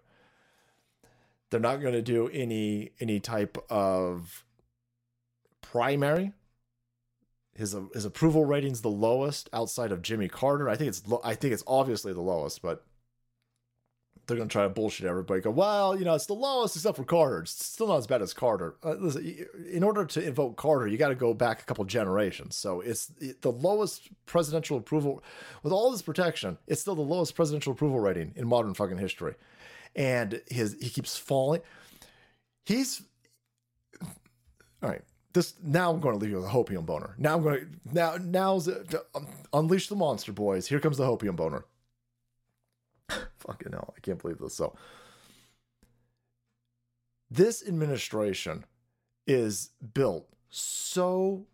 They're not going to do any any type of primary. His his approval rating's the lowest outside of Jimmy Carter. I think it's I think it's obviously the lowest, but they're going to try to bullshit everybody. Go, well, you know, it's the lowest except for Carter. It's still not as bad as Carter. Uh, listen, in order to invoke Carter, you got to go back a couple generations. So it's it, the lowest presidential approval with all this protection. It's still the lowest presidential approval rating in modern fucking history, and his he keeps falling. He's all right. This now I'm going to leave you with a hopium boner. Now I'm going to now now's um, unleash the monster boys. Here comes the hopium boner. Fucking hell, I can't believe this. So, this administration is built so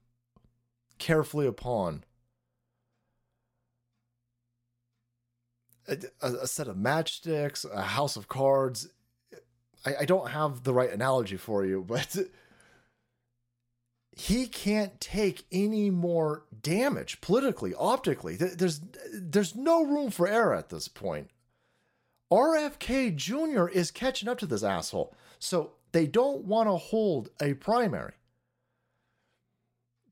carefully upon a, a, set of matchsticks, a house of cards. I, I don't have the right analogy for you, but he can't take any more damage politically, optically. There's there's no room for error at this point. RFK Jr. is catching up to this asshole. So they don't want to hold a primary.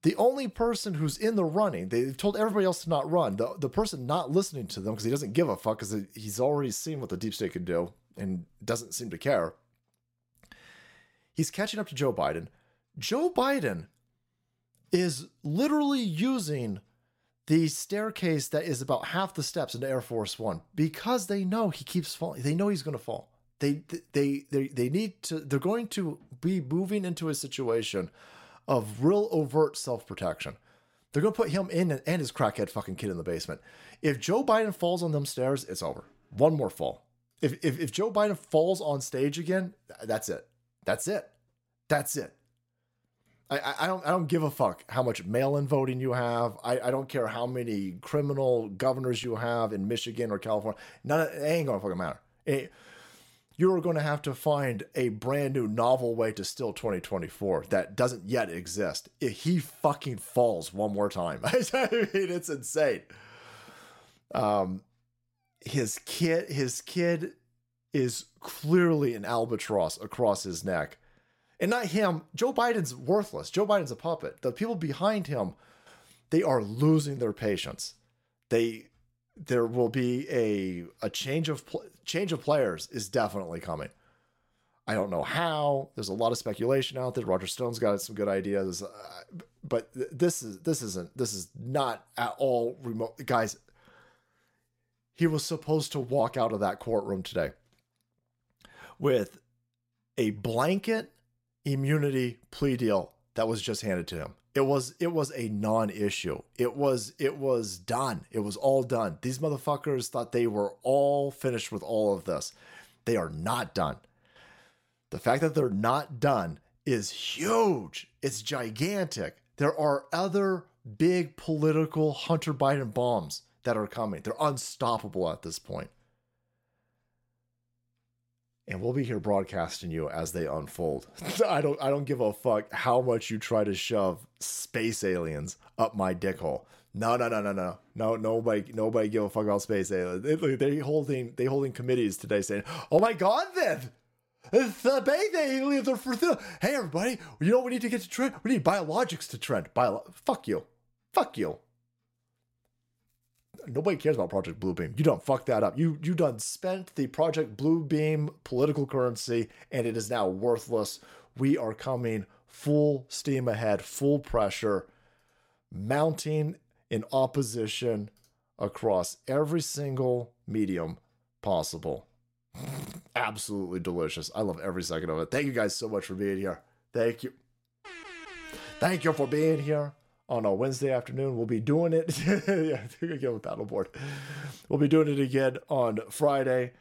The only person who's in the running, they've told everybody else to not run. The, the person not listening to them because he doesn't give a fuck because he's already seen what the deep state can do and doesn't seem to care. He's catching up to Joe Biden. Joe Biden is literally using the staircase that is about half the steps into Air Force One because they know he keeps falling. They know he's going to fall. They they they they need to. They're going to be moving into a situation of real overt self protection. They're going to put him in and his crackhead fucking kid in the basement. If Joe Biden falls on them stairs, it's over. One more fall. If if, if Joe Biden falls on stage again, that's it. That's it. That's it. I, I don't I don't give a fuck how much mail-in voting you have. I, I don't care how many criminal governors you have in Michigan or California. None of, it ain't gonna fucking matter. It, you're going to have to find a brand new novel way to steal 2024 that doesn't yet exist. If he fucking falls one more time, I mean, it's insane. Um, his kid, his kid is clearly an albatross across his neck and not him. Joe Biden's worthless. Joe Biden's a puppet. The people behind him, they are losing their patience. They there will be a a change of pl- change of players is definitely coming. I don't know how. There's a lot of speculation out there. Roger Stone's got some good ideas, uh, but th- this is this isn't this is not at all remote. Guys, he was supposed to walk out of that courtroom today with a blanket immunity plea deal that was just handed to him. It was it was a non-issue. It was it was done. It was all done. These motherfuckers thought they were all finished with all of this. They are not done. The fact that they're not done is huge. It's gigantic. There are other big political Hunter Biden bombs that are coming. They're unstoppable at this point. And we'll be here broadcasting you as they unfold. I don't I don't give a fuck how much you try to shove space aliens up my dick hole. No, no, no, no, no, no. Nobody, nobody give a fuck about space aliens. They, they holding, they holding committees today saying, "Oh my god, then the beta aliens are for the. Hey, everybody, you know what we need to get to trend? We need biologics to trend. Bio, fuck you, fuck you. Nobody cares about Project Bluebeam. You don't fuck that up. You you done spent the Project Bluebeam political currency, and it is now worthless. We are coming full steam ahead, full pressure, mounting in opposition across every single medium possible. Absolutely delicious. I love every second of it. Thank you guys so much for being here. Thank you. Thank you for being here on a Wednesday afternoon. We'll be doing it. yeah, again with paddleboard. We'll be doing it again on Friday.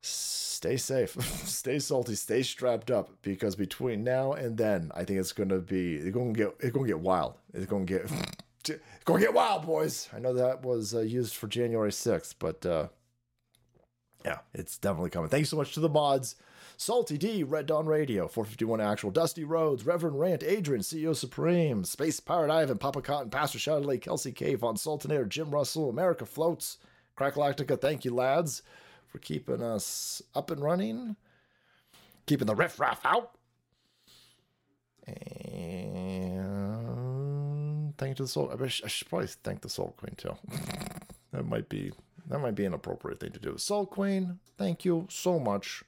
Stay safe, stay salty, stay strapped up because between now and then, I think it's gonna be it's gonna get it's gonna get wild. It's gonna get it's gonna get wild, boys. I know that was uh, used for January sixth, but uh, yeah, it's definitely coming. Thank you so much to the mods. Salty D, Red Dawn Radio, 451 Actual, Dusty Rhodes, Reverend Rant, Adrian, CEO Supreme, Space Pirate Ivan, Papa Cotton, Pastor Shadowley, Kelsey K, Von Sultanair, Jim Russell, America Floats, Crack Lactica, thank you, lads, for keeping us up and running, keeping the riffraff out. And thank you to the Soul. I should probably thank the Salt Queen too. that might be that might be an appropriate thing to do. Salt Queen, thank you so much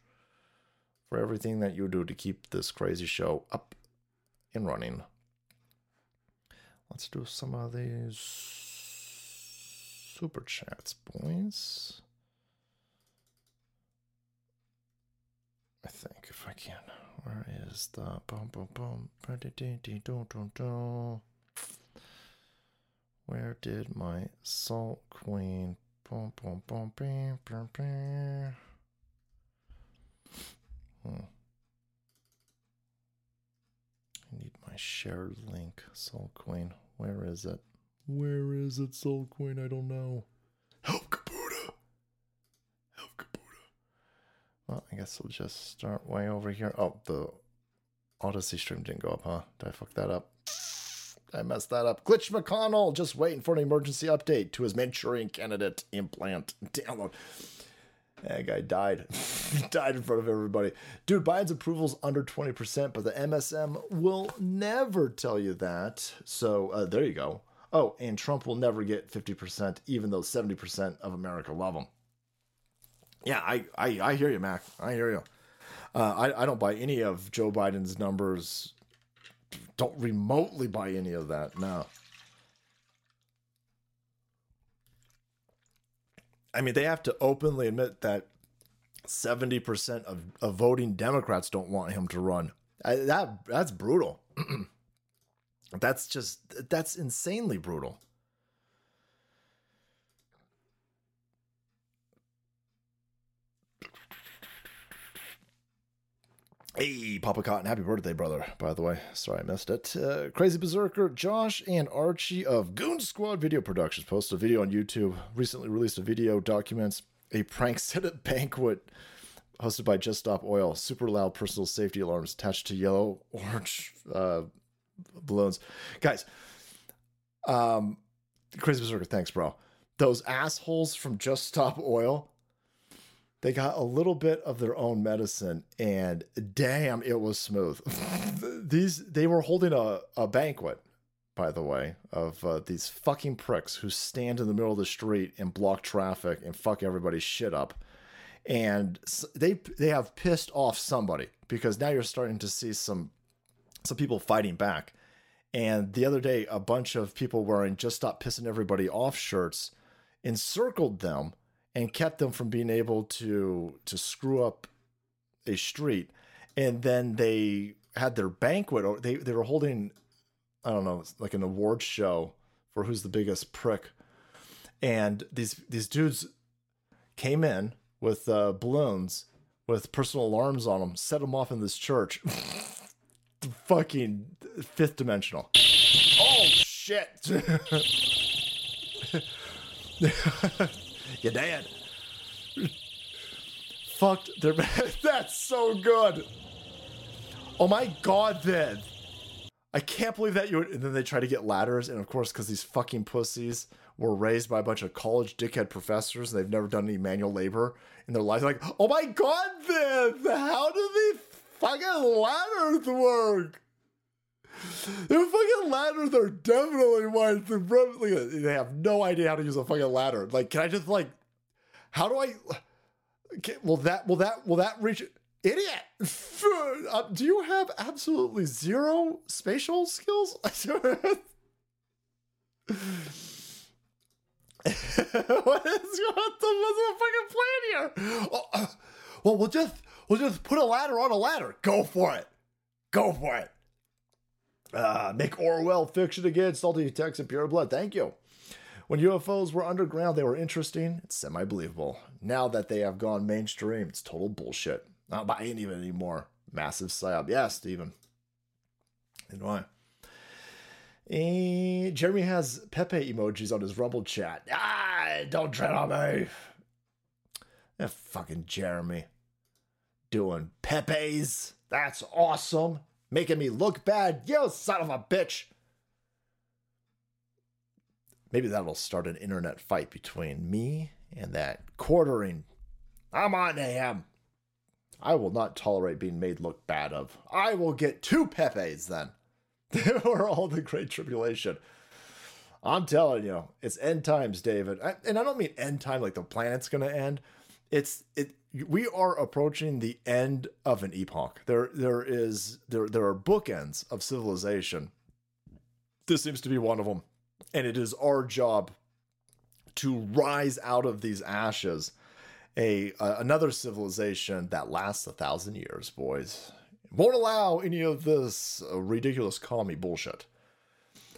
for everything that you do to keep this crazy show up and running. Let's do some of these super chats, boys. I think if I can. Where is the boom boom boom? Where did my salt queen? Boom boom boom. Hmm. I need my shared link, Salt Queen. Where is it? Where is it, Salt Queen? I don't know. Help Caputa! Help Caputa! Well, I guess we'll just start way over here. Oh, the Odysee stream didn't go up, huh? Did I fuck that up? I messed that up. Glitch McConnell just waiting for an emergency update to his Manchurian candidate implant download. That guy died. died in front of everybody. Dude, Biden's approval's under 20%, but the MSM will never tell you that. So uh, there you go. Oh, and Trump will never get 50%, even though 70% of America love him. Yeah, I, I, I hear you, Mac. I hear you. Uh, I, I don't buy any of Joe Biden's numbers. Don't remotely buy any of that. No. I mean, they have to openly admit that 70% of, of voting Democrats don't want him to run. I, that that's brutal. that's just that's insanely brutal. Hey, Papa Cotton, happy birthday, brother, by the way. Sorry I missed it. Uh, Crazy Berserker, Josh and Archie of Goon Squad Video Productions posted a video on YouTube. Recently released a video documents a prank Senate banquet hosted by Just Stop Oil. Super loud personal safety alarms attached to yellow, orange uh, balloons. Guys, um, Crazy Berserker, thanks, bro. Those assholes from Just Stop Oil they got a little bit of their own medicine and damn it was smooth these they were holding a, a banquet by the way, of uh, these fucking pricks who stand in the middle of the street and block traffic and fuck everybody's shit up. And they they have pissed off somebody because now you're starting to see some some people fighting back. And the other day, a bunch of people wearing "Just Stop Pissing Everybody Off" shirts encircled them and kept them from being able to to screw up a street. And then they had their banquet. They they were holding, I don't know, like an award show for who's the biggest prick. And these these dudes came in with uh, balloons with personal alarms on them, set them off in this church. Fucking fifth dimensional. Oh shit! You're dead. Fucked their. That's so good. Oh my god, then. I can't believe that you. Would, and then they try to get ladders, and of course, because these fucking pussies were raised by a bunch of college dickhead professors, and they've never done any manual labor in their lives. Like, oh my god, then how do these fucking ladders work? The fucking ladders are definitely white. They have no idea how to use a fucking ladder. Like, can I just like, how do I? Okay, will that will that will that reach? Idiot! Uh, do you have absolutely zero spatial skills? what is what the what's the fucking plan here? Oh, uh, well, we'll just we'll just put a ladder on a ladder. Go for it. Go for it. Uh, make Orwell fiction again. Salty text and pure blood. Thank you. When UFOs were underground, they were interesting. It's semi believable. Now that they have gone mainstream, it's total bullshit. Not buying even anymore. Massive psyop. Yeah, Steven. And why? And Jeremy has Pepe emojis on his Rumble chat. Ah, don't tread on me. That fucking Jeremy. Doing Pepe's. That's awesome. Making me look bad. You son of a bitch. Maybe that'll start an internet fight between me and that quartering. I'm on to him. I will not tolerate being made look bad of. I will get two Pepes then. or all the great tribulation. I'm telling you, it's end times, David. I, and I don't mean end time like the planet's going to end. It's it. We are approaching the end of an epoch. There, there is there there are bookends of civilization. This seems to be one of them, and it is our job to rise out of these ashes a uh, another civilization that lasts a thousand years, boys. Won't allow any of this uh, ridiculous commie bullshit.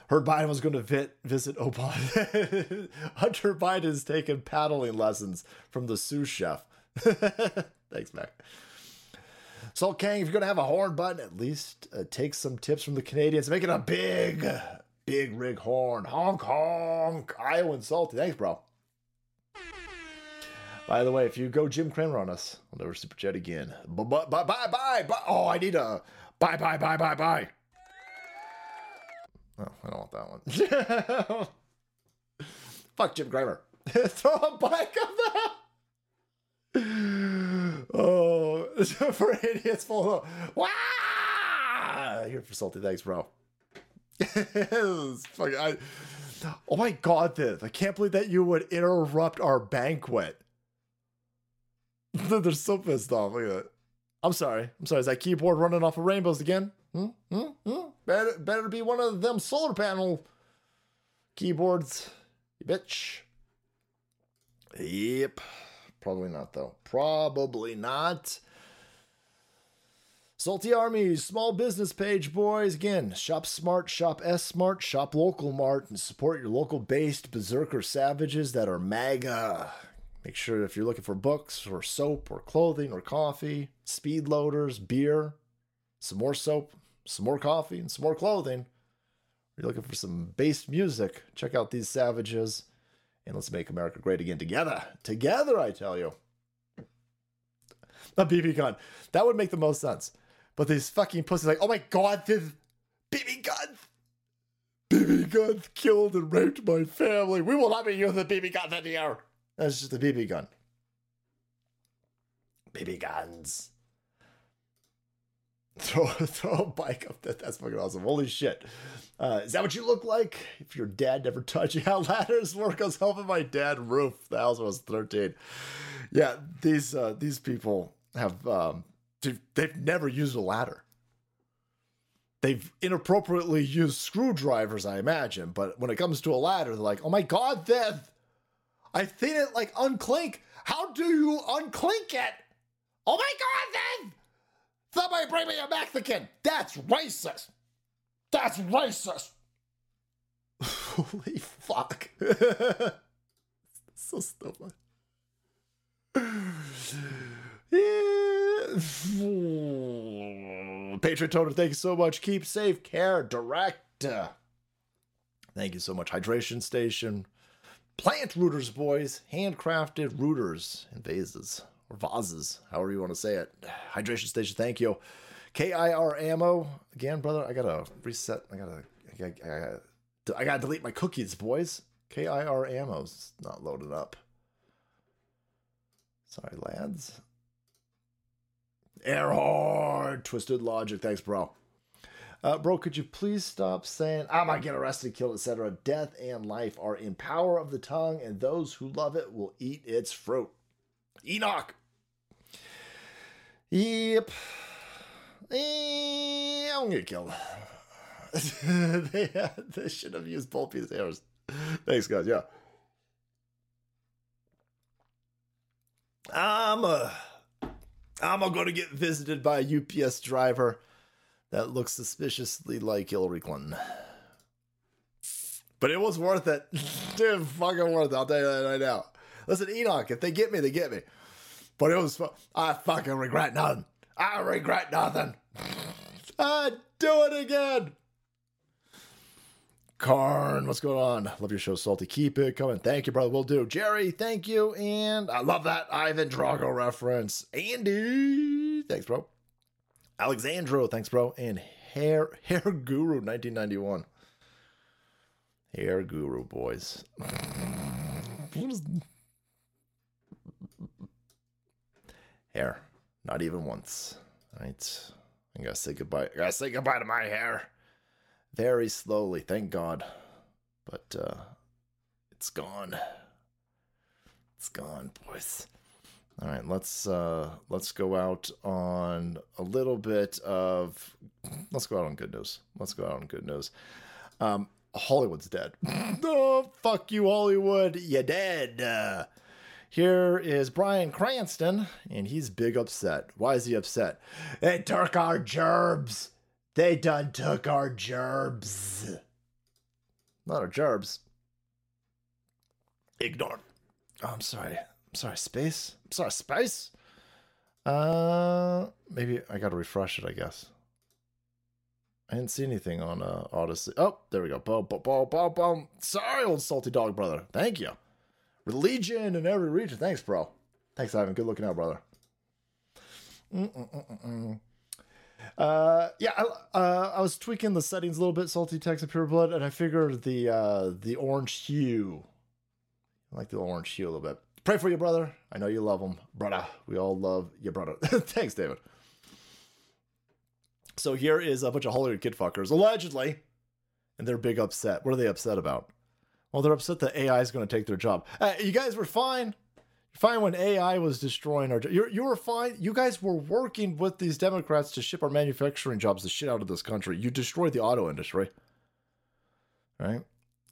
Heard Biden was going to vit, visit Obama. Hunter Biden's taken paddling lessons from the sous chef. Thanks, Mac. Salt Kang, if you're going to have a horn button, at least uh, take some tips from the Canadians. Make it a big, big rig horn. Honk, honk. Iowa salty. Thanks, bro. By the way, if you go Jim Cramer on us, I'll never super chat again. Bye bye bye bye bye. Oh, I need a bye bye bye bye bye. Oh, I don't want that one. Fuck Jim Cramer. Throw a bike on that. Oh, for idiots full of. Wow! Here for salty. Thanks, bro. fuck, I, oh my god, this. I can't believe that you would interrupt our banquet. They're so pissed off. Look at that. I'm sorry. I'm sorry. Is that keyboard running off of rainbows again? Hmm? Hmm? Hmm? Better, better be one of them solar panel keyboards, you bitch. Yep. Probably not, though. Probably not. Salty Armies, small business page, boys. Again, shop smart, shop S smart, shop local mart, and support your local based berserker savages that are MAGA. Make sure if you're looking for books or soap or clothing or coffee, speed loaders, beer, some more soap, some more coffee, and some more clothing. If you're looking for some bass music, check out these savages and let's make America great again together. Together, I tell you. A BB gun. That would make the most sense. But these fucking pussies like, oh my god, this BB guns. BB guns killed and raped my family. We will not be using BB guns anymore. That's just a BB gun. BB guns. throw throw a bike up that. That's fucking awesome. Holy shit. Uh, is that what you look like? If your dad never taught you how ladders work, I was helping my dad roof the house when I was 13. Yeah, these uh, these people have um, they've, they've never used a ladder. They've inappropriately used screwdrivers, I imagine. But when it comes to a ladder, they're like, "Oh my god, then I've seen it like unclink. How do you unclink it? Oh my god, then somebody bring me a Mexican. That's racist. That's racist. Holy fuck. so stupid. Patriot Toner, thank you so much. Keep safe, care, direct. Thank you so much. Hydration Station. Plant rooters, boys. Handcrafted rooters and vases. Or vases, however you want to say it. Hydration Station, thank you. KIR ammo. Again, brother, I gotta reset. I gotta, I gotta, I gotta, I gotta delete my cookies, boys. KIR ammo's not loaded up. Sorry, lads. Airhard, Twisted Logic. Thanks, bro. Uh, bro, could you please stop saying I might get arrested, killed, etc. Death and life are in power of the tongue, and those who love it will eat its fruit. Enoch. Yep. Eh, I'm gonna kill. they, they should have used of arrows. Thanks, guys. Yeah. I'm uh, I'm to get visited by a UPS driver that looks suspiciously like Hillary Clinton. But it was worth it. Dude, fucking worth it. I'll tell you that right now. Listen, Enoch, if they get me, they get me. But it was, I fucking regret nothing. I regret nothing. I do it again. Karn, what's going on? Love your show, Salty. Keep it coming. Thank you, brother. We'll do. Jerry, thank you. And I love that Ivan Drago reference. Andy, thanks, bro. Alexandro, thanks, bro. And Hair Hair Guru, 1991. Hair Guru, boys. hair. Not even once. All right. I gotta say goodbye. I gotta say goodbye to my hair. Very slowly, thank God. But uh it's gone. It's gone, boys. All right, let's uh let's go out on a little bit of let's go out on good news. Let's go out on good news. Um Hollywood's dead. oh, fuck you, Hollywood. You're dead. Uh, here is Bryan Cranston, and he's big upset. Why is he upset? They took our gerbs. They done took our gerbs. Not our gerbs. Ignore. Oh, I'm sorry. Sorry, space. I'm sorry, space. Uh, maybe I gotta refresh it. I guess. I didn't see anything on uh, Odysee. Oh, there we go. Boom, boom, boom, boom, boom. Sorry, old salty dog brother. Thank you. Religion in every region. Thanks, bro. Thanks, Ivan. Good looking out, brother. Mm-mm-mm-mm. Uh, yeah, I, uh, I was tweaking the settings a little bit, salty text of pure blood, and I figured the uh, the orange hue. I like the orange hue a little bit. Pray for you, brother. I know you love him, brother. We all love your brother. Thanks, David. So here is a bunch of Hollywood kid fuckers, allegedly, and they're big upset. What are they upset about? Well, they're upset that AI is going to take their job. Uh, you guys were fine. You're Fine when AI was destroying our. You you were fine. You guys were working with these Democrats to ship our manufacturing jobs the shit out of this country. You destroyed the auto industry. Right?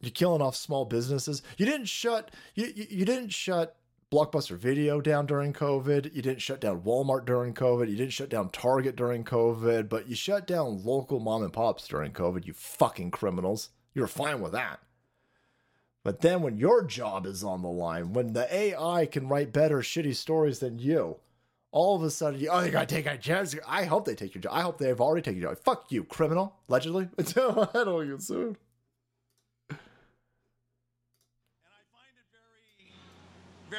You're killing off small businesses. You didn't shut. You you, you didn't shut Blockbuster Video down during COVID. You didn't shut down Walmart during COVID. You didn't shut down Target during COVID. But you shut down local mom and pops during COVID. You fucking criminals. You're fine with that. But then when your job is on the line, when the AI can write better shitty stories than you, all of a sudden, you, oh, they gotta take our jobs. I hope they take your job. I hope they've already taken your job. Fuck you, criminal, allegedly. I don't get sued.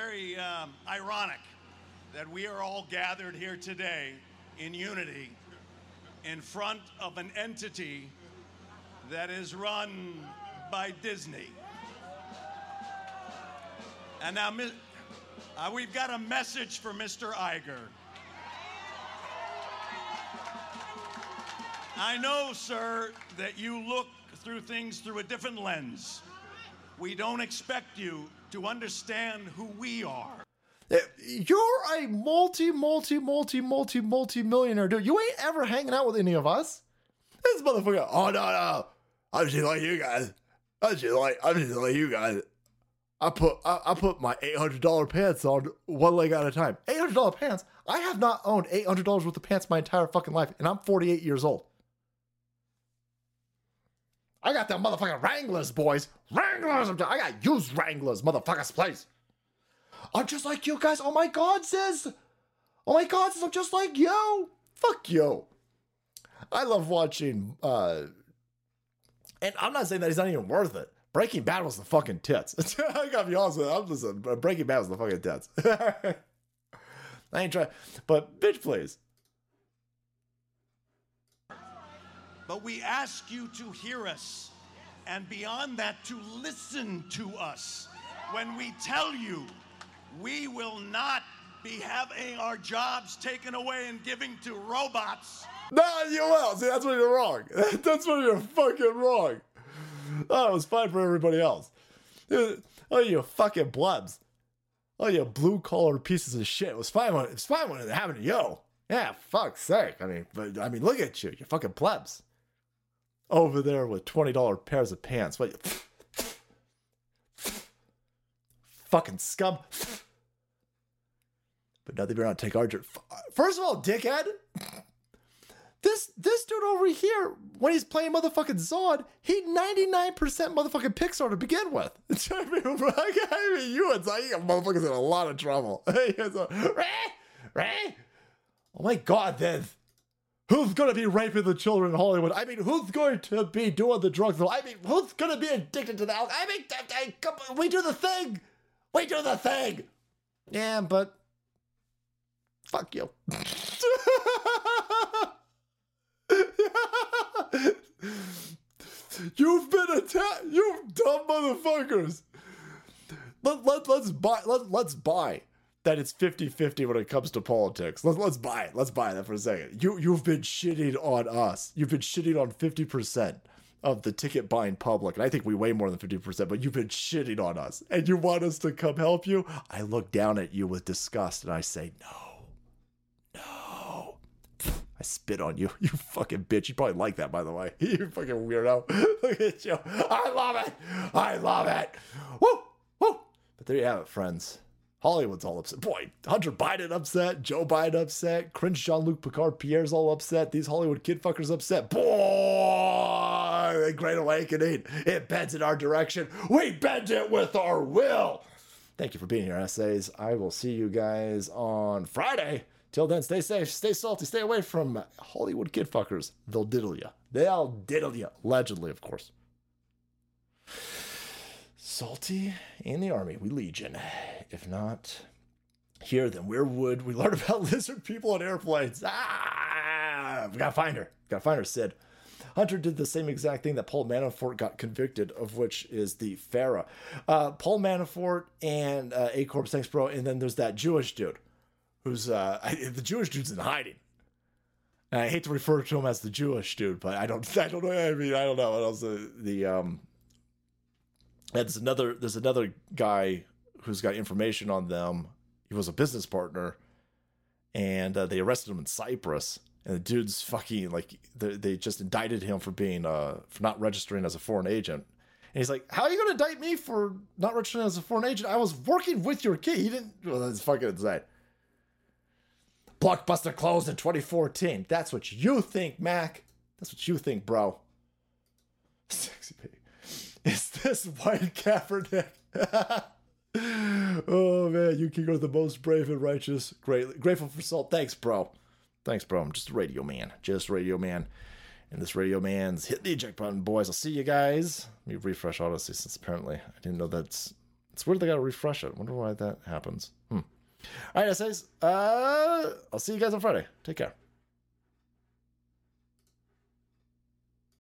Very um, ironic that we are all gathered here today in unity in front of an entity that is run by Disney. And now uh, we've got a message for Mr. Iger. I know, sir, that you look through things through a different lens. We don't expect you to understand who we are. Eh, You're a multi, multi, multi, multi, multi millionaire dude. You ain't ever hanging out with any of us. This motherfucker. Oh no, no. I'm just like you guys. I'm just like I'm just like you guys. I put I, I put my eight hundred dollar pants on one leg at a time. Eight hundred dollar pants. I have not owned eight hundred dollars worth of pants my entire fucking life, and I'm forty eight years old. I got them motherfucking Wranglers, boys. Wranglers. I'm t- I got used Wranglers, motherfuckers, please. I'm just like you guys. Oh my god, sis. Oh my god, sis, I'm just like you. Fuck you. I love watching uh and I'm not saying that he's not even worth it. Breaking Bad was the fucking tits. I gotta be honest with you. I'm just Breaking Bad was the fucking tits. I ain't trying, but bitch, please. But we ask you to hear us, and beyond that, to listen to us. When we tell you we will not be having our jobs taken away and giving to robots. No, you will. See, that's where you're wrong. That's where you're fucking wrong. Oh, it was fine for everybody else. Oh, you fucking blebs. Oh, you blue collar pieces of shit. It was fine when it was fine when it happened to you. Yeah, fuck's sake. I mean, but I mean, look at you. You fucking plebs. Over there with twenty dollar pairs of pants. What? Fucking scum. But now they better not take our. First of all, dickhead. This this dude over here, when he's playing motherfucking Zod, he 99% motherfucking Pixar to begin with. I mean, you and Zod, you motherfuckers in a lot of trouble. Oh my god, then. Who's gonna be raping the children in Hollywood? I mean, who's going to be doing the drugs? I mean, who's gonna be addicted to the alcohol? I mean, I- I- we do the thing. We do the thing. Yeah, but fuck you. You've been attacked. You dumb motherfuckers. Let, let, let's buy. Let, let's buy that it's 50-50 when it comes to politics. Let, let's buy it. Let's buy that for a second. You you've been shitting on us. You've been shitting on 50% of the ticket buying public. And I think we weigh more than 50%, but you've been shitting on us. And you want us to come help you? I look down at you with disgust and I say, "No. no. I spit on you, you fucking bitch. You probably like that, by the way. You fucking weirdo. Look at you. I love it. I love it. Woo, woo. But there you have it, friends. Hollywood's all upset. Boy, Hunter Biden upset. Joe Biden upset. Cringe Jean Luc Picard Pierre's all upset. These Hollywood kid fuckers upset. Boy, a great awakening. It bends in our direction. We bend it with our will. Thank you for being here, essays. I will see you guys on Friday. Till then, stay safe, stay salty, stay away from Hollywood kid fuckers. They'll diddle you. They'll diddle you. Allegedly, of course. Salty in the army, we legion. If not here, then where would we learn about lizard people on airplanes? Ah, we gotta find her. Gotta find her, Sid. Hunter did the same exact thing that Paul Manafort got convicted of, which is the FARA. Uh, Paul Manafort and uh, A Corp, thanks, bro. And then there's that Jewish dude who's uh, I, the Jewish dude's in hiding. And I hate to refer to him as the Jewish dude, but I don't, I don't know. I mean, I don't know what else. The, the um, there's another, there's another guy who's got information on them. He was a business partner, and uh, they arrested him in Cyprus. And the dude's fucking like they, just indicted him for being uh for not registering as a foreign agent. And he's like, "How are you going to indict me for not registering as a foreign agent? I was working with your kid. He didn't." Well, that's fucking insane. Blockbuster closed in 2014. That's what you think, Mac. That's what you think, bro. Sexy baby. Is this white Kaepernick? oh man, you king are the most brave and righteous. Great, grateful for salt. Thanks, bro. Thanks, bro. I'm just a radio man. Just radio man. And this radio man's hit the eject button, boys. I'll see you guys. Let me refresh Odysee since apparently I didn't know that's. It's weird they gotta refresh it. Wonder why that happens. Hmm. All right, essays. Uh, I'll see you guys on Friday. Take care.